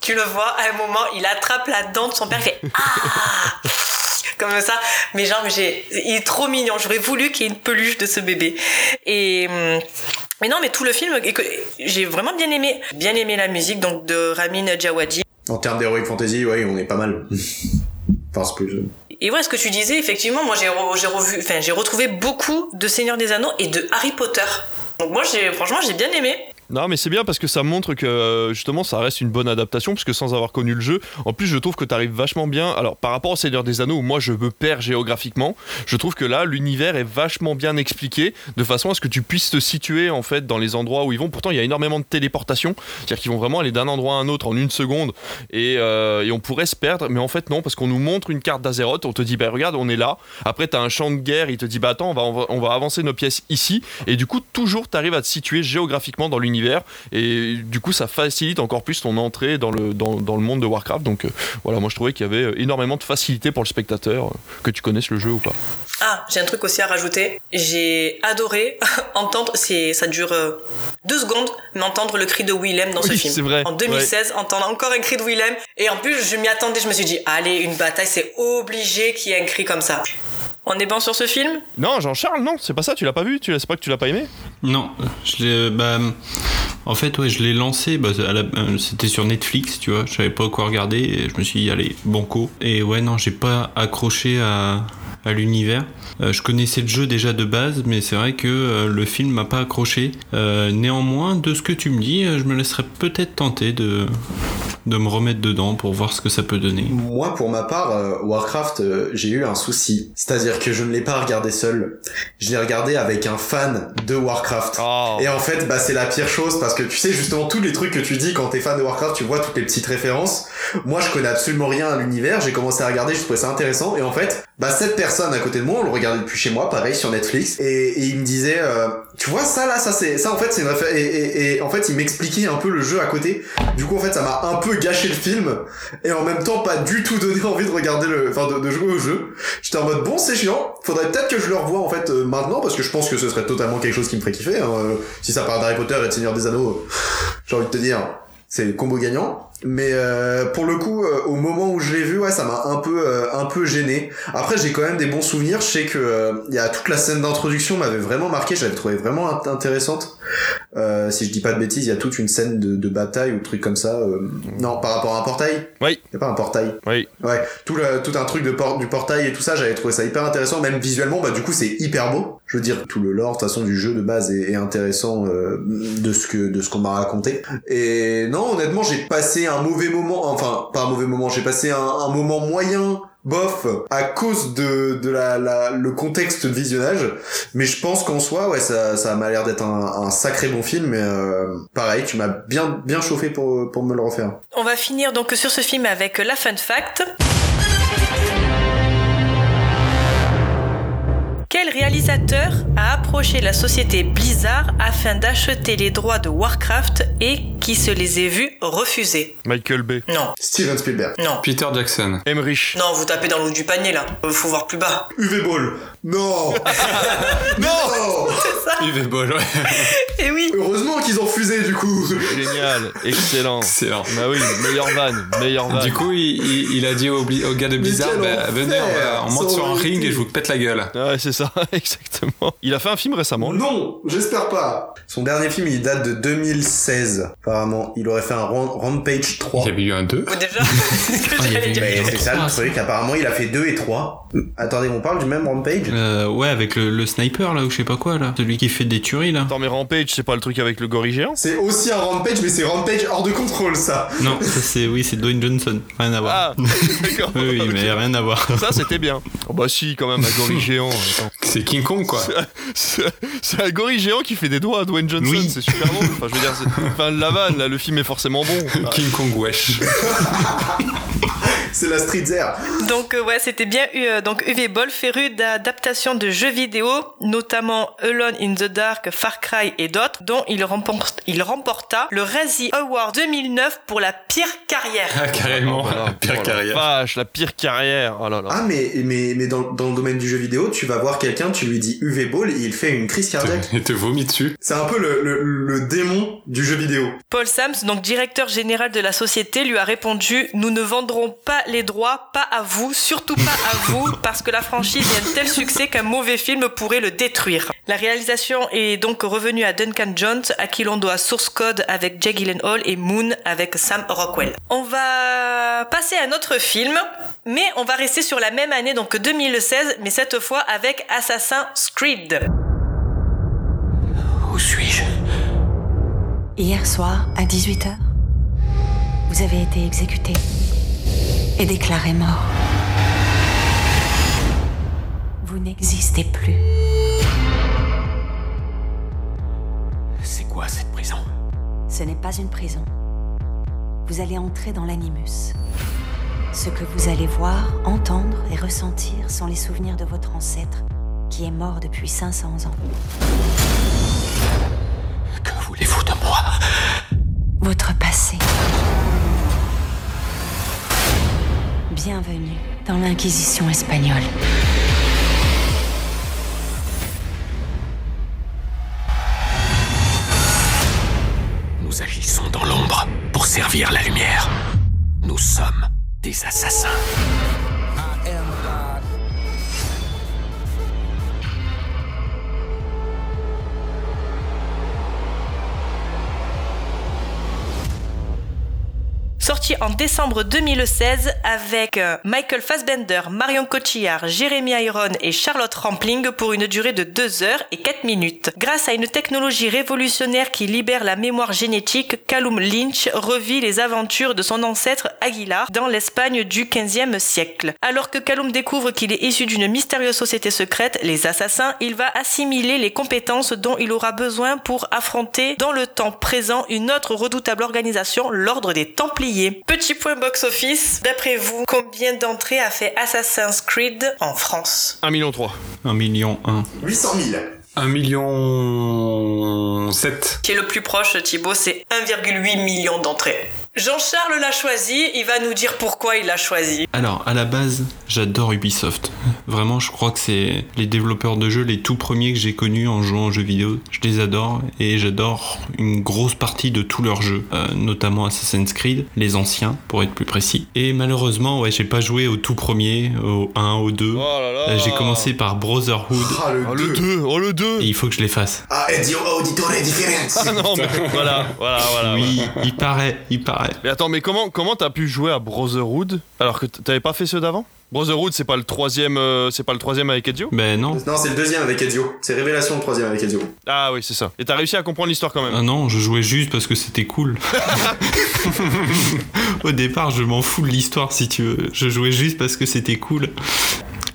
Tu le vois, à un moment, il attrape la dent de son père, il fait Ah comme ça. Mais genre, j'ai, il est trop mignon. J'aurais voulu qu'il y ait une peluche de ce bébé. Et, hum, mais non, mais tout le film, j'ai vraiment bien aimé. Bien aimé la musique, donc de Ramin Djawadi.
En termes d'Heroic Fantasy, ouais, on est pas mal. c'est plus...
Et ouais, ce que tu disais, effectivement, moi j'ai re- j'ai revu, enfin j'ai retrouvé beaucoup de Seigneur des Anneaux et de Harry Potter. Donc moi j'ai, franchement, j'ai bien aimé.
Non, mais c'est bien parce que ça montre que euh, justement ça reste une bonne adaptation, parce que sans avoir connu le jeu, en plus je trouve que tu arrives vachement bien. Alors par rapport au Seigneur des Anneaux, où moi je me perds géographiquement, je trouve que là l'univers est vachement bien expliqué de façon à ce que tu puisses te situer en fait dans les endroits où ils vont. Pourtant il y a énormément de téléportation, c'est-à-dire qu'ils vont vraiment aller d'un endroit à un autre en une seconde et, euh, et on pourrait se perdre, mais en fait non, parce qu'on nous montre une carte d'Azeroth, on te dit bah regarde on est là, après tu as un champ de guerre, il te dit bah attends on va, on va, on va avancer nos pièces ici, et du coup toujours tu arrives à te situer géographiquement dans l'univers et du coup ça facilite encore plus ton entrée dans le, dans, dans le monde de Warcraft donc euh, voilà moi je trouvais qu'il y avait énormément de facilité pour le spectateur euh, que tu connaisses le jeu ou pas
Ah, j'ai un truc aussi à rajouter. J'ai adoré entendre, ça dure euh, deux secondes, mais entendre le cri de Willem dans ce film.
c'est vrai,
En 2016, entendre encore un cri de Willem. Et en plus, je m'y attendais, je me suis dit, allez, une bataille, c'est obligé qu'il y ait un cri comme ça. On est bon sur ce film?
Non Jean-Charles non c'est pas ça tu l'as pas vu tu c'est pas que tu l'as pas aimé?
Non, je l'ai. Bah, en fait, ouais, je l'ai lancé. Bah, euh, c'était sur Netflix, tu vois. Je savais pas quoi regarder. Et je me suis dit, allez, banco. Et ouais, non, j'ai pas accroché à, à l'univers. Euh, je connaissais le jeu déjà de base, mais c'est vrai que euh, le film m'a pas accroché. Euh, néanmoins, de ce que tu me dis, je me laisserais peut-être tenter de, de me remettre dedans pour voir ce que ça peut donner.
Moi, pour ma part, euh, Warcraft, euh, j'ai eu un souci. C'est-à-dire que je ne l'ai pas regardé seul. Je l'ai regardé avec un fan de Warcraft.
Oh.
Et en fait, bah, c'est la pire chose parce que tu sais justement tous les trucs que tu dis quand t'es fan de Warcraft, tu vois toutes les petites références. Moi, je connais absolument rien à l'univers. J'ai commencé à regarder, je trouvais ça intéressant. Et en fait, bah, cette personne à côté de moi, on le regardait depuis chez moi, pareil sur Netflix. Et, il me disait, euh, tu vois ça là, ça c'est, ça en fait c'est une et, et, en fait il m'expliquait un peu le jeu à côté. Du coup en fait ça m'a un peu gâché le film et en même temps pas du tout donné envie de regarder le, enfin de, jouer au jeu. J'étais en mode bon c'est chiant. Faudrait peut-être que je le revoie en fait euh, maintenant parce que je pense que ce serait totalement quelque chose qui me ferait kiffer. hein. Euh, Si ça parle d'Harry Potter et de Seigneur des Anneaux, euh, j'ai envie de te dire. c'est combo gagnant. Mais euh, pour le coup, euh, au moment où je l'ai vu, ouais, ça m'a un peu, euh, un peu gêné. Après, j'ai quand même des bons souvenirs. Je sais que il y a toute la scène d'introduction m'avait vraiment marqué. Je l'avais trouvé vraiment int- intéressante. si je dis pas de bêtises, il y a toute une scène de, de bataille ou de trucs comme ça. non, par rapport à un portail?
Oui.
Il y a pas un portail?
Oui.
Ouais. Tout le, tout un truc de du portail et tout ça, j'avais trouvé ça hyper intéressant. Même visuellement, bah du coup, c'est hyper beau. Je veux dire, tout le lore, de toute façon, du jeu de base est, est intéressant de ce que, de ce qu'on m'a raconté. Et non, honnêtement, j'ai passé un mauvais moment. Enfin, pas un mauvais moment. J'ai passé un, un moment moyen bof à cause de, de la, la, le contexte de visionnage mais je pense qu'en soi ouais ça, ça m'a l'air d'être un, un sacré bon film mais euh, pareil tu m'as bien bien chauffé pour, pour me le refaire
On va finir donc sur ce film avec la fun fact. Quel réalisateur a approché la société Blizzard afin d'acheter les droits de Warcraft et qui se les ait vus refuser
Michael Bay.
Non.
Steven Spielberg
Non.
Peter Jackson.
Emmerich.
Non, vous tapez dans l'eau du panier là. Faut voir plus bas.
UV Ball non non
UV Ball, ouais.
Et oui.
heureusement qu'ils ont refusé du coup
Génial, excellent.
Excellent.
Bah oui, meilleur van, meilleur van.
Du coup, il, il- il a dit au, Bli- au gars de Blizzard,
quel
bah, venez, on, va- on monte sur un ring et je vous pète la gueule.
Ouais, c'est ça, exactement. Il a fait un film récemment.
Non, j'espère pas. Son dernier film, il date de 2016. Apparemment, il aurait fait un Ram- Rampage 3.
Il y avait eu un 2.
Ou déjà? Ce que
Ah, il y
j'allais
avait-
dire.
Mais c'est ça le
Ah,
truc. Apparemment, il a fait 2 et 3. Attendez, on parle du même Rampage?
Euh, ouais, avec le, le sniper là ou je sais pas quoi là. Celui qui fait des tueries là.
Attends, mais Rampage, c'est pas le truc avec le gorille géant
C'est aussi un Rampage, mais c'est Rampage hors de contrôle, ça.
Non, ça c'est oui, c'est Dwayne Johnson. Rien à voir.
Ah, d'accord.
oui, mais rien à voir.
Ça, c'était bien. Oh, bah si, quand même, un gorille géant.
C'est King Kong, quoi.
C'est un gorille géant qui fait des doigts à Dwayne Johnson,
Oui.
c'est super drôle. Enfin, je veux dire, enfin, la vanne, là, le film est forcément bon.
King Kong, wesh.
C'est la Street Air.
Donc euh, ouais, c'était bien eu euh, donc UV Ball féru d'adaptation de jeux vidéo, notamment Alone in the Dark, Far Cry et d'autres, dont il, remporte, il remporta le Razzie Award 2009 pour la pire carrière.
Ah, carrément.
Voilà.
Pire
Oh la
carrière.
Vache, la pire carrière. Oh là là.
Ah, mais, mais, mais dans, dans le domaine du jeu vidéo, tu vas voir quelqu'un, tu lui dis UV Ball, et il fait une crise cardiaque.
Il te vomit dessus.
C'est un peu le, le, le démon du jeu vidéo.
Paul Sams, donc directeur général de la société, lui a répondu Nous ne vendrons pas les droits, pas à vous, surtout pas à vous, parce que la franchise est un tel succès qu'un mauvais film pourrait le détruire. La réalisation est donc revenue à Duncan Jones, à qui l'on doit Source Code avec Jake Gyllenhaal et Moon avec Sam Rockwell. On va passer à un autre film, mais on va rester sur la même année, donc 2016, mais cette fois avec Assassin's Creed.
Où suis-je?
Hier soir, à 18h, vous avez été exécuté et déclaré mort. Vous n'existez plus.
C'est quoi cette prison?
Ce n'est pas une prison. Vous allez entrer dans l'animus. Ce que vous allez voir, entendre et ressentir sont les souvenirs de votre ancêtre qui est mort depuis 500 ans.
Que voulez-vous de moi?
Votre passé. Bienvenue dans l'Inquisition espagnole.
Nous agissons dans l'ombre pour servir la lumière. Nous sommes des assassins.
Sorti en décembre 2016 avec euh, Michael Fassbender, Marion Cotillard, Jérémy Iron et Charlotte Rampling pour une durée de 2 heures et 4 minutes. Grâce à une technologie révolutionnaire qui libère la mémoire génétique, Callum Lynch revit les aventures de son ancêtre Aguilar dans l'Espagne du 15e siècle. Alors que Callum découvre qu'il est issu d'une mystérieuse société secrète, les assassins, il va assimiler les compétences dont il aura besoin pour affronter dans le temps présent une autre redoutable organisation, l'Ordre des Templiers. Petit point box-office, d'après vous, combien d'entrées a fait Assassin's Creed en France?
1 million 3.
1 million 1.
800 000.
1 million 7.
Qui est le plus proche, Thibaut, c'est 1,8 million d'entrées. Jean-Charles l'a choisi, il va nous dire pourquoi il l'a choisi.
Alors, à la base, j'adore Ubisoft. Vraiment, je crois que c'est les développeurs de jeux les tout premiers que j'ai connus en jouant aux jeux vidéo. Je les adore et j'adore une grosse partie de tous leurs jeux, euh, notamment Assassin's Creed, les anciens pour être plus précis. Et malheureusement, ouais, j'ai pas joué au tout premier, au 1, au 2.
Oh là là.
Euh, J'ai commencé par Brotherhood.
Ah, le
Oh le
2.
2, oh le 2
Et il faut que je les fasse.
Ah, Ezio Auditore Difference.
Ah non, mais voilà, voilà, voilà.
oui,
voilà.
il paraît, il paraît.
Mais attends, mais comment comment t'as pu jouer à Brotherhood alors que t'avais pas fait ceux d'avant? Brotherhood, c'est pas le troisième, euh, c'est pas le troisième avec Ezio?
Ben non.
Non, c'est le deuxième avec Ezio. C'est Révélation le troisième avec Ezio.
Ah oui, c'est ça. Et t'as réussi à comprendre l'histoire quand même.
Ah non, je jouais juste parce que c'était cool. Au départ, je m'en fous de l'histoire si tu veux. Je jouais juste parce que c'était cool.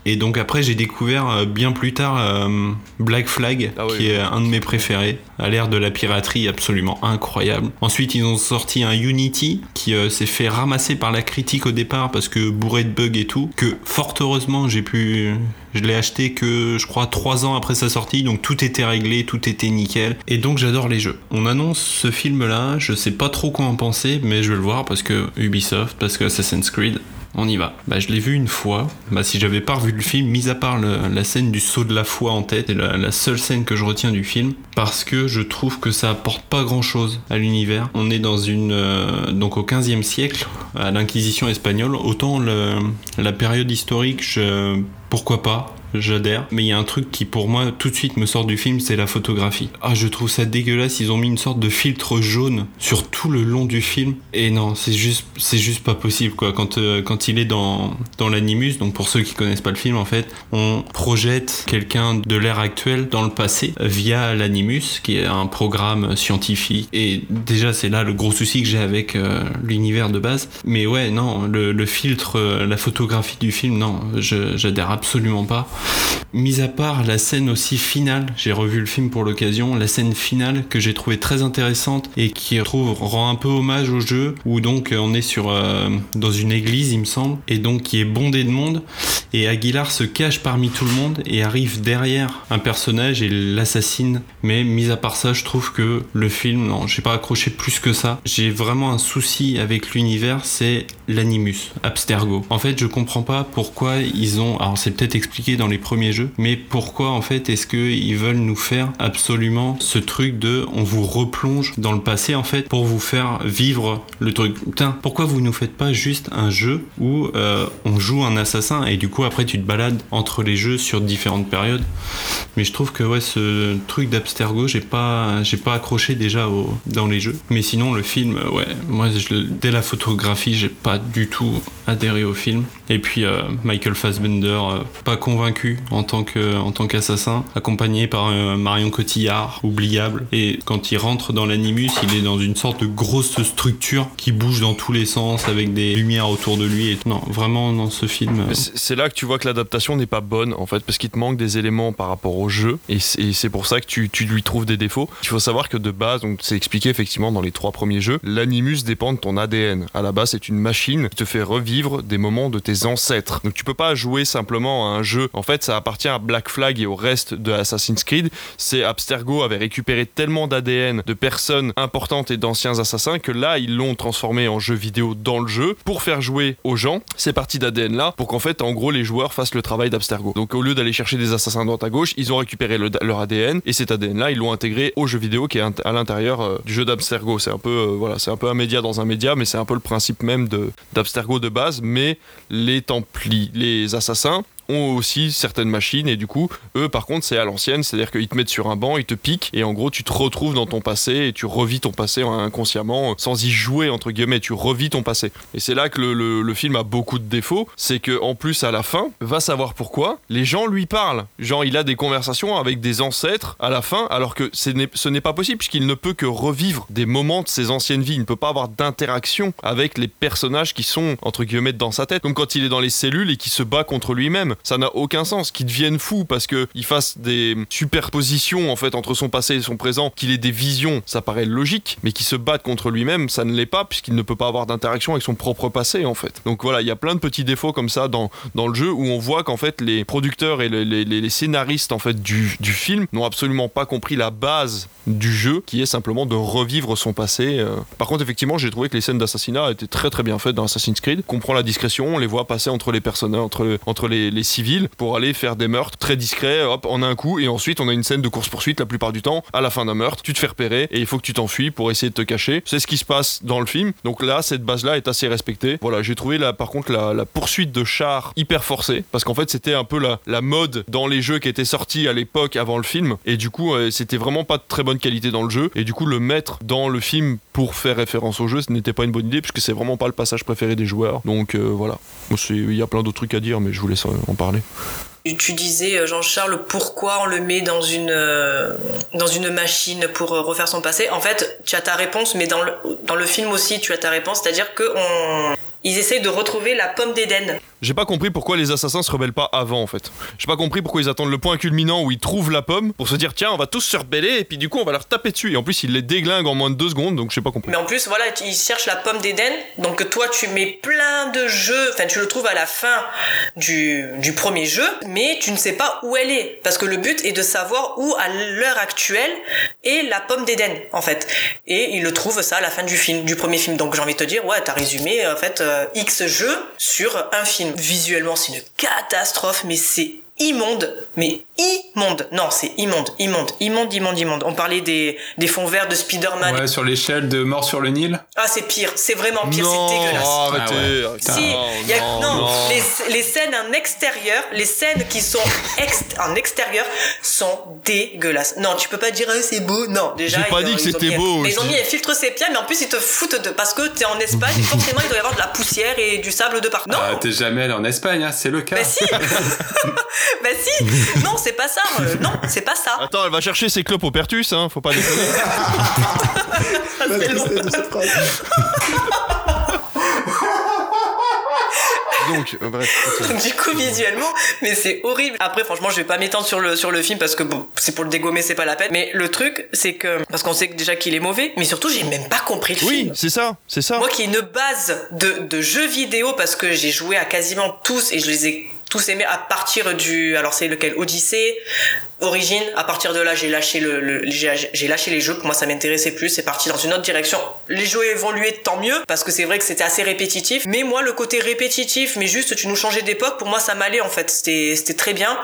Et donc après, j'ai découvert euh, bien plus tard euh, Black Flag,
Ah oui.
qui est un de mes préférés, à l'ère de la piraterie absolument incroyable. Ensuite, ils ont sorti un Unity qui euh, s'est fait ramasser par la critique au départ parce que bourré de bugs et tout, que fort heureusement j'ai pu... Je l'ai acheté que je crois trois ans après sa sortie, donc tout était réglé, tout était nickel. Et donc j'adore les jeux. On annonce ce film-là, je sais pas trop quoi en penser, mais je vais le voir parce que Ubisoft, parce que Assassin's Creed. On y va. Bah, je l'ai vu une fois. Bah, si j'avais pas revu le film, mis à part la scène du saut de la foi en tête, c'est la, seule scène que je retiens du film, parce que je trouve que ça apporte pas grand chose à l'univers. On est dans une. euh, donc au 15e siècle, à l'Inquisition espagnole. Autant la période historique, je, pourquoi pas J'adhère, mais il y a un truc qui pour moi tout de suite me sort du film, c'est la photographie. Ah, je trouve ça dégueulasse, ils ont mis une sorte de filtre jaune sur tout le long du film. Et non, c'est juste, c'est juste pas possible quoi. Quand, euh, quand il est dans, dans l'animus, donc pour ceux qui connaissent pas le film en fait, on projette quelqu'un de l'ère actuelle dans le passé via l'animus, qui est un programme scientifique. Et déjà c'est là le gros souci que j'ai avec euh, l'univers de base. Mais ouais, non, le, le filtre, euh, la photographie du film, non, j'adhère absolument pas. Mis à part la scène aussi finale, j'ai revu le film pour l'occasion, la scène finale que j'ai trouvé très intéressante et qui rend un peu hommage au jeu où donc euh, on est sur euh, dans une église il me semble et donc qui est bondé de monde et Aguilar se cache parmi tout le monde et arrive derrière un personnage et l'assassine. Mais mis à part ça, je trouve que le film, non, j'ai pas accroché plus que ça. J'ai vraiment un souci avec l'univers, c'est l'animus, Abstergo. En fait, je comprends pas pourquoi ils ont. Alors, c'est peut-être expliqué dans les premiers jeux, mais pourquoi en fait est-ce qu'ils veulent nous faire absolument ce truc de on vous replonge dans le passé en fait pour vous faire vivre le truc? Putain, pourquoi vous nous faites pas juste un jeu où euh, on joue un assassin et du coup après tu te balades entre les jeux sur différentes périodes? Mais je trouve que ouais, ce truc d'Abstergo, j'ai pas, j'ai pas accroché déjà au, dans les jeux. Mais sinon, le film, ouais, moi, je dès la photographie, j'ai pas du tout adhéré au film. Et puis euh, Michael Fassbender, euh, pas convaincu en tant que, en tant qu'assassin, accompagné par Marion Cotillard, oubliable. Et quand il rentre dans l'animus, il est dans une sorte de grosse structure qui bouge dans tous les sens avec des lumières autour de lui. Et non, vraiment dans ce film. euh,
C'est là que tu vois que l'adaptation n'est pas bonne en fait parce qu'il te manque des éléments par rapport au jeu et c'est pour ça que tu, tu lui trouves des défauts. Il faut savoir que de base, donc c'est expliqué effectivement dans les trois premiers jeux, l'animus dépend de ton ADN. À la base, c'est une machine qui te fait revivre des moments de tes ancêtres. Donc tu peux pas jouer simplement à un jeu. En fait, ça appartient à Black Flag et au reste de Assassin's Creed. C'est Abstergo avait récupéré tellement d'ADN de personnes importantes et d'anciens assassins que là, ils l'ont transformé en jeu vidéo dans le jeu pour faire jouer aux gens ces parties d'ADN là pour qu'en fait, en gros, les joueurs fassent le travail d'Abstergo. Donc au lieu d'aller chercher des assassins dans à gauche, ils ont récupéré le- leur ADN et cet ADN là, ils l'ont intégré au jeu vidéo qui est à l'intérieur euh, du jeu d'Abstergo. C'est un peu euh, voilà, c'est un peu un média dans un média, mais c'est un peu le principe même de d'Abstergo de base. Mais les Templis, les assassins ont aussi certaines machines et du coup eux par contre c'est à l'ancienne c'est à dire qu'ils te mettent sur un banc ils te piquent et en gros tu te retrouves dans ton passé et tu revis ton passé inconsciemment sans y jouer entre guillemets tu revis ton passé. Et c'est là que le, le- film a beaucoup de défauts c'est que en plus à la fin va savoir pourquoi les gens lui parlent. Genre il a des conversations avec des ancêtres à la fin alors que ce n'est pas possible puisqu'il ne peut que revivre des moments de ses anciennes vies. Il ne peut pas avoir d'interaction avec les personnages qui sont entre guillemets dans sa tête. Comme quand il est dans les cellules et qui se bat contre lui-même ça n'a aucun sens qu'il devienne fou parce que il fasse des superpositions en fait entre son passé et son présent qu'il ait des visions ça paraît logique mais qu'il se batte contre lui-même ça ne l'est pas puisqu'il ne peut pas avoir d'interaction avec son propre passé en fait donc voilà il y a plein de petits défauts comme ça dans, dans le jeu où on voit qu'en fait les producteurs et les, les- scénaristes en fait du, du film n'ont absolument pas compris la base du jeu qui est simplement de revivre son passé euh. par contre effectivement j'ai trouvé que les scènes d'assassinat étaient très très bien faites dans Assassin's Creed on comprend la discrétion on les voit passer entre les personnages entre, entre les, les civils pour aller faire des meurtres très discrets, hop, en un coup, et ensuite on a une scène de course-poursuite la plupart du temps. À la fin d'un meurtre, tu te fais repérer et il faut que tu t'enfuis pour essayer de te cacher. C'est ce qui se passe dans le film. Donc là, cette base-là est assez respectée. Voilà, j'ai trouvé là, par contre, la, poursuite de chars hyper forcée parce qu'en fait, c'était un peu la, mode dans les jeux qui étaient sortis à l'époque avant le film, et du coup, euh, c'était vraiment pas de très bonne qualité dans le jeu, et du coup, le mettre dans le film pour faire référence au jeu, ce n'était pas une bonne idée puisque c'est vraiment pas le passage préféré des joueurs. Donc euh, voilà. Il y a plein d'autres trucs à dire, mais je vous laisse euh, parler.
Tu disais, euh, Jean-Charles, pourquoi on le met dans une, euh, dans une machine pour euh, refaire son passé? En fait, tu as ta réponse, mais dans le, dans le film aussi, tu as ta réponse. C'est-à-dire que on, ils essayent de retrouver la pomme d'Éden.
J'ai pas compris pourquoi les assassins se rebellent pas avant en fait. J'ai pas compris pourquoi ils attendent le point culminant où ils trouvent la pomme pour se dire tiens on va tous se rebeller et puis du coup on va leur taper dessus et en plus ils les déglinguent en moins de deux secondes donc j'ai pas compris.
Mais en plus, voilà, ils cherchent la pomme d'Éden. Donc toi, tu mets plein de jeux. Enfin, tu le trouves à la fin du, du premier jeu, mais tu ne sais pas où elle est. Parce que le but est de savoir où, à l'heure actuelle, est la pomme d'Éden, en fait. Et ils le trouvent ça à la fin du film, du premier film. Donc j'ai envie de te dire, ouais, t'as résumé, en fait, euh, X jeux sur un film. Visuellement, c'est une catastrophe, mais c'est immonde, mais immonde. Non, c'est immonde, immonde, immonde, immonde, immonde. On parlait des, des fonds verts de Spider-Man.
Ouais, sur l'échelle de Mort sur le Nil.
Ah, c'est pire, c'est vraiment pire, c'est dégueulasse.
arrêtez,
Ah ouais.
arrêtez.
Si,
Non,
y a-
non.
Les, les scènes en extérieur, les scènes qui sont ex- en extérieur sont dégueulasses. Non, tu peux pas dire ah, c'est beau. Non, déjà.
J'ai pas
ils-
dit que c'était beau,
ils ont mis un filtre sépia, mais en plus ils te foutent de parce que t'es en Espagne, et forcément il doit y avoir de la poussière et du sable de partout. Non.
Ah, T'es jamais allé en Espagne, hein, c'est le cas.
Bah si Bah si Non, c'est pas ça euh, Non, c'est pas ça
Attends elle va chercher ses clopes au Pertus hein, faut pas déconner.
Phrase.
donc euh, bref.
du coup visuellement mais c'est horrible après franchement je vais pas m'étendre sur le sur le film parce que bon c'est pour le dégommer c'est pas la peine mais le truc c'est que parce qu'on sait que déjà qu'il est mauvais mais surtout j'ai même pas compris le
Oui
film
c'est ça c'est ça.
moi qui ai une base de, de jeux vidéo parce que j'ai joué à quasiment tous et je les ai tous aimés à partir du alors c'est lequel? Odyssey Origin à partir de là j'ai lâché le, le- j'ai lâché les jeux. Pour moi ça m'intéressait plus. C'est parti dans une autre direction. Les jeux évoluaient tant mieux parce que c'est vrai que c'était assez répétitif. Mais moi le côté répétitif mais juste tu nous changeais d'époque pour moi ça m'allait en fait. C'était c'était très bien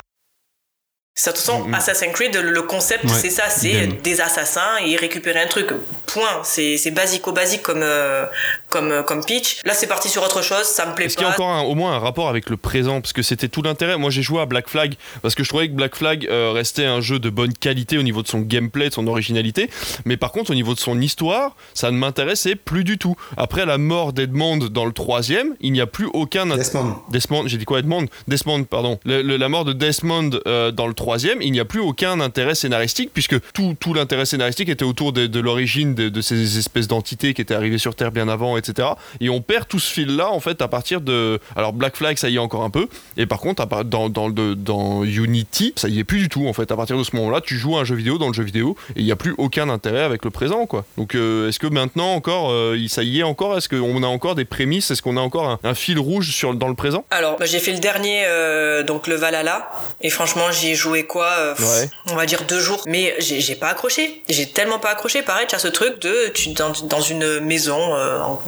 de toute façon. Assassin's Creed, le concept,
Ouais,
c'est ça, c'est des assassins et récupérer un truc. Point. C'est, c'est basico-basique comme, euh, comme, euh, comme pitch. Là, c'est parti sur autre chose, ça me plaît
Est-ce qu'il y a
pas.
encore un- au moins un rapport avec le présent? Parce que c'était tout l'intérêt. Moi j'ai joué à Black Flag parce que je trouvais que Black Flag euh, restait un jeu de bonne qualité au niveau de son gameplay, de son originalité. Mais par contre, au niveau de son histoire, ça ne m'intéressait plus du tout. Après la mort d'Edmond dans le troisième, il n'y a plus aucun.
Desmond.
Desmond, j'ai dit quoi? Edmond? Desmond, pardon. Le- le- la mort de Desmond euh, dans le troisième, il n'y a plus aucun intérêt scénaristique puisque tout, tout l'intérêt scénaristique était autour de, l'origine de, ces espèces d'entités qui étaient arrivées sur Terre bien avant, etc. Et on perd tout ce fil-là en fait à partir de. Alors Black Flag, ça y est encore un peu. Et par contre, dans, dans, Unity, ça y est plus du tout en fait. À partir de ce moment-là, tu joues à un jeu vidéo dans le jeu vidéo et il n'y a plus aucun intérêt avec le présent quoi. Donc euh, est-ce que maintenant encore, euh, ça y est encore? Est-ce qu'on a encore des prémices? Est-ce qu'on a encore un, un fil rouge sur, dans le présent?
Alors, bah, j'ai fait le dernier, euh, donc le Valhalla. Et franchement, j'y ai joué quoi euh,
Ouais.
On va dire deux jours. Mais j'ai, pas accroché. J'ai tellement pas accroché. Pareil, tu as ce truc de, tu dans, dans une maison, euh, en-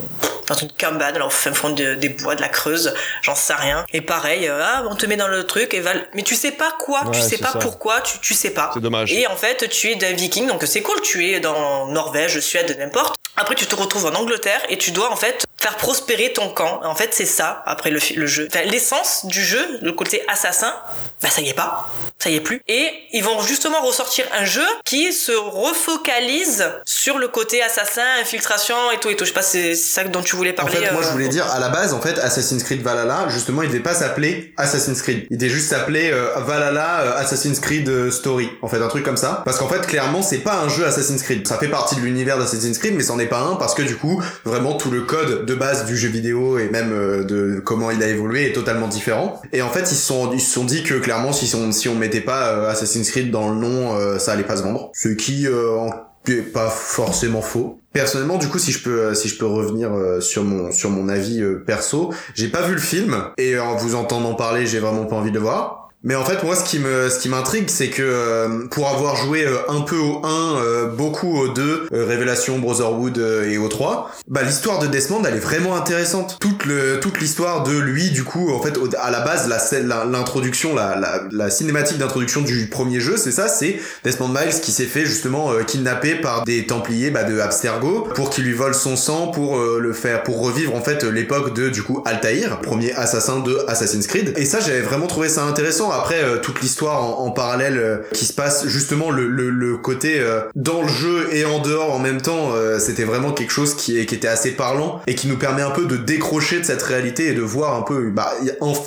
dans une cabane, alors fin fond de- des bois, de la Creuse, j'en sais rien. Et pareil, euh, ah, on te met dans le truc, et Val... mais tu sais pas quoi, tu sais pas
ça.
pourquoi, tu, tu sais pas.
C'est dommage.
Et en fait, tu es d'un viking, donc c'est cool, tu es dans Norvège, Suède, n'importe. Après, tu te retrouves en Angleterre et tu dois en fait faire prospérer ton camp. En fait, c'est ça, après le, le jeu. Enfin, l'essence du jeu, le côté assassin, bah ça y est pas. Ça y est plus. Et ils vont justement ressortir un jeu qui se refocalise sur le côté assassin, infiltration et tout et tout. Je sais pas si c'est ça dont tu voulais
En
parler.
fait, moi,
euh,
je voulais dire, à la base, en fait, Assassin's Creed Valhalla, justement, il devait pas s'appeler Assassin's Creed. Il devait juste s'appeler euh, Valhalla euh, Assassin's Creed euh, Story. En fait, un truc comme ça. Parce qu'en fait, clairement, c'est pas un jeu Assassin's Creed. Ça fait partie de l'univers d'Assassin's Creed, mais c'en est pas un parce que du coup, vraiment, tout le code de base du jeu vidéo et même euh, de comment il a évolué est totalement différent. Et en fait, ils se sont, ils se sont dit que clairement, si on, si on mettait pas euh, Assassin's Creed dans le nom, euh, ça allait pas se vendre. Ce qui, euh, en est pas forcément faux. Personnellement, du coup, si je peux, si je peux revenir sur mon, sur mon avis perso, j'ai pas vu le film et en vous entendant parler, j'ai vraiment pas envie de le voir. Mais en fait, moi, ce qui me, ce qui m'intrigue, c'est que euh, pour avoir joué euh, un peu au 1, euh, beaucoup au 2, Révélation, Brotherhood et au 3, bah l'histoire de Desmond, elle est vraiment intéressante. Toute le, toute l'histoire de lui, du coup, en fait, à la base, la, l'introduction, la, la, la cinématique d'introduction du premier jeu, c'est ça, c'est Desmond Miles qui s'est fait justement kidnapper par des Templiers bah, de Abstergo pour qu'il lui vole son sang pour le faire, pour revivre en fait l'époque de du coup Altaïr, premier assassin de Assassin's Creed. Et ça, j'avais vraiment trouvé ça intéressant après euh, toute l'histoire en, parallèle euh, qui se passe justement le, côté euh, dans le jeu et en dehors en même temps c'était vraiment quelque chose qui était assez parlant et qui nous permet un peu de décrocher de cette réalité et de voir un peu bah,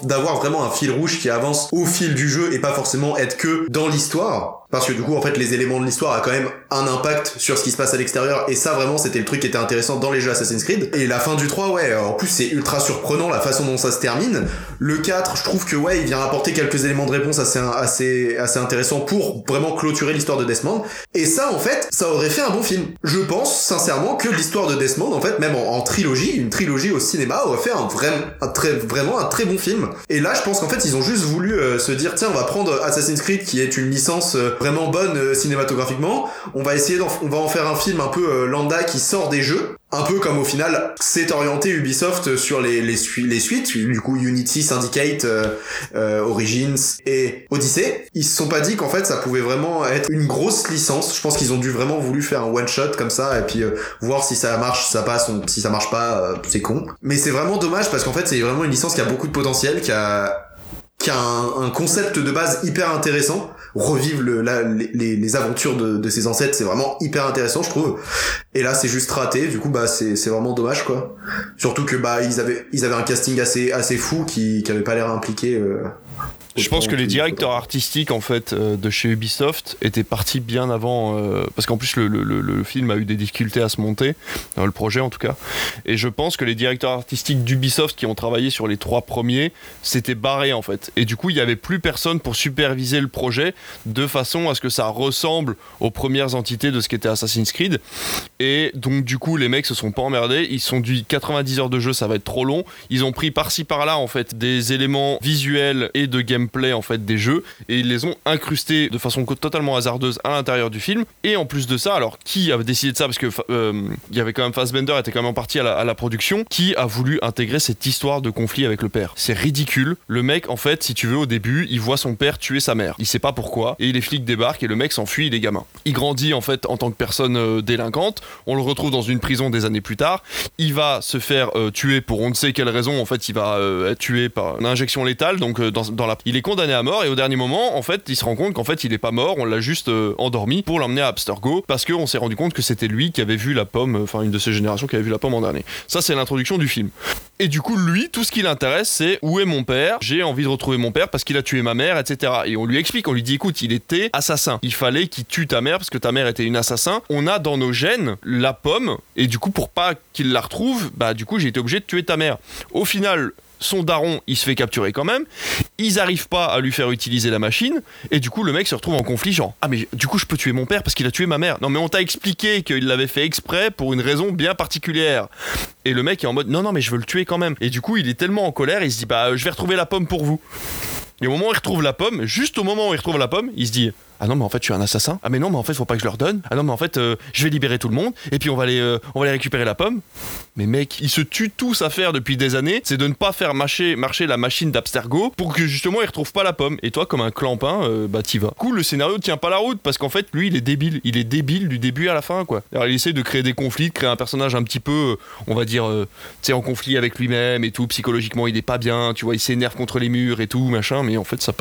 d'avoir vraiment un fil rouge qui avance au fil du jeu et pas forcément être que dans l'histoire parce que du coup en fait les éléments de l'histoire a quand même un impact sur ce qui se passe à l'extérieur. Et ça vraiment c'était le truc qui était intéressant dans les jeux Assassin's Creed. Et la fin du 3 ouais en plus c'est ultra surprenant la façon dont ça se termine. Le 4 je trouve que ouais il vient apporter quelques éléments de réponse assez assez assez intéressants pour vraiment clôturer l'histoire de Desmond. Et ça en fait ça aurait fait un bon film. Je pense sincèrement que l'histoire de Desmond en fait même en, trilogie une trilogie au cinéma aurait fait un vrai un très vraiment un très bon film. Et là je pense qu'en fait ils ont juste voulu euh, se dire tiens on va prendre Assassin's Creed qui est une licence euh, vraiment bonne euh, cinématographiquement. On va essayer, on va en faire un film un peu euh, lambda qui sort des jeux. Un peu comme au final s'est orienté Ubisoft sur les, les, les suites, du coup Unity, Syndicate, euh, Origins et Odyssey. Ils se sont pas dit qu'en fait ça pouvait vraiment être une grosse licence. Je pense qu'ils ont dû vraiment voulu faire un one shot comme ça et puis voir si ça marche, ça passe, si ça marche pas, c'est con. Mais c'est vraiment dommage parce qu'en fait c'est vraiment une licence qui a beaucoup de potentiel, qui a qui a un concept de base hyper intéressant revivre le, les, aventures de, ses ancêtres, c'est vraiment hyper intéressant, je trouve. Et là, c'est juste raté. Du coup, bah, c'est, vraiment dommage, quoi. Surtout que bah, ils avaient, ils avaient un casting assez, assez fou qui, qui avait pas l'air impliqué. Euh,
je pense que les directeurs artistiques en fait euh, de chez Ubisoft étaient partis bien avant euh, parce qu'en plus le, le, le, film a eu des difficultés à se monter dans le projet en tout cas. Et je pense que les directeurs artistiques d'Ubisoft qui ont travaillé sur les trois premiers s'étaient barrés en fait. Et du coup il n'y avait plus personne pour superviser le projet de façon à ce que ça ressemble aux premières entités de ce qu'était Assassin's Creed. Et donc du coup les mecs se sont pas emmerdés. Ils sont dit 90 heures de jeu ça va être trop long. Ils ont pris par-ci par-là en fait des éléments visuels et de gameplay gameplay en fait des jeux et ils les ont incrustés de façon totalement hasardeuse à l'intérieur du film. Et en plus de ça, alors qui avait décidé de ça? Parce que euh, il y avait quand même Fassbender était quand même parti à la, à la, production, qui a voulu intégrer cette histoire de conflit avec le père? C'est ridicule. Le mec en fait, si tu veux, au début, il voit son père tuer sa mère. Il sait pas pourquoi et les flics débarquent et le mec s'enfuit. Il est gamin. Il grandit en fait en tant que personne euh, délinquante. On le retrouve dans une prison des années plus tard. Il va se faire euh, tuer pour on ne sait quelle raison. En fait, il va être tué par une injection létale. Donc dans, la, est condamné à mort et au dernier moment, en fait, il se rend compte qu'en fait, il est pas mort, on l'a juste euh, endormi pour l'emmener à Abstergo parce qu'on s'est rendu compte que c'était lui qui avait vu la pomme, enfin une de ses générations qui avait vu la pomme en dernier. Ça, c'est l'introduction du film. Et du coup, lui, tout ce qui l'intéresse, c'est où est mon père? J'ai envie de retrouver mon père parce qu'il a tué ma mère, etc. Et on lui explique, on lui dit, écoute, il était assassin. Il fallait qu'il tue ta mère parce que ta mère était une assassin. On a dans nos gènes la pomme et du coup, pour pas qu'il la retrouve, bah du coup, j'ai été obligé de tuer ta mère. Au final, son daron, il se fait capturer quand même. Ils arrivent pas à lui faire utiliser la machine. Et du coup, le mec se retrouve en conflit, genre Ah, mais du coup, je peux tuer mon père parce qu'il a tué ma mère. Non, mais on t'a expliqué qu'il l'avait fait exprès pour une raison bien particulière. Et le mec est en mode Non, non, mais je veux le tuer quand même. Et du coup, il est tellement en colère, il se dit Bah, je vais retrouver la pomme pour vous. Et au moment où il retrouve la pomme, juste au moment où il retrouve la pomme, il se dit ah non mais en fait je suis un assassin. Ah mais non mais en fait faut pas que je leur donne. Ah non mais en fait euh, je vais libérer tout le monde et puis on va aller euh, on va aller récupérer la pomme. Mais mec, ils se tuent tous à faire depuis des années, c'est de ne pas faire marcher, marcher la machine d'Abstergo pour que justement ils retrouvent pas la pomme. Et toi comme un clampin, euh, bah t'y vas. Cool, le scénario tient pas la route parce qu'en fait lui il est débile, il est débile du début à la fin quoi. Alors il essaie de créer des conflits, de créer un personnage un petit peu, on va dire, tu sais en conflit avec lui-même et tout. Psychologiquement il est pas bien, tu vois, il s'énerve contre les murs et tout machin. Mais en fait ça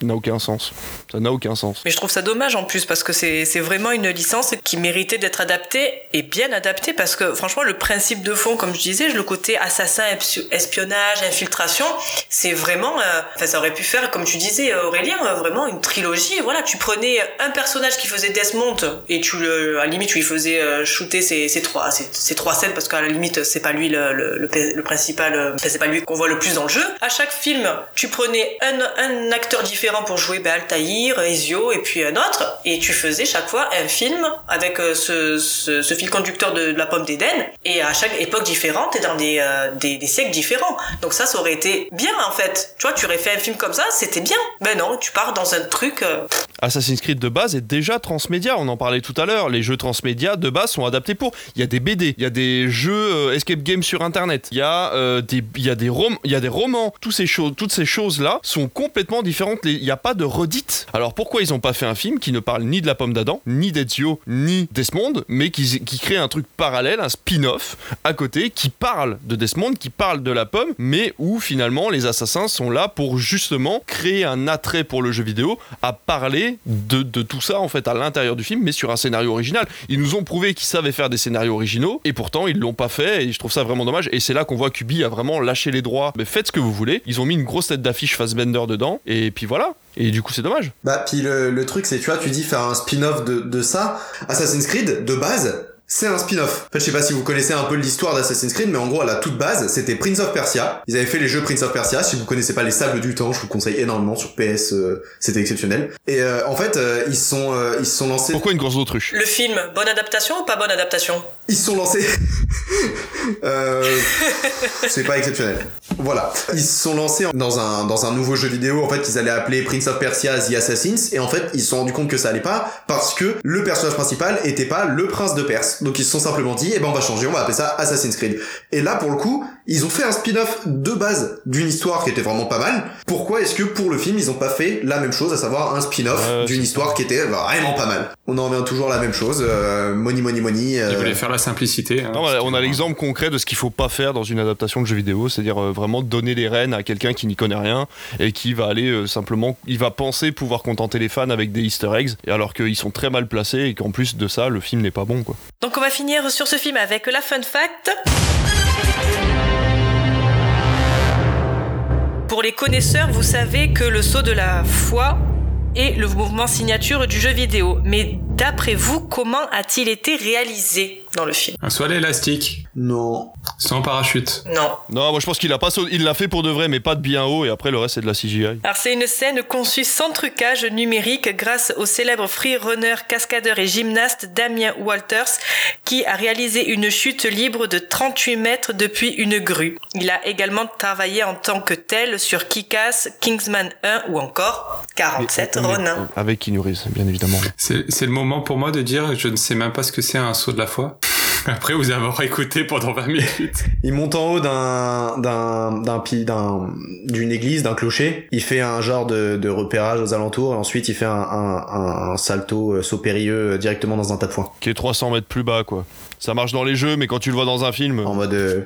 n'a aucun sens. Ça n'a aucun sens.
Mais je trouve ça dommage en plus parce que c'est vraiment une licence qui méritait d'être adaptée et bien adaptée parce que franchement le principe de fond comme je disais le côté assassin espionnage infiltration c'est vraiment euh, enfin ça aurait pu faire comme tu disais Aurélien euh, vraiment une trilogie. Voilà tu prenais un personnage qui faisait Desmond et tu le à la limite tu lui faisais euh, shooter ces, ces trois ces, trois scènes parce qu'à la limite c'est pas lui le, principal c'est pas lui qu'on voit le plus dans le jeu. À chaque film tu prenais un, un acteur différent pour jouer ben, Altaïr Ezio et puis un autre, et tu faisais chaque fois un film avec euh, ce, fil conducteur de, la pomme d'Éden, et à chaque époque différente et dans des, euh, des, des, siècles différents. Donc ça, ça aurait été bien en fait. Tu vois, tu aurais fait un film comme ça, c'était bien. Ben non, tu pars dans un truc. Euh...
Assassin's Creed de base est déjà transmédia, on en parlait tout à l'heure. Les jeux transmédia de base sont adaptés pour. Il y a des BD, il y a des jeux escape game sur internet, il y a des il y a des rom il y a des romans, toutes ces choses toutes ces choses là sont complètement différentes, il n'y a pas de redite. Alors pourquoi ils n'ont pas fait un film qui ne parle ni de la pomme d'Adam, ni d'Ezio, ni Desmond, mais qui, crée un truc parallèle, un spin-off à côté qui parle de Desmond, qui parle de la pomme, mais où finalement les assassins sont là pour justement créer un attrait pour le jeu vidéo à parler de, de tout ça en fait à l'intérieur du film, mais sur un scénario original. Ils nous ont prouvé qu'ils savaient faire des scénarios originaux et pourtant ils l'ont pas fait et je trouve ça vraiment dommage. Et c'est là qu'on voit Kubi a vraiment lâché les droits. Mais faites ce que vous voulez. Ils ont mis une grosse tête d'affiche Fassbender dedans et puis voilà. Et du coup, c'est dommage.
Bah, puis le, le truc, c'est, tu vois, tu dis faire un spin-off de, de ça. Assassin's Creed, de base, c'est un spin-off. En fait, je sais pas si vous connaissez un peu l'histoire d'Assassin's Creed, mais en gros, à la toute base, c'était Prince of Persia. Ils avaient fait les jeux Prince of Persia. Si vous connaissez pas les Sables du Temps, je vous conseille énormément sur PS. Euh, c'était exceptionnel. Et euh, en fait, euh, ils sont euh, ils sont lancés.
Pourquoi une grosse autruche?
Le film, bonne adaptation ou pas bonne adaptation?
Ils se sont lancés. c'est pas exceptionnel. Voilà. Ils se sont lancés dans un dans un nouveau jeu vidéo. En fait, ils allaient appeler Prince of Persia The Assassins. Et en fait, ils se sont rendus compte que ça allait pas parce que le personnage principal était pas le prince de Perse. Donc ils se sont simplement dit, eh ben on va changer, on va appeler ça Assassin's Creed. Et là, pour le coup, ils ont fait un spin-off de base d'une histoire qui était vraiment pas mal. Pourquoi est-ce que pour le film, ils ont pas fait la même chose, à savoir un spin-off d'une histoire qui était vraiment pas mal On en revient toujours à la même chose. Euh, money, money, money. euh,
Ils voulaient faire la simplicité. hein.
Non, on a l'exemple concret de ce qu'il faut pas faire dans une adaptation de jeu vidéo, c'est-à-dire euh, vraiment donner les rênes à quelqu'un qui n'y connaît rien et qui va aller euh, simplement, il va penser pouvoir contenter les fans avec des Easter eggs, et alors qu'ils sont très mal placés et qu'en plus de ça, le film n'est pas bon quoi.
Donc on va finir sur ce film avec la fun fact. Pour les connaisseurs, vous savez que le saut de la foi est le mouvement signature du jeu vidéo. Mais d'après vous, comment a-t-il été réalisé dans le film?
Un soie élastique,
Non.
sans parachute.
Non.
Non, moi je pense qu'il a pas sauté- il l'a fait pour de vrai, mais pas de bien haut, et après le reste c'est de la CGI.
Alors c'est une scène conçue sans trucage numérique grâce au célèbre freerunner, cascadeur et gymnaste Damien Walters qui a réalisé une chute libre de 38 mètres depuis une grue. Il a également travaillé en tant que tel sur Kick-Ass, Kingsman 1 ou encore 47
Mais-
Ronin.
Avec Reeves, bien évidemment.
C'est le moment pour moi de dire je ne sais même pas ce que c'est un saut de la foi. Après vous avoir écouté pendant 20 minutes.
Il monte en haut d'un d'un d'un d'une église, d'un clocher. Il fait un genre de, de repérage aux alentours et ensuite il fait un, un, un, un salto euh, saut périlleux euh, directement dans un tas de foin.
Qui est 300 mètres plus bas quoi. Ça marche dans les jeux, mais quand tu le vois dans un film.
En mode euh,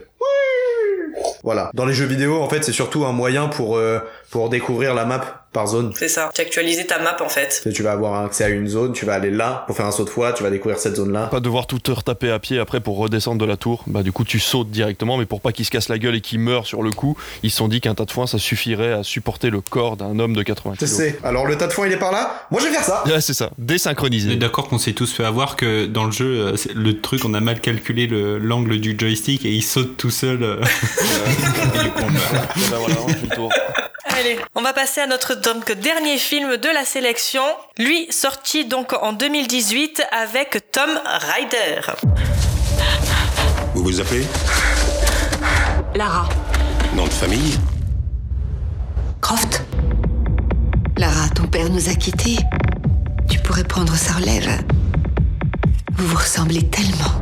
voilà. Dans les jeux vidéo, en fait, c'est surtout un moyen pour euh, pour découvrir la map par zone.
C'est ça. Tu as actualisé ta map en fait.
Tu vas avoir accès à une zone, tu vas aller là pour faire un saut de foi, tu vas découvrir cette zone-là.
Pas devoir tout te retaper à pied après pour redescendre de la tour. Bah du coup tu sautes directement, mais pour pas qu'il se casse la gueule et qu'il meure sur le coup, ils se sont dit qu'un tas de foin ça suffirait à supporter le corps d'un homme de 80
Je
kilos.
sais. Alors le tas de foin, il est par là? Moi, je vais faire ça.
Ouais, c'est ça,
On est
désynchronisé.
d'accord qu'on s'est tous fait avoir que dans le jeu, euh, c'est- le truc, on a mal calculé le- l'angle du joystick et il saute tout seul. euh. Du coup, on meurt.
Voilà, on fait le tour.
Allez, on va passer à notre donc dernier film de la sélection. Lui sorti donc en 2018 avec Tom Ryder.
Vous vous appelez
Lara.
Nom de famille
Croft Lara, ton père nous a quittés. Tu pourrais prendre sa relève. Vous vous ressemblez tellement.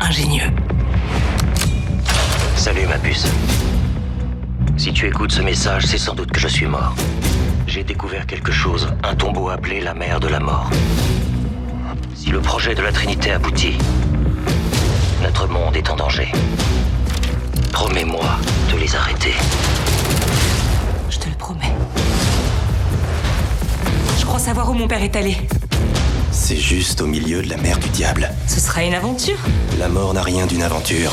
Ingénieux.
Salut ma puce. Si tu écoutes ce message, c'est sans doute que je suis mort. J'ai découvert quelque chose, un tombeau appelé la mer de la mort. Si le projet de la Trinité aboutit, notre monde est en danger. Promets-moi de les arrêter.
Je te le promets. Je crois savoir où mon père est allé.
C'est juste au milieu de la mer du diable.
Ce sera une aventure.
La mort n'a rien d'une aventure.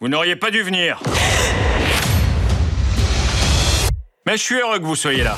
Vous n'auriez pas dû venir. Mais je suis heureux que vous soyez là.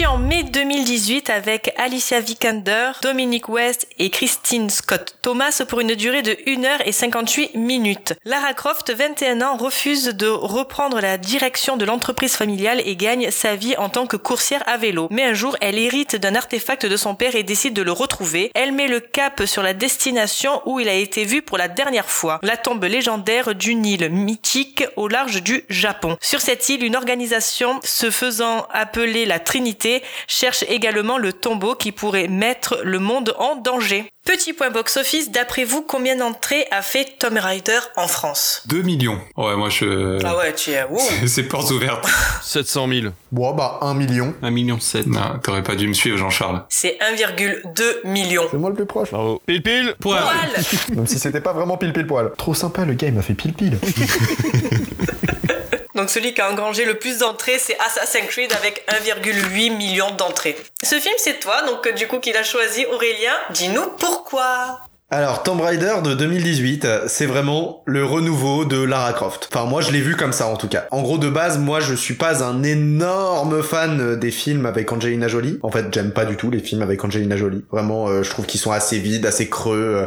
En mai 2018 avec Alicia Vikander, Dominic West et Christine Scott Thomas pour une durée de 1h58 minutes. Lara Croft, 21 ans, refuse de reprendre la direction de l'entreprise familiale et gagne sa vie en tant que coursière à vélo. Mais un jour, elle hérite d'un artefact de son père et décide de le retrouver. Elle met le cap sur la destination où il a été vu pour la dernière fois, la tombe légendaire d'une île mythique au large du Japon. Sur cette île, une organisation se faisant appeler la Trinité cherche également le tombeau qui pourrait mettre le monde en danger. Petit point box-office, d'après vous, combien d'entrées a fait Tom Rider en France?
2 millions. Ouais, moi je.
Ah ouais, tu es.
C'est portes ouvertes.
700 000.
Bon, bah, 1 million.
1 million 7.
Non, t'aurais pas dû me suivre, Jean-Charles.
C'est 1,2 million.
C'est moi le plus proche.
Bravo. Pile pile
Poil.
Même si c'était pas vraiment pile pile poil. Trop sympa, le gars, il m'a fait pile pile.
Donc celui qui a engrangé le plus d'entrées, c'est Assassin's Creed avec 1,8 million d'entrées. Ce film, c'est toi, donc du coup qu'il a choisi Aurélien. Dis-nous pourquoi
Alors, Tomb Raider de 2018, euh, c'est vraiment le renouveau de Lara Croft. Enfin, moi, je l'ai vu comme ça, en tout cas. En gros, de base, moi, je suis pas un énorme fan euh, des films avec Angelina Jolie. En fait, j'aime pas du tout les films avec Angelina Jolie. Vraiment, euh, je trouve qu'ils sont assez vides, assez creux. euh,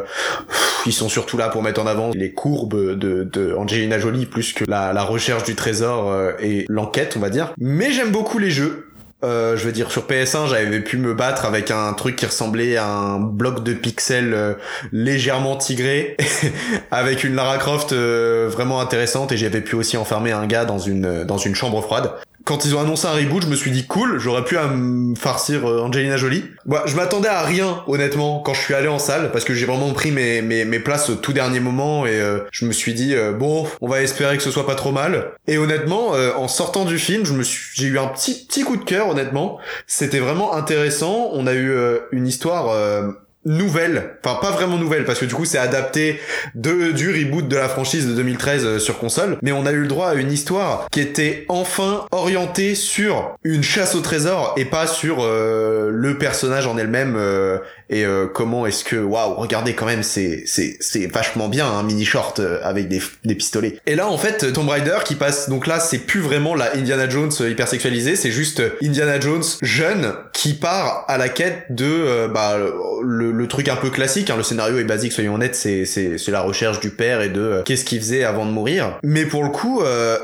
Ils sont surtout là pour mettre en avant les courbes de, Angelina Jolie plus que la, recherche du trésor et l'enquête, on va dire. Mais j'aime beaucoup les jeux. Euh, je veux dire, sur PS1, j'avais pu me battre avec un truc qui ressemblait à un bloc de pixels euh, légèrement tigré, avec une Lara Croft euh, vraiment intéressante, et j'avais pu aussi enfermer un gars dans une dans une chambre froide. Quand ils ont annoncé un reboot, je me suis dit cool, j'aurais pu à me farcir euh, Angelina Jolie. Je m'attendais à rien, honnêtement, quand je suis allé en salle, parce que j'ai vraiment pris mes, mes, places au tout dernier moment, et euh, je me suis dit, euh, bon, on va espérer que ce soit pas trop mal. Et honnêtement, euh, en sortant du film, j'ai eu un petit, petit coup de cœur, honnêtement. C'était vraiment intéressant. On a eu euh, une histoire... nouvelle, enfin pas vraiment nouvelle parce que du coup c'est adapté de du reboot de la franchise de 2013 euh, sur console, mais on a eu le droit à une histoire qui était enfin orientée sur une chasse au trésor et pas sur euh, le personnage en elle-même euh, et euh, comment est-ce que waouh regardez quand même c'est c'est c'est vachement bien un mini short euh, avec des des pistolets. Et là en fait Tomb Raider qui passe donc là c'est plus vraiment la Indiana Jones euh, hyper sexualisée, c'est juste euh, Indiana Jones jeune qui part à la quête de euh, bah le, le truc un peu classique hein, le scénario est basique soyons honnêtes c'est c'est c'est la recherche du père et de euh, qu'est-ce qu'il faisait avant de mourir. Mais pour le coup euh,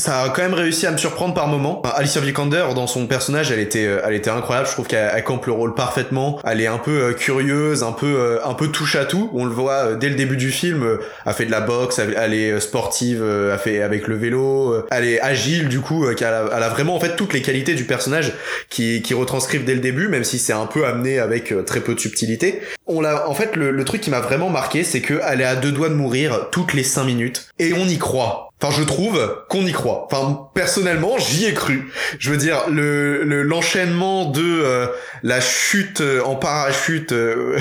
ça a quand même réussi à me surprendre par moments. Enfin, Alicia Vikander dans son personnage, elle était, euh, elle était incroyable. Je trouve qu'elle elle campe le rôle parfaitement. Elle est un peu euh, curieuse, un peu, euh, un peu touche à tout. On le voit dès le début du film. elle fait de la boxe, elle, elle est sportive, elle fait avec le vélo, elle est agile du coup. qu'elle a, elle a vraiment en fait toutes les qualités du personnage qui, qui retranscrivent dès le début, même si c'est un peu amené avec très peu de subtilité. On l'a, en fait, le, le truc qui m'a vraiment marqué, c'est que elle est à deux doigts de mourir toutes les cinq minutes et on y croit. Enfin, je trouve qu'on y croit. Enfin, personnellement, j'y ai cru. Je veux dire, le le- l'enchaînement de euh, la chute euh, en parachute, euh,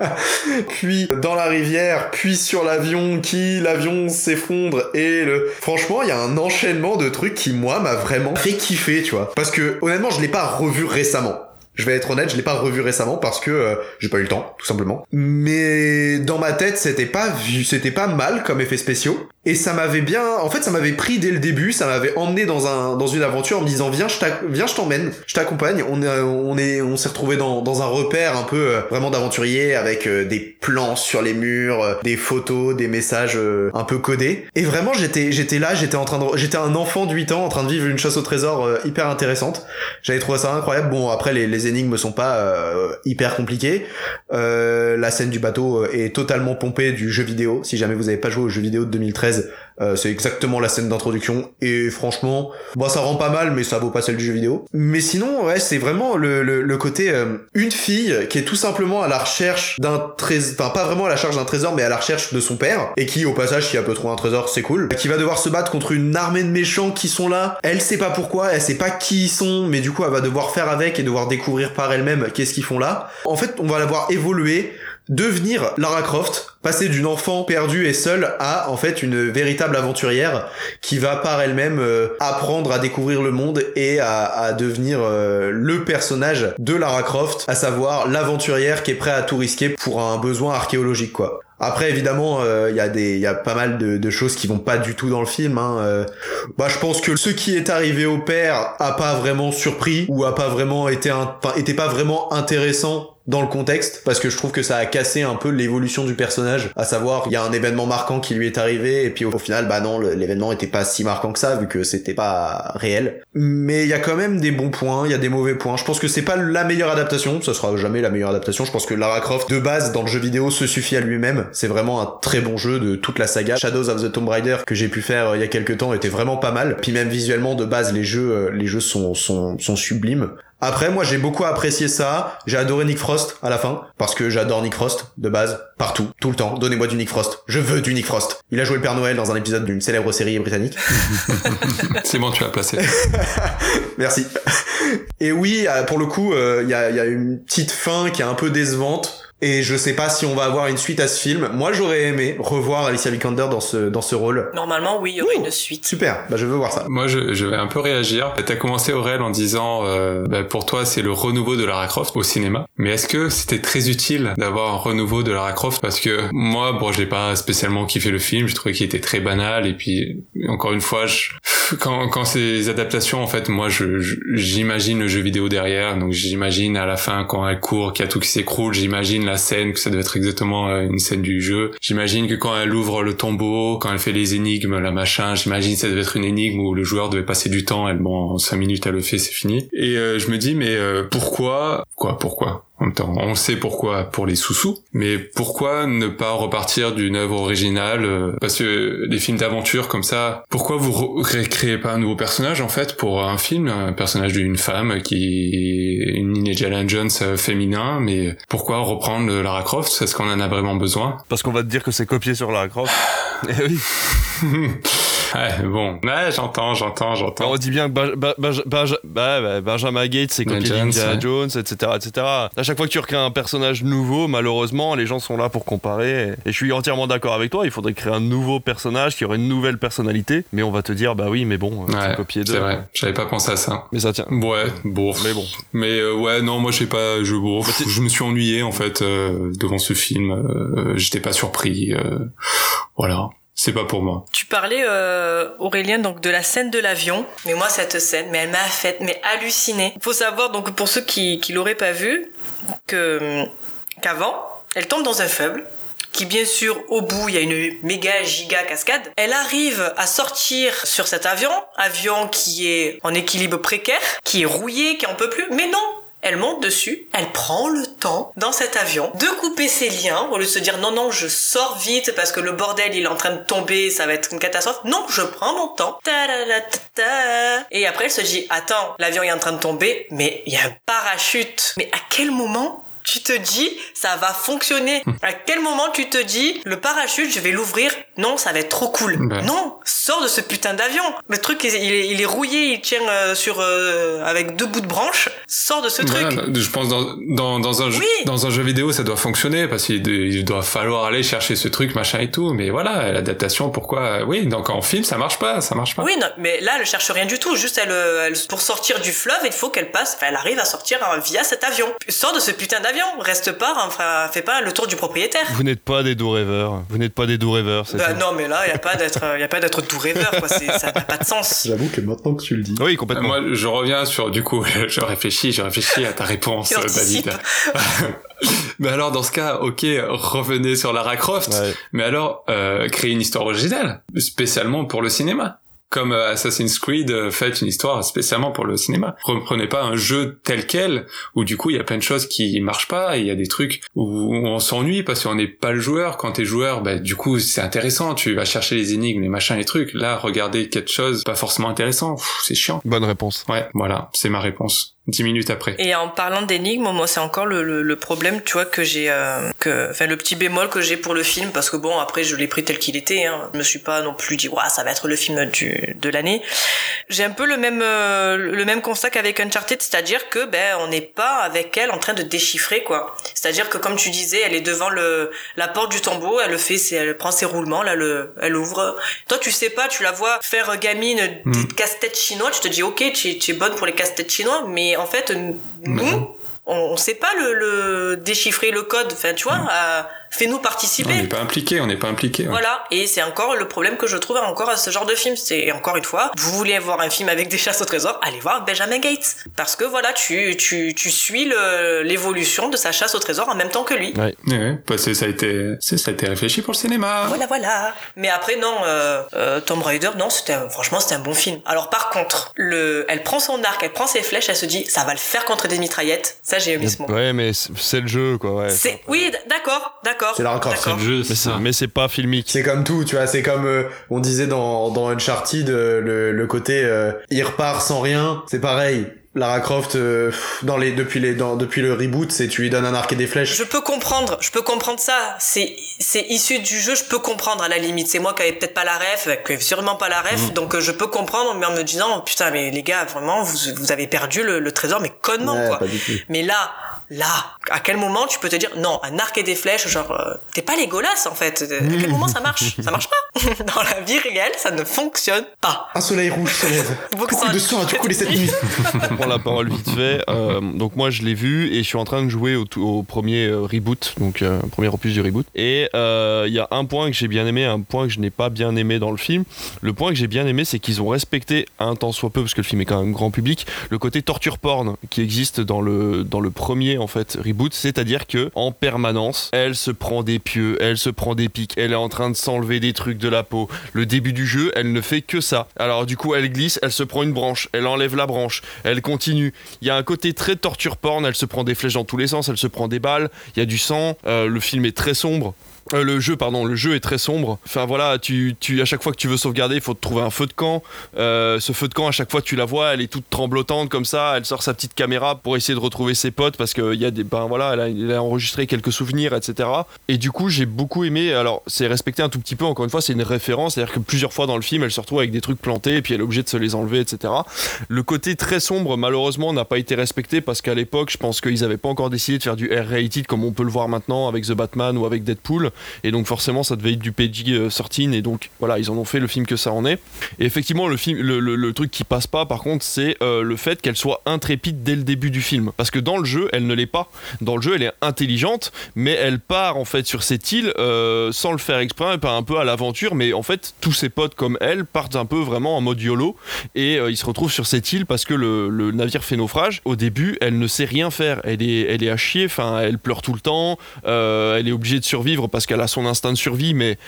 puis dans la rivière, puis sur l'avion, qui l'avion s'effondre et le. Franchement, il y a un enchaînement de trucs qui moi m'a vraiment fait kiffer, tu vois. Parce que honnêtement, je l'ai pas revu récemment. Je vais être honnête, je l'ai pas revu récemment parce que euh, j'ai pas eu le temps, tout simplement. Mais dans ma tête, c'était pas vu, c'était pas mal comme effets spéciaux. Et ça m'avait bien, en fait, ça m'avait pris dès le début, ça m'avait emmené dans un, dans une aventure en me disant viens, je viens, je t'emmène, je t'accompagne. On est, on est, on s'est retrouvé dans, dans un repère un peu euh, vraiment d'aventurier avec euh, des plans sur les murs, euh, des photos, des messages un peu codés. Et vraiment, j'étais, j'étais là, j'étais en train de, j'étais un enfant de 8 ans en train de vivre une chasse au trésor hyper intéressante. J'avais trouvé ça incroyable. Bon, après les, les énigmes sont pas euh, hyper compliquées. Euh, la scène du bateau euh, est totalement pompée du jeu vidéo. Si jamais vous avez pas joué au jeu vidéo de 2013, euh, c'est exactement la scène d'introduction. Et franchement, bon, ça rend pas mal, mais ça vaut pas celle du jeu vidéo. Mais sinon, ouais, c'est vraiment le, le, le côté euh, une fille qui est tout simplement à la recherche d'un trésor, enfin pas vraiment à la recherche d'un trésor, mais à la recherche de son père, et qui au passage, si elle peut trouver un trésor, c'est cool. Qui va devoir se battre contre une armée de méchants qui sont là. Elle sait pas pourquoi, elle sait pas qui ils sont, mais du coup, elle va devoir faire avec et devoir découvrir par elle-même qu'est-ce qu'ils font là. En fait, on va la voir évoluer devenir Lara Croft, passer d'une enfant perdue et seule à en fait une véritable aventurière qui va par elle-même euh, apprendre à découvrir le monde et à, à devenir euh, le personnage de Lara Croft, à savoir l'aventurière qui est prête à tout risquer pour un besoin archéologique quoi. Après, évidemment, il y a des, il y a pas mal de, de, choses qui vont pas du tout dans le film. Hein. Euh, bah, je pense que ce qui est arrivé au père a pas vraiment surpris ou a pas vraiment été, enfin, était pas vraiment intéressant dans le contexte parce que je trouve que ça a cassé un peu l'évolution du personnage. À savoir il y a un événement marquant qui lui est arrivé et puis au, final bah non l'événement était pas si marquant que ça vu que c'était pas réel. Mais il y a quand même des bons points il y a des mauvais points. Je pense que c'est pas la meilleure adaptation ça sera jamais la meilleure adaptation. Je pense que Lara Croft de base dans le jeu vidéo se suffit à lui-même. C'est vraiment un très bon jeu de toute la saga. Shadows of the Tomb Raider que j'ai pu faire euh, il y a quelques temps était vraiment pas mal. Puis même visuellement de base les jeux euh, les jeux sont sont, sont sublimes après, moi, j'ai beaucoup apprécié ça. J'ai adoré Nick Frost à la fin, parce que j'adore Nick Frost, de base, partout, tout le temps. Donnez-moi du Nick Frost. Je veux du Nick Frost. Il a joué le Père Noël dans un épisode d'une célèbre série britannique.
C'est bon, tu l'as placé.
Merci. Et oui, euh, pour le coup, euh, il y, a, y a une petite fin qui est un peu décevante et je sais pas si on va avoir une suite à ce film. Moi, j'aurais aimé revoir Alicia Vikander dans ce dans ce rôle.
Normalement, oui, il y aurait une suite.
Super. Bah, je veux voir ça.
Moi, je, je vais un peu réagir. T'as commencé Aurel en disant, euh, bah, pour toi, c'est le renouveau de Lara Croft au cinéma. Mais est-ce que c'était très utile d'avoir un renouveau de Lara Croft? Parce que moi, bon, j'ai pas spécialement kiffé le film. Je trouvais qu'il était très banal. Et puis, encore une fois, je... quand quand ces adaptations, en fait, moi, je j'imagine le jeu vidéo derrière. Donc, j'imagine à la fin quand elle court, qu'il y a tout qui s'écroule. J'imagine la scène, que ça doit être exactement euh, une scène du jeu. J'imagine que quand elle ouvre le tombeau, quand elle fait les énigmes, la machin, j'imagine que ça devait être une énigme où le joueur devait passer du temps, elle, bon, en 5 minutes elle le fait, c'est fini. Et euh, je me dis, mais euh, pourquoi, quoi, pourquoi? En même temps, on sait pourquoi pour les sous-sous, mais pourquoi ne pas repartir d'une œuvre originale euh, Parce que les films d'aventure comme ça, pourquoi vous recréez pas un nouveau personnage en fait pour un film, un personnage d'une femme qui est une Indiana Jones euh, féminin, mais pourquoi reprendre Lara Croft? Est-ce qu'on en a vraiment besoin?
Parce qu'on va te dire que c'est copié sur Lara Croft. eh oui.
Ouais, bon. Ouais, j'entends, j'entends, j'entends.
On dit bien que bah, bah, Benjamin Gates, c'est copié d'Indiana Jones, etc., etc. À chaque fois que tu recrées un personnage nouveau, malheureusement, les gens sont là pour comparer. Et, je suis entièrement d'accord avec toi. Il faudrait créer un nouveau personnage qui aurait une nouvelle personnalité. Mais on va te dire, bah oui, mais bon, c'est copié de.
C'est vrai. J'avais pas pensé à ça.
Mais ça tient.
Ouais, bon.
Mais bon.
Mais euh, ouais, non, moi, je sais pas. Je, bon, je me suis ennuyé en fait euh, devant ce film. Euh, J'étais pas surpris. Euh, voilà c'est pas pour moi.
Tu parlais euh, Aurélien donc de la scène de l'avion, mais moi cette scène, mais elle m'a fait mais halluciner. Faut savoir donc pour ceux qui qui l'auraient pas vu que qu'avant, elle tombe dans un faible qui bien sûr au bout il y a une méga giga cascade. Elle arrive à sortir sur cet avion, avion qui est en équilibre précaire, qui est rouillé, qui en peut plus, mais non, elle monte dessus, elle prend le temps dans cet avion de couper ses liens au lieu de se dire non non je sors vite parce que le bordel il est en train de tomber, ça va être une catastrophe. Non, je prends mon temps. Et après elle se dit attends, l'avion est en train de tomber, mais il y a un parachute. Mais à quel moment tu te dis ça va fonctionner À quel moment tu te dis le parachute je vais l'ouvrir? Non, ça va être trop cool. Ben. Non, sors de ce putain d'avion. Le truc il est, il est, rouillé, il tient euh, sur euh, avec deux bouts de branche. Sors de ce truc.
je pense dans dans, dans un jeu dans un jeu vidéo ça doit fonctionner parce qu'il doit falloir aller chercher ce truc machin et tout. Mais voilà l'adaptation pourquoi? Oui donc en film ça marche pas ça marche pas.
Oui non, mais là elle cherche rien du tout. Juste elle, elle pour sortir du fleuve il faut qu'elle passe. Enfin, elle arrive à sortir hein, via cet avion. Sors de ce putain d'avion reste pas, enfin, fais pas le tour du propriétaire.
Vous n'êtes pas des doux rêveurs. Vous n'êtes pas des doux rêveurs.
Bah non, mais là, il y a pas d'être, il y a pas d'être doux rêveur, quoi. ça n'a pas de sens.
J'avoue que maintenant que tu le dis.
Oui, complètement.
Moi, je reviens sur, du coup, je réfléchis, je réfléchis à ta réponse, David. mais alors, dans ce cas, ok, revenez sur Lara Croft. Mais alors, euh, créez une histoire originale, spécialement pour le cinéma comme euh, Assassin's Creed euh, fait une histoire spécialement pour le cinéma. Reprenez pas un jeu tel quel où du coup il y a plein de choses qui marchent pas et il y a des trucs où on s'ennuie parce qu'on n'est pas le joueur. Quand t'es joueur, bah du coup c'est intéressant, tu vas chercher les énigmes, les machins, les trucs. Là, regarder quelque chose pas forcément intéressant, c'est chiant.
Bonne réponse.
Ouais, voilà, c'est ma réponse dix minutes après.
Et en parlant d'énigmes, moi c'est encore le, le, le, problème, tu vois, que j'ai, euh, que, enfin le petit bémol que j'ai pour le film, parce que bon après je l'ai pris tel qu'il était, hein. je me suis pas non plus dit, ouais, ça va être le film du, de l'année. J'ai un peu le même, euh, le même constat qu'avec Uncharted, c'est-à-dire que ben on n'est pas avec elle en train de déchiffrer quoi. C'est-à-dire que comme tu disais, elle est devant le, la porte du tombeau, elle le fait, elle prend ses roulements, là le, elle ouvre. Toi tu sais pas, tu la vois faire gamine des mm. casse-têtes chinois, tu te dis ok, tu, tu es bonne pour les casse-têtes chinois, mais en fait, nous, on, sait pas le, déchiffrer le code. Enfin, tu vois, fais-nous participer.
On n'est pas impliqué, on n'est pas impliqué. ouais.
Voilà, et c'est encore le problème que je trouve encore à ce genre de film. C'est encore une fois, vous voulez voir un film avec des chasses au trésor, allez voir Benjamin Gates, parce que voilà, tu tu tu suis le- l'évolution de sa chasse au trésor en même temps que lui.
Ouais, ouais, parce que ça a été, ça a été réfléchi pour le cinéma.
Voilà, voilà. Mais après, non, euh, euh, Tomb Raider, non, c'était franchement, c'était un bon film. Alors par contre, le, elle prend son arc, elle prend ses flèches, elle se dit, ça va le faire contre des mitraillettes. Ça, j'ai aimé ce mot.
Ouais, mais c'est le jeu, quoi. Ouais.
C'est, oui, d- d'accord, d'accord.
C'est la raccroche.
d'accord.
jeu,
Mais
c'est
c'est-
ça.
mais c'est pas filmique.
C'est comme tout, tu vois, c'est comme euh, on disait dans, dans Uncharted, euh, le, le côté euh, il repart sans rien, c'est pareil. Lara Croft, euh, dans les, depuis, les, dans, depuis le reboot, c'est tu lui donnes un arc et des flèches.
Je peux comprendre, je peux comprendre ça. C'est, c'est issu du jeu, je peux comprendre à la limite. C'est moi qui avais peut-être pas la ref, qui avait sûrement pas la ref, donc euh, je peux comprendre, mais en me disant, putain, mais les gars, vraiment, vous, vous avez perdu le, le trésor, mais connement,
Ouais,
quoi.
pas du tout.
Mais là, là, à quel moment tu peux te dire, non, un arc et des flèches, genre, euh, t'es pas Légolas, en fait. Euh, À quel moment ça marche? Ça marche pas. Dans la vie réelle, ça ne fonctionne pas.
Un soleil rouge se lève. Beaucoup de sang du coup les cette nuit.
La parole vite fait. Euh, donc moi je l'ai vu et je suis en train de jouer au, premier euh, reboot, donc euh, premier opus du reboot. Et il y a un point que j'ai bien aimé, un point que je n'ai pas bien aimé dans le film. Le point que j'ai bien aimé, c'est qu'ils ont respecté un tant soit peu, parce que le film est quand même grand public, le côté torture porn qui existe dans le dans le premier en fait reboot, c'est-à-dire que en permanence, elle se prend des pieux, elle se prend des pics, elle est en train de s'enlever des trucs de la peau. Le début du jeu, elle ne fait que ça. Alors du coup, elle glisse, elle se prend une branche, elle enlève la branche, elle continue. Il y a un côté très torture porn, elle se prend des flèches dans tous les sens, elle se prend des balles, il y a du sang, euh, le film est très sombre. Euh, le jeu, pardon, le jeu est très sombre. Enfin voilà, tu, tu, à chaque fois que tu veux sauvegarder, il faut te trouver un feu de camp. Euh, ce feu de camp, à chaque fois tu la vois, elle est toute tremblotante comme ça. Elle sort sa petite caméra pour essayer de retrouver ses potes parce qu'il y a des, ben voilà, elle a, enregistré quelques souvenirs, etc. Et du coup, j'ai beaucoup aimé. Alors, c'est respecté un tout petit peu. Encore une fois, c'est une référence, c'est-à-dire que plusieurs fois dans le film, elle se retrouve avec des trucs plantés et puis elle est obligée de se les enlever, etc. Le côté très sombre, malheureusement, n'a pas été respecté parce qu'à l'époque, je pense qu'ils n'avaient pas encore décidé de faire du R-rated comme on peut le voir maintenant avec The Batman ou avec Deadpool. Et donc, forcément, ça devait être du PG-13. Et donc, voilà, ils en ont fait le film que ça en est. Et effectivement, le, film, le, le- truc qui passe pas, par contre, c'est euh, le fait qu'elle soit intrépide dès le début du film. Parce que dans le jeu, elle ne l'est pas. Dans le jeu, elle est intelligente, mais elle part en fait sur cette île euh, sans le faire exprès, elle part un peu à l'aventure. Mais en fait, tous ses potes comme elle partent un peu vraiment en mode YOLO et euh, ils se retrouvent sur cette île parce que le, le navire fait naufrage. Au début, elle ne sait rien faire. Elle est, elle est à chier. Enfin, elle pleure tout le temps. Euh, elle est obligée de survivre parce qu'elle a son instinct de survie, mais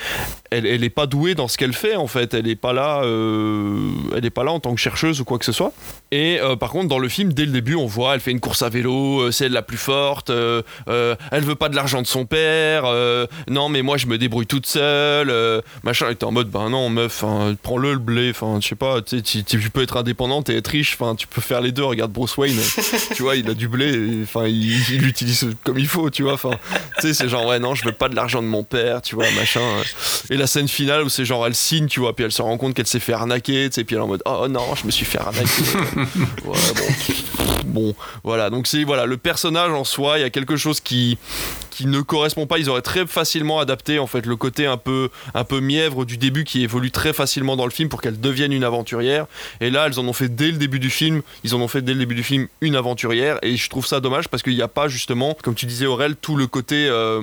elle, elle est pas douée dans ce qu'elle fait en fait. Elle est pas là, euh, elle est pas là en tant que chercheuse ou quoi que ce soit. Et euh, par contre, dans le film, dès le début, on voit, elle fait une course à vélo, euh, c'est elle la plus forte. elle veut pas de l'argent de son père. non, mais moi je me débrouille toute seule. machin, elle était en mode, ben non, meuf, hein, prends-le le blé. Enfin, je sais pas, tu, peux être indépendante et être riche. Enfin, tu peux faire les deux. Regarde Bruce Wayne, tu vois, il a du blé. Enfin, il il l'utilise comme il faut, tu vois. Enfin, tu sais, c'est genre, ouais, non, je veux pas de l'argent de mon père, tu vois, machin. euh. Et la scène finale où c'est genre, elle signe, tu vois, puis elle se rend compte qu'elle s'est fait arnaquer, tu sais, puis elle est en mode, oh non, je me suis fait arnaquer. Ouais, bon. Bon, voilà. Donc c'est voilà le personnage en soi. Il y a quelque chose qui ne correspond pas. Ils auraient très facilement adapté en fait le côté un peu un peu mièvre du début qui évolue très facilement dans le film pour qu'elle devienne une aventurière. Et là, elles en ont fait dès le début du film. Ils en ont fait dès le début du film une aventurière. Et je trouve ça dommage parce qu'il n'y a pas justement, comme tu disais Aurel, tout le côté euh,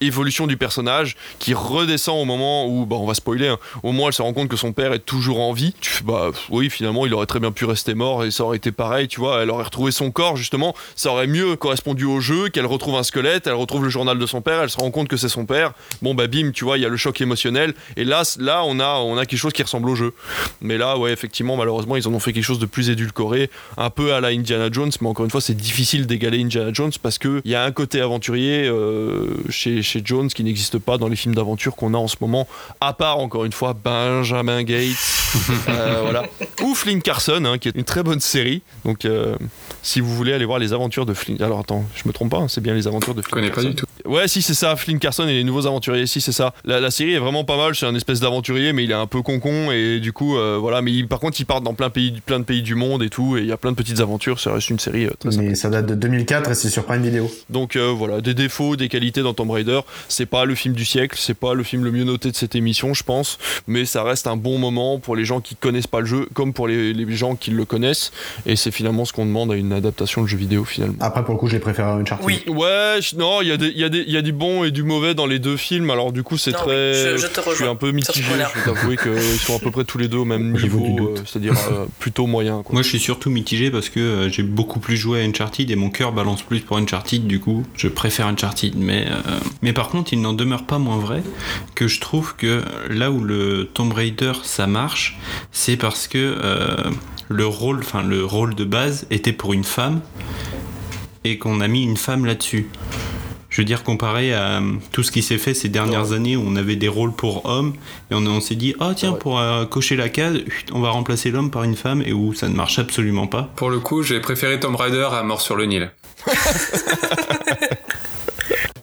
évolution du personnage qui redescend au moment où, bah, on va spoiler, hein, au moment où elle se rend compte que son père est toujours en vie. Tu bah oui, finalement, il aurait très bien pu rester mort et ça aurait été pareil, tu vois. Elle aurait retrouvé son corps, justement. Ça aurait mieux correspondu au jeu qu'elle retrouve un squelette, elle retrouve le journal de son père, elle se rend compte que c'est son père. Bon, bah bim, tu vois, il y a le choc émotionnel. Et là, là on, a, on a quelque chose qui ressemble au jeu. Mais là, ouais, effectivement, malheureusement, ils en ont fait quelque chose de plus édulcoré, un peu à la Indiana Jones. Mais encore une fois, c'est difficile d'égaler Indiana Jones parce qu'il y a un côté aventurier euh, chez, chez Jones qui n'existe pas dans les films d'aventure qu'on a en ce moment, à part, encore une fois, Benjamin Gates. Euh, voilà. Ou Flynn Carson, hein, qui est une très bonne série. Donc, euh, si vous voulez aller voir les aventures de Flynn. Alors, attends, je me trompe pas, hein, c'est bien les aventures de Flynn
connais pas du tout.
Ouais, si, c'est ça, Flynn Carson et les nouveaux aventuriers. Si, c'est ça. La, la série est vraiment pas mal. C'est un espèce d'aventurier, mais il est un peu con-con. Et du coup, euh, voilà. Mais il- par contre, il part dans plein, pays, plein de pays du monde et tout. Et il y a plein de petites aventures. Ça reste une série euh, très
Mais ça date de 2004 et c'est sur Prime Video.
donc euh, voilà, des défauts, des qualités dans Tomb Raider. C'est pas le film du siècle, c'est pas le film le mieux noté de cette émission, je pense, mais ça reste un bon moment pour les gens qui connaissent pas le jeu, comme pour les, les gens qui le connaissent. Et c'est finalement ce qu'on demande à une adaptation de jeu vidéo finalement.
Après, pour le coup, je les préfère à Uncharted.
Oui.
Ouais, je- non, il y, a des- il y, a des- il y a du bon et du mauvais dans les deux films, alors du coup c'est
Non,
très.
oui, je- je te
suis
rejoins
un peu
sur ce
mitigé, je vais t'avouer qu'ils sont à peu près tous les deux au même niveau, euh, c'est-à-dire euh, plutôt moyen. Quoi.
Moi, je suis surtout mitigé parce que euh, j'ai beaucoup plus joué à Uncharted et mon cœur balance plus pour Uncharted. Du coup, je préfère Uncharted. Mais, euh, mais par contre, il n'en demeure pas moins vrai que je trouve que là où le Tomb Raider ça marche, c'est parce que euh, le rôle, enfin le rôle de base était pour une femme et qu'on a mis une femme là-dessus. Je veux dire, comparé à euh, tout ce qui s'est fait ces dernières années où on avait des rôles pour hommes et on, on s'est dit, oh tiens, pour euh, cocher la case, on va remplacer l'homme par une femme et où ça ne marche absolument pas.
Pour le coup, j'ai préféré Tomb Raider à Mort sur le Nil.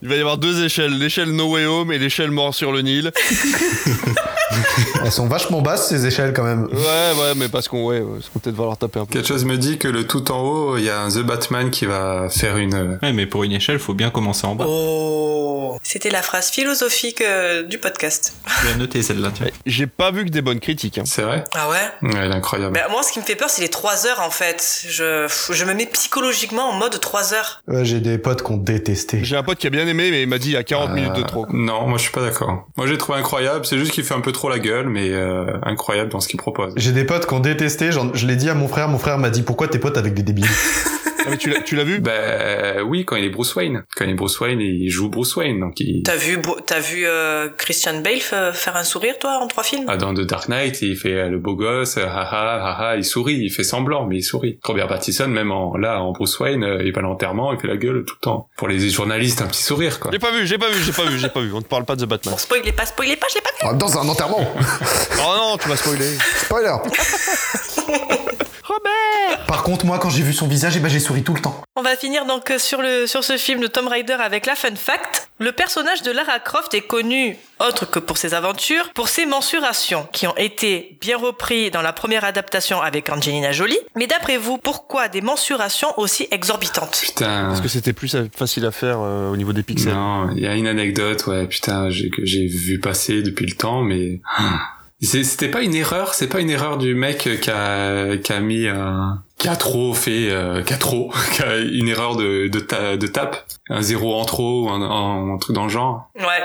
Il va y avoir deux échelles, l'échelle No Way Home et l'échelle Mort sur le Nil.
Elles sont vachement basses ces échelles quand même.
Ouais, ouais, mais parce qu'on ouais, peut-être va leur taper un peu.
Quelque chose me dit que le tout en haut, il y a un The Batman qui va faire une.
Ouais, mais pour une échelle, faut bien commencer en bas.
Oh, c'était la phrase philosophique euh, du podcast.
Je vais noter celle-là.
J'ai pas vu que des bonnes critiques. hein.
C'est vrai
Ah ouais
Ouais, elle est incroyable.
Bah, moi, ce qui me fait peur, c'est les 3 heures en fait. Je, je me mets psychologiquement en mode 3 heures.
Ouais, j'ai des potes qui ont détesté.
J'ai un pote qui a bien aimé, mais il m'a dit il y a 40 minutes de trop.
Euh, Non, moi je suis pas d'accord. Moi j'ai trouvé incroyable, c'est juste qu'il fait un peu trop la gueule, mais euh, incroyable dans ce qu'il propose.
J'ai des potes qui ont détesté, j'en- je l'ai dit à mon frère, mon frère m'a dit pourquoi t'es pote avec des débiles?
Mais tu l'as- tu l'as vu?
Bah oui, quand il est Bruce Wayne. Quand il est Bruce Wayne, il joue Bruce Wayne, donc il...
T'as vu, t'as vu euh, Christian Bale faire un sourire, toi, en trois films?
Ah, dans The Dark Knight, il fait euh, le beau gosse, euh, haha, haha, il sourit, il fait semblant, mais il sourit. Robert Pattinson, même en, là, en Bruce Wayne, euh, il va à l'enterrement, il fait la gueule tout le temps. Pour les journalistes, un petit sourire, quoi.
J'ai pas vu, j'ai pas vu, j'ai pas vu, j'ai pas vu. On te parle pas de The Batman.
Spoilez pas, spoilez pas, je l'ai pas vu.
Temps, c'est un enterrement
Oh non, tu m'as spoilé.
Spoiler
Robert
Par contre, moi, quand j'ai vu son visage, eh ben, j'ai souri tout le temps.
On va finir donc euh, sur, le, sur ce film de Tomb Raider avec la fun fact. Le personnage de Lara Croft est connu, autre que pour ses aventures, pour ses mensurations, qui ont été bien repris dans la première adaptation avec Angelina Jolie. Mais d'après vous, pourquoi des mensurations aussi exorbitantes?
Putain.
Parce que c'était plus facile à faire euh, au niveau des pixels.
Non, il y a une anecdote, ouais, putain, j'ai, que j'ai vu passer depuis le temps, mais C'est- c'était pas une erreur, c'est pas une erreur du mec qui a, qui a mis un, qui a trop fait, euh, qui a trop, qui a une erreur de, de, ta- de tape, un zéro en trop ou un, un, un truc dans le genre.
Ouais,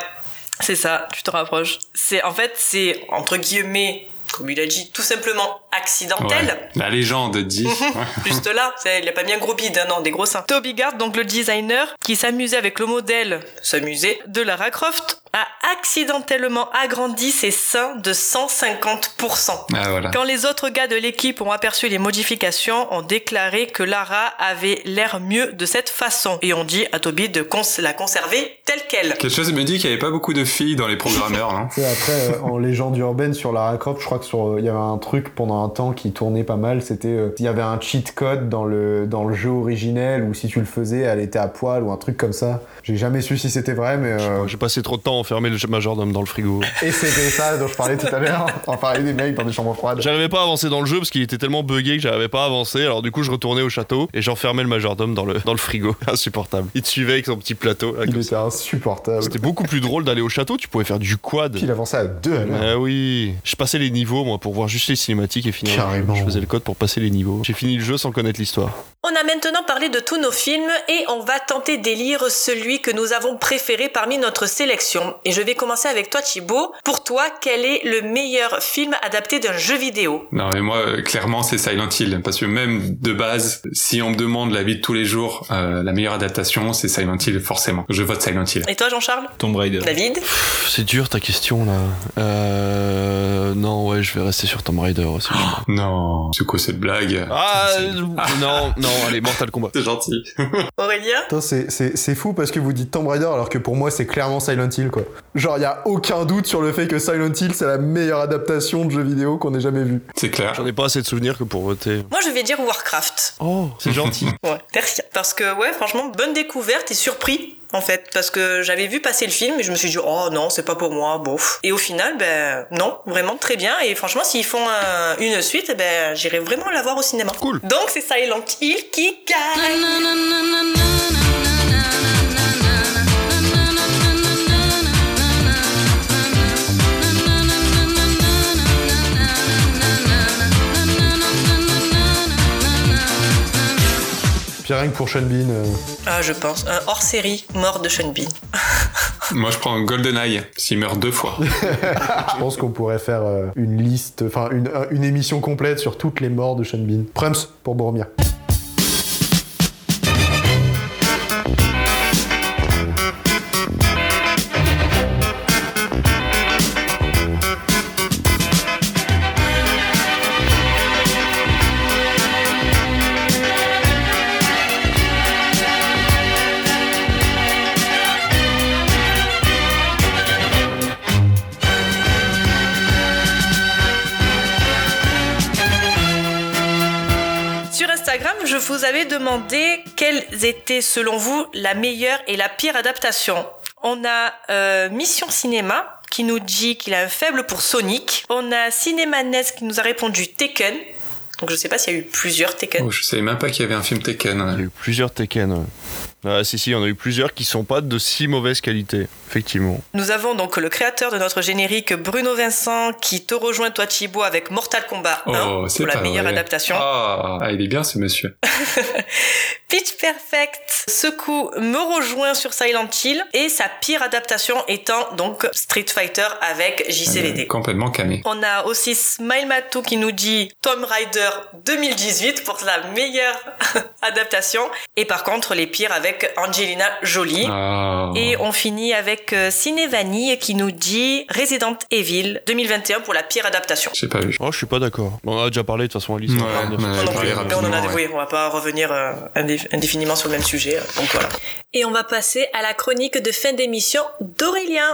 c'est ça, tu te rapproches. C'est En fait, c'est, entre guillemets, comme il a dit, tout simplement accidentel.
Ouais. La légende dit.
Juste là, il a pas bien gros bide, hein, non, des gros seins. Toby Gard, donc le designer, qui s'amusait avec le modèle, s'amusait, de Lara Croft, a accidentellement agrandi ses seins de 150%.
Ah voilà.
Quand les autres gars de l'équipe ont aperçu les modifications, ont déclaré que Lara avait l'air mieux de cette façon et ont dit à Toby de cons- la conserver telle qu'elle.
Quelque chose me dit qu'il y avait pas beaucoup de filles dans les programmeurs, hein.
Tu sais, après, euh, en légende urbaine sur Lara Croft, je crois que sur, euh, il y avait un truc pendant un temps qui tournait pas mal. C'était, euh, il y avait un cheat code dans le dans le jeu originel où si tu le faisais, elle était à poil ou un truc comme ça. J'ai jamais su si c'était vrai, mais. euh,
J'ai passé trop de temps enfermer le majordome dans le frigo.
Et c'était ça dont je parlais tout à l'heure. On parlait des mecs dans des chambres froides.
J'arrivais pas à avancer dans le jeu parce qu'il était tellement buggé que j'arrivais pas à avancer. Alors du coup, je retournais au château et j'enfermais le majordome dans le, dans le frigo. Insupportable. Il te suivait avec son petit plateau. là,
Il était insupportable.
C'était beaucoup plus drôle d'aller au château, tu pouvais faire du quad.
Puis il avançait à deux.
Ah oui. Je passais les niveaux, moi, pour voir juste les cinématiques et finir.
Carrément.
Je faisais le code pour passer les niveaux. J'ai fini le jeu sans connaître l'histoire.
On a maintenant parlé de tous nos films et on va tenter d'élire celui que nous avons préféré parmi notre sélection. Et je vais commencer avec toi Thibaut. Pour toi, quel est le meilleur film adapté d'un jeu vidéo?
Non mais moi euh, clairement c'est Silent Hill parce que même de base si on me demande la vie de tous les jours euh, la meilleure adaptation c'est Silent Hill forcément je vote Silent Hill
Et toi Jean-Charles?
Tomb Raider.
David?
C'est dur ta question là. Euh. Non, ouais, je vais rester sur Tomb Raider aussi.
non c'est quoi cette blague?
Ah, euh, non, non, allez, Mortal Kombat.
c'est gentil
Aurélien
Attends, c'est- c'est c'est fou parce que vous dites Tomb Raider alors que pour moi c'est clairement Silent Hill quoi. Genre y a aucun doute sur le fait que Silent Hill c'est la meilleure adaptation de jeu vidéo qu'on ait jamais vu.
c'est clair
J'en ai pas assez de souvenirs que pour voter.
Moi je vais dire Warcraft.
Oh, c'est gentil.
Ouais, merci. Parce que ouais, franchement, bonne découverte et surpris en fait parce que j'avais vu passer le film et je me suis dit oh non c'est pas pour moi bof. Et au final ben non vraiment très bien. Et franchement s'ils font un- une suite ben j'irai vraiment la voir au cinéma.
Cool.
donc c'est Silent Hill qui gagne
Puis rien que pour Sean Bean. euh,
ah je pense un hors série mort de Sean Bean
Moi, je prends GoldenEye, s'il meurt deux fois.
Je pense qu'on pourrait faire euh, une liste, enfin une, euh, une émission complète sur toutes les morts de Sean Bean. Prums pour Boromir.
Vous avais demandé quelles étaient selon vous la meilleure et la pire adaptation. On a euh, Mission Cinéma qui nous dit qu'il a un faible pour Sonic. On a Cinémanes qui nous a répondu Taken. Donc je sais pas s'il y a eu plusieurs Taken.
Oh, je savais même pas qu'il y avait un film Tekken.
Il y a eu plusieurs Tekken. Ah, si, si, on a eu plusieurs qui sont pas de si mauvaise qualité, effectivement.
Nous avons donc le créateur de notre générique, Bruno Vincent, qui te rejoint toi Thibaut avec Mortal Kombat 1
Oh, c'est
pour la meilleure
vrai.
adaptation.
Ah, ah, il est bien ce monsieur.
Pitch Perfect, ce coup me rejoint sur Silent Hill et sa pire adaptation étant donc Street Fighter avec JCVD.
Euh, complètement camé.
On a aussi Smile Matou qui nous dit Tomb Raider 2018 pour la meilleure adaptation. Et par contre, les pires avec Angelina Jolie.
Ah.
Et on finit avec euh, Ciné Vanille qui nous dit Resident Evil 2021 pour la pire adaptation.
J'ai pas vu.
Oh, je suis pas d'accord. On a déjà parlé de toute façon, Alice.
Ouais,
on
a parlé
en a oui, on va pas revenir euh, indé- indéfiniment sur le même sujet. euh, Donc voilà. Et on va passer à la chronique de fin d'émission d'Aurélien.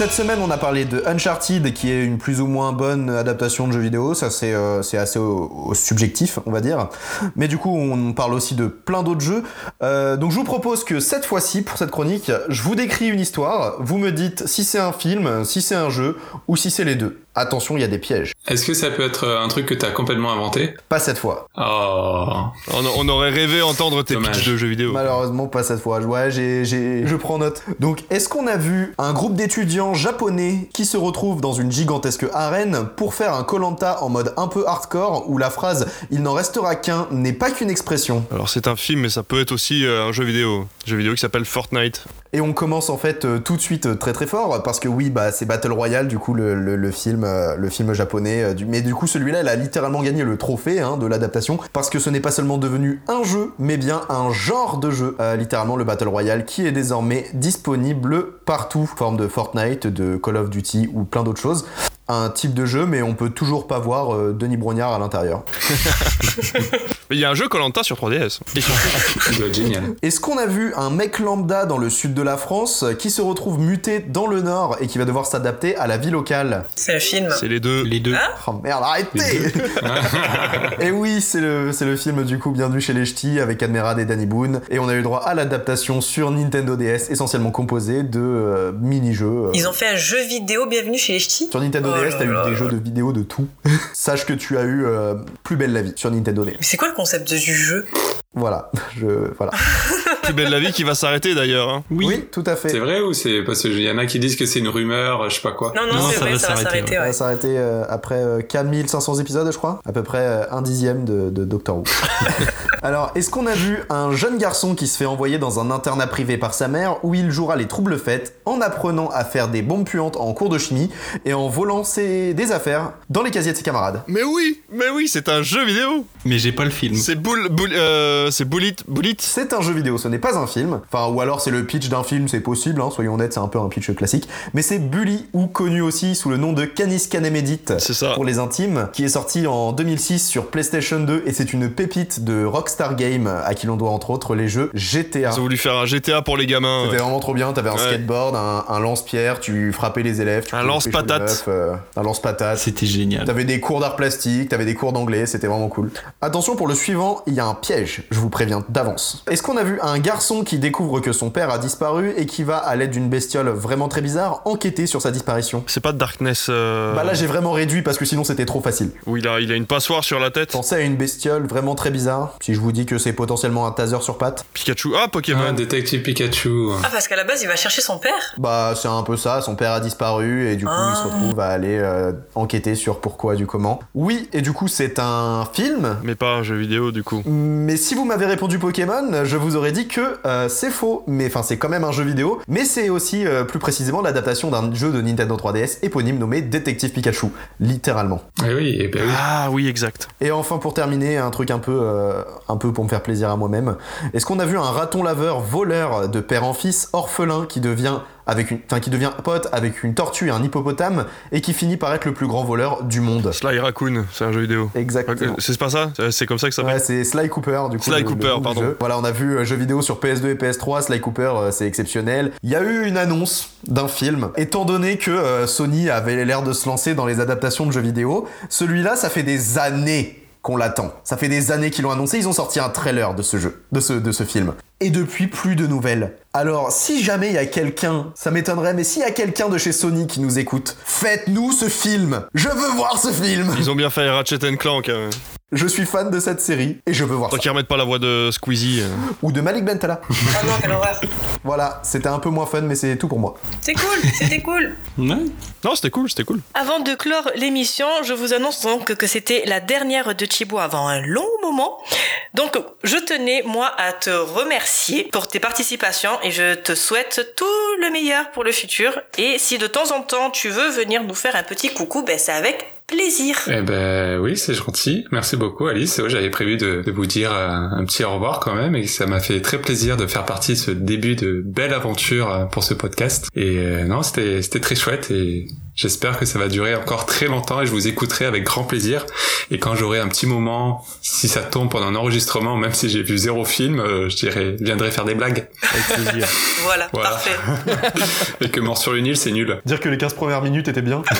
Cette semaine, on a parlé de Uncharted, qui est une plus ou moins bonne adaptation de jeu vidéo. Ça, c'est euh, assez au subjectif, on va dire. Mais du coup, on parle aussi de plein d'autres jeux. Euh, donc je vous propose que cette fois-ci, pour cette chronique, je vous décris une histoire. Vous me dites si c'est un film, si c'est un jeu, ou si c'est les deux. Attention, il y a des pièges.
Est-ce que ça peut être un truc que t'as complètement inventé?
Pas cette fois.
Oh.
On, on aurait rêvé entendre tes
Dommage.
pitchs de jeux vidéo.
Malheureusement, pas cette fois. Ouais, j'ai, j'ai, je prends note. Donc, est-ce qu'on a vu un groupe d'étudiants japonais qui se retrouvent dans une gigantesque arène pour faire un Colanta en mode un peu hardcore où la phrase "il n'en restera qu'un" n'est pas qu'une expression?
Alors c'est un film, mais ça peut être aussi euh, un jeu vidéo. Un jeu vidéo qui s'appelle Fortnite.
Et on commence en fait euh, tout de suite euh, très très fort parce que oui, bah c'est Battle Royale du coup le, le- le film, euh, le film japonais. Euh. Mais du coup celui-là, il a littéralement gagné le trophée hein, de l'adaptation parce que ce n'est pas seulement devenu un jeu, mais bien un genre de jeu. Euh, littéralement le Battle Royale qui est désormais disponible partout, forme de Fortnite, de Call of Duty ou plein d'autres choses. Un type de jeu, mais on peut toujours pas voir euh, Denis Brognard à l'intérieur.
Mais il y a un jeu Colanta sur 3DS. Et sur-
Ça doit être génial.
Est-ce qu'on a vu un mec lambda dans le sud de la France qui se retrouve muté dans le nord et qui va devoir s'adapter à la vie locale?
C'est un film.
C'est les deux.
Les deux.
Oh merde, arrêtez Et oui, c'est le, c'est le film du coup Bienvenue chez les Ch'tis avec Admirad et Danny Boone. Et on a eu droit à l'adaptation sur Nintendo DS, essentiellement composée de euh, mini-jeux. euh.
Ils ont fait un jeu vidéo Bienvenue chez les Ch'tis?
Sur Nintendo
Oh
DS,
là
t'as eu
là
des
là.
jeux de vidéo de tout. Sache que tu as eu euh, Plus belle la vie sur Nintendo DS.
Mais c'est quoi le concept du jeu?
Voilà, je, voilà.
Plus belle la vie qui va s'arrêter d'ailleurs. hein.
Oui, tout à fait.
C'est vrai ou c'est parce qu'il y en a qui disent que c'est une rumeur, je sais pas quoi?
Non, non,
Non,
c'est
ça
vrai,
va
ça va
s'arrêter,
ouais.
va s'arrêter euh, après euh, 4500 épisodes, je crois. À peu près euh, un dixième de, de Doctor Who. Alors, est-ce qu'on a vu un jeune garçon qui se fait envoyer dans un internat privé par sa mère où il jouera les troubles faites en apprenant à faire des bombes puantes en cours de chimie et en volant ses... des affaires dans les casiers de ses camarades?
Mais oui, mais oui, c'est un jeu vidéo.
Mais j'ai pas le film.
C'est boule, boule, euh, c'est Bullet, Bullet.
C'est un jeu vidéo, ce n'est pas un film. Enfin, ou alors c'est le pitch d'un film, c'est possible, hein, soyons honnêtes, c'est un peu un pitch classique. Mais c'est Bully, ou connu aussi sous le nom de Canis Canem Edit
C'est ça.
pour les intimes, qui est sorti en 2006 sur PlayStation 2 et c'est une pépite de Rockstar Games, à qui l'on doit entre autres les jeux GTA.
Ils ont voulu faire un GTA pour les gamins.
C'était vraiment trop bien. T'avais un
Ouais.
skateboard, un, un lance-pierre, tu frappais les élèves. Tu
Un lance-patate.
euh, un lance-patate.
C'était génial.
T'avais des cours d'art plastique, t'avais des cours d'anglais, c'était vraiment cool. Attention pour le suivant, il y a un piège, je vous préviens d'avance. Est-ce qu'on a vu un garçon qui découvre que son père a disparu et qui va, à l'aide d'une bestiole vraiment très bizarre, enquêter sur sa disparition?
C'est pas Darkness. euh,
Bah là j'ai vraiment réduit parce que sinon c'était trop facile.
Où il a, il a une passoire sur la tête.
Pensez à une bestiole vraiment très bizarre. Si je vous dis que c'est potentiellement un taser sur patte.
Pikachu. Ah, Pokémon.
Ah, détective Pikachu.
Ah, parce qu'à la base, il va chercher son père?
Bah c'est un peu ça, son père a disparu et du coup il se retrouve à aller euh, enquêter sur pourquoi du comment. Oui, et du coup c'est un film.
Mais pas un jeu vidéo du coup.
Mais si vous m'avez répondu Pokémon, je vous aurais dit que euh, c'est faux. Mais enfin c'est quand même un jeu vidéo, mais c'est aussi euh, plus précisément l'adaptation d'un jeu de Nintendo 3DS éponyme nommé Détective Pikachu, littéralement.
Eh oui, eh ben oui.
Ah oui, exact.
Et enfin pour terminer, un truc un peu, euh, un peu pour me faire plaisir à moi-même. Est-ce qu'on a vu un raton laveur voleur de père en fils, orphelin, qui devient avec une, enfin qui devient pote avec une tortue et un hippopotame et qui finit par être le plus grand voleur du monde
Sly Raccoon, c'est un jeu vidéo.
Exactement.
C'est pas ça C'est comme ça que ça
Ouais,
s'appelle
c'est Sly Cooper du coup.
Sly
le-
Cooper, pardon.
Voilà, on a vu euh, jeux vidéo sur PS2 et PS3, Sly Cooper, euh, c'est exceptionnel. Il y a eu une annonce d'un film. Étant donné que euh, Sony avait l'air de se lancer dans les adaptations de jeux vidéo, celui-là, ça fait des années qu'on l'attend. Ça fait des années qu'ils l'ont annoncé, ils ont sorti un trailer de ce jeu, de ce, de ce film. Et depuis, plus de nouvelles. Alors, si jamais il y a quelqu'un, ça m'étonnerait, mais s'il y a quelqu'un de chez Sony qui nous écoute, faites-nous ce film Je veux voir ce film
Ils ont bien fait Ratchet Clank. hein.
Je suis fan de cette série et je veux voir
Tant
ça.
qu'ils remettent pas la voix de Squeezie. euh.
Ou de Malik Bentala.
Ah non, quelle horreur.
Voilà, c'était un peu moins fun, mais c'est tout pour moi.
C'est cool, c'était cool.
Non, c'était cool, c'était cool.
Avant de clore l'émission, je vous annonce donc que c'était la dernière de Chibo avant un long moment. Donc, je tenais, moi, à te remercier pour tes participations et je te souhaite tout le meilleur pour le futur. Et si de temps en temps tu veux venir nous faire un petit coucou, ben c'est avec plaisir.
Eh ben oui, c'est gentil. Merci beaucoup Alice. J'avais prévu de, de vous dire euh, un petit au revoir quand même et ça m'a fait très plaisir de faire partie de ce début de belle aventure euh, pour ce podcast. Et euh, non, c'était c'était très chouette et j'espère que ça va durer encore très longtemps et je vous écouterai avec grand plaisir. Et quand j'aurai un petit moment, si ça tombe pendant un enregistrement, même si j'ai vu zéro film, euh, je dirais, je viendrai faire des blagues.
Avec plaisir.
Voilà,
Voilà.
parfait.
et que mort sur le Nil, c'est nul.
Dire que les 15 premières minutes étaient bien.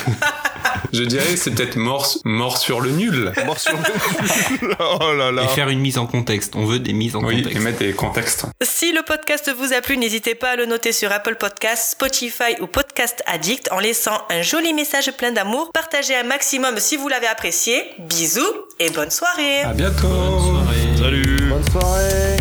Je dirais que c'est peut-être mort mort sur le nul.
Mort sur Oh là là.
Et faire une mise en contexte. On veut des mises en
Oui,
contexte.
et mettre des contextes.
Si le podcast vous a plu, n'hésitez pas à le noter sur Apple Podcasts, Spotify ou Podcast Addict en laissant un joli message plein d'amour. Partagez un maximum si vous l'avez apprécié. Bisous et bonne soirée.
À bientôt.
Bonne soirée.
Salut.
Bonne soirée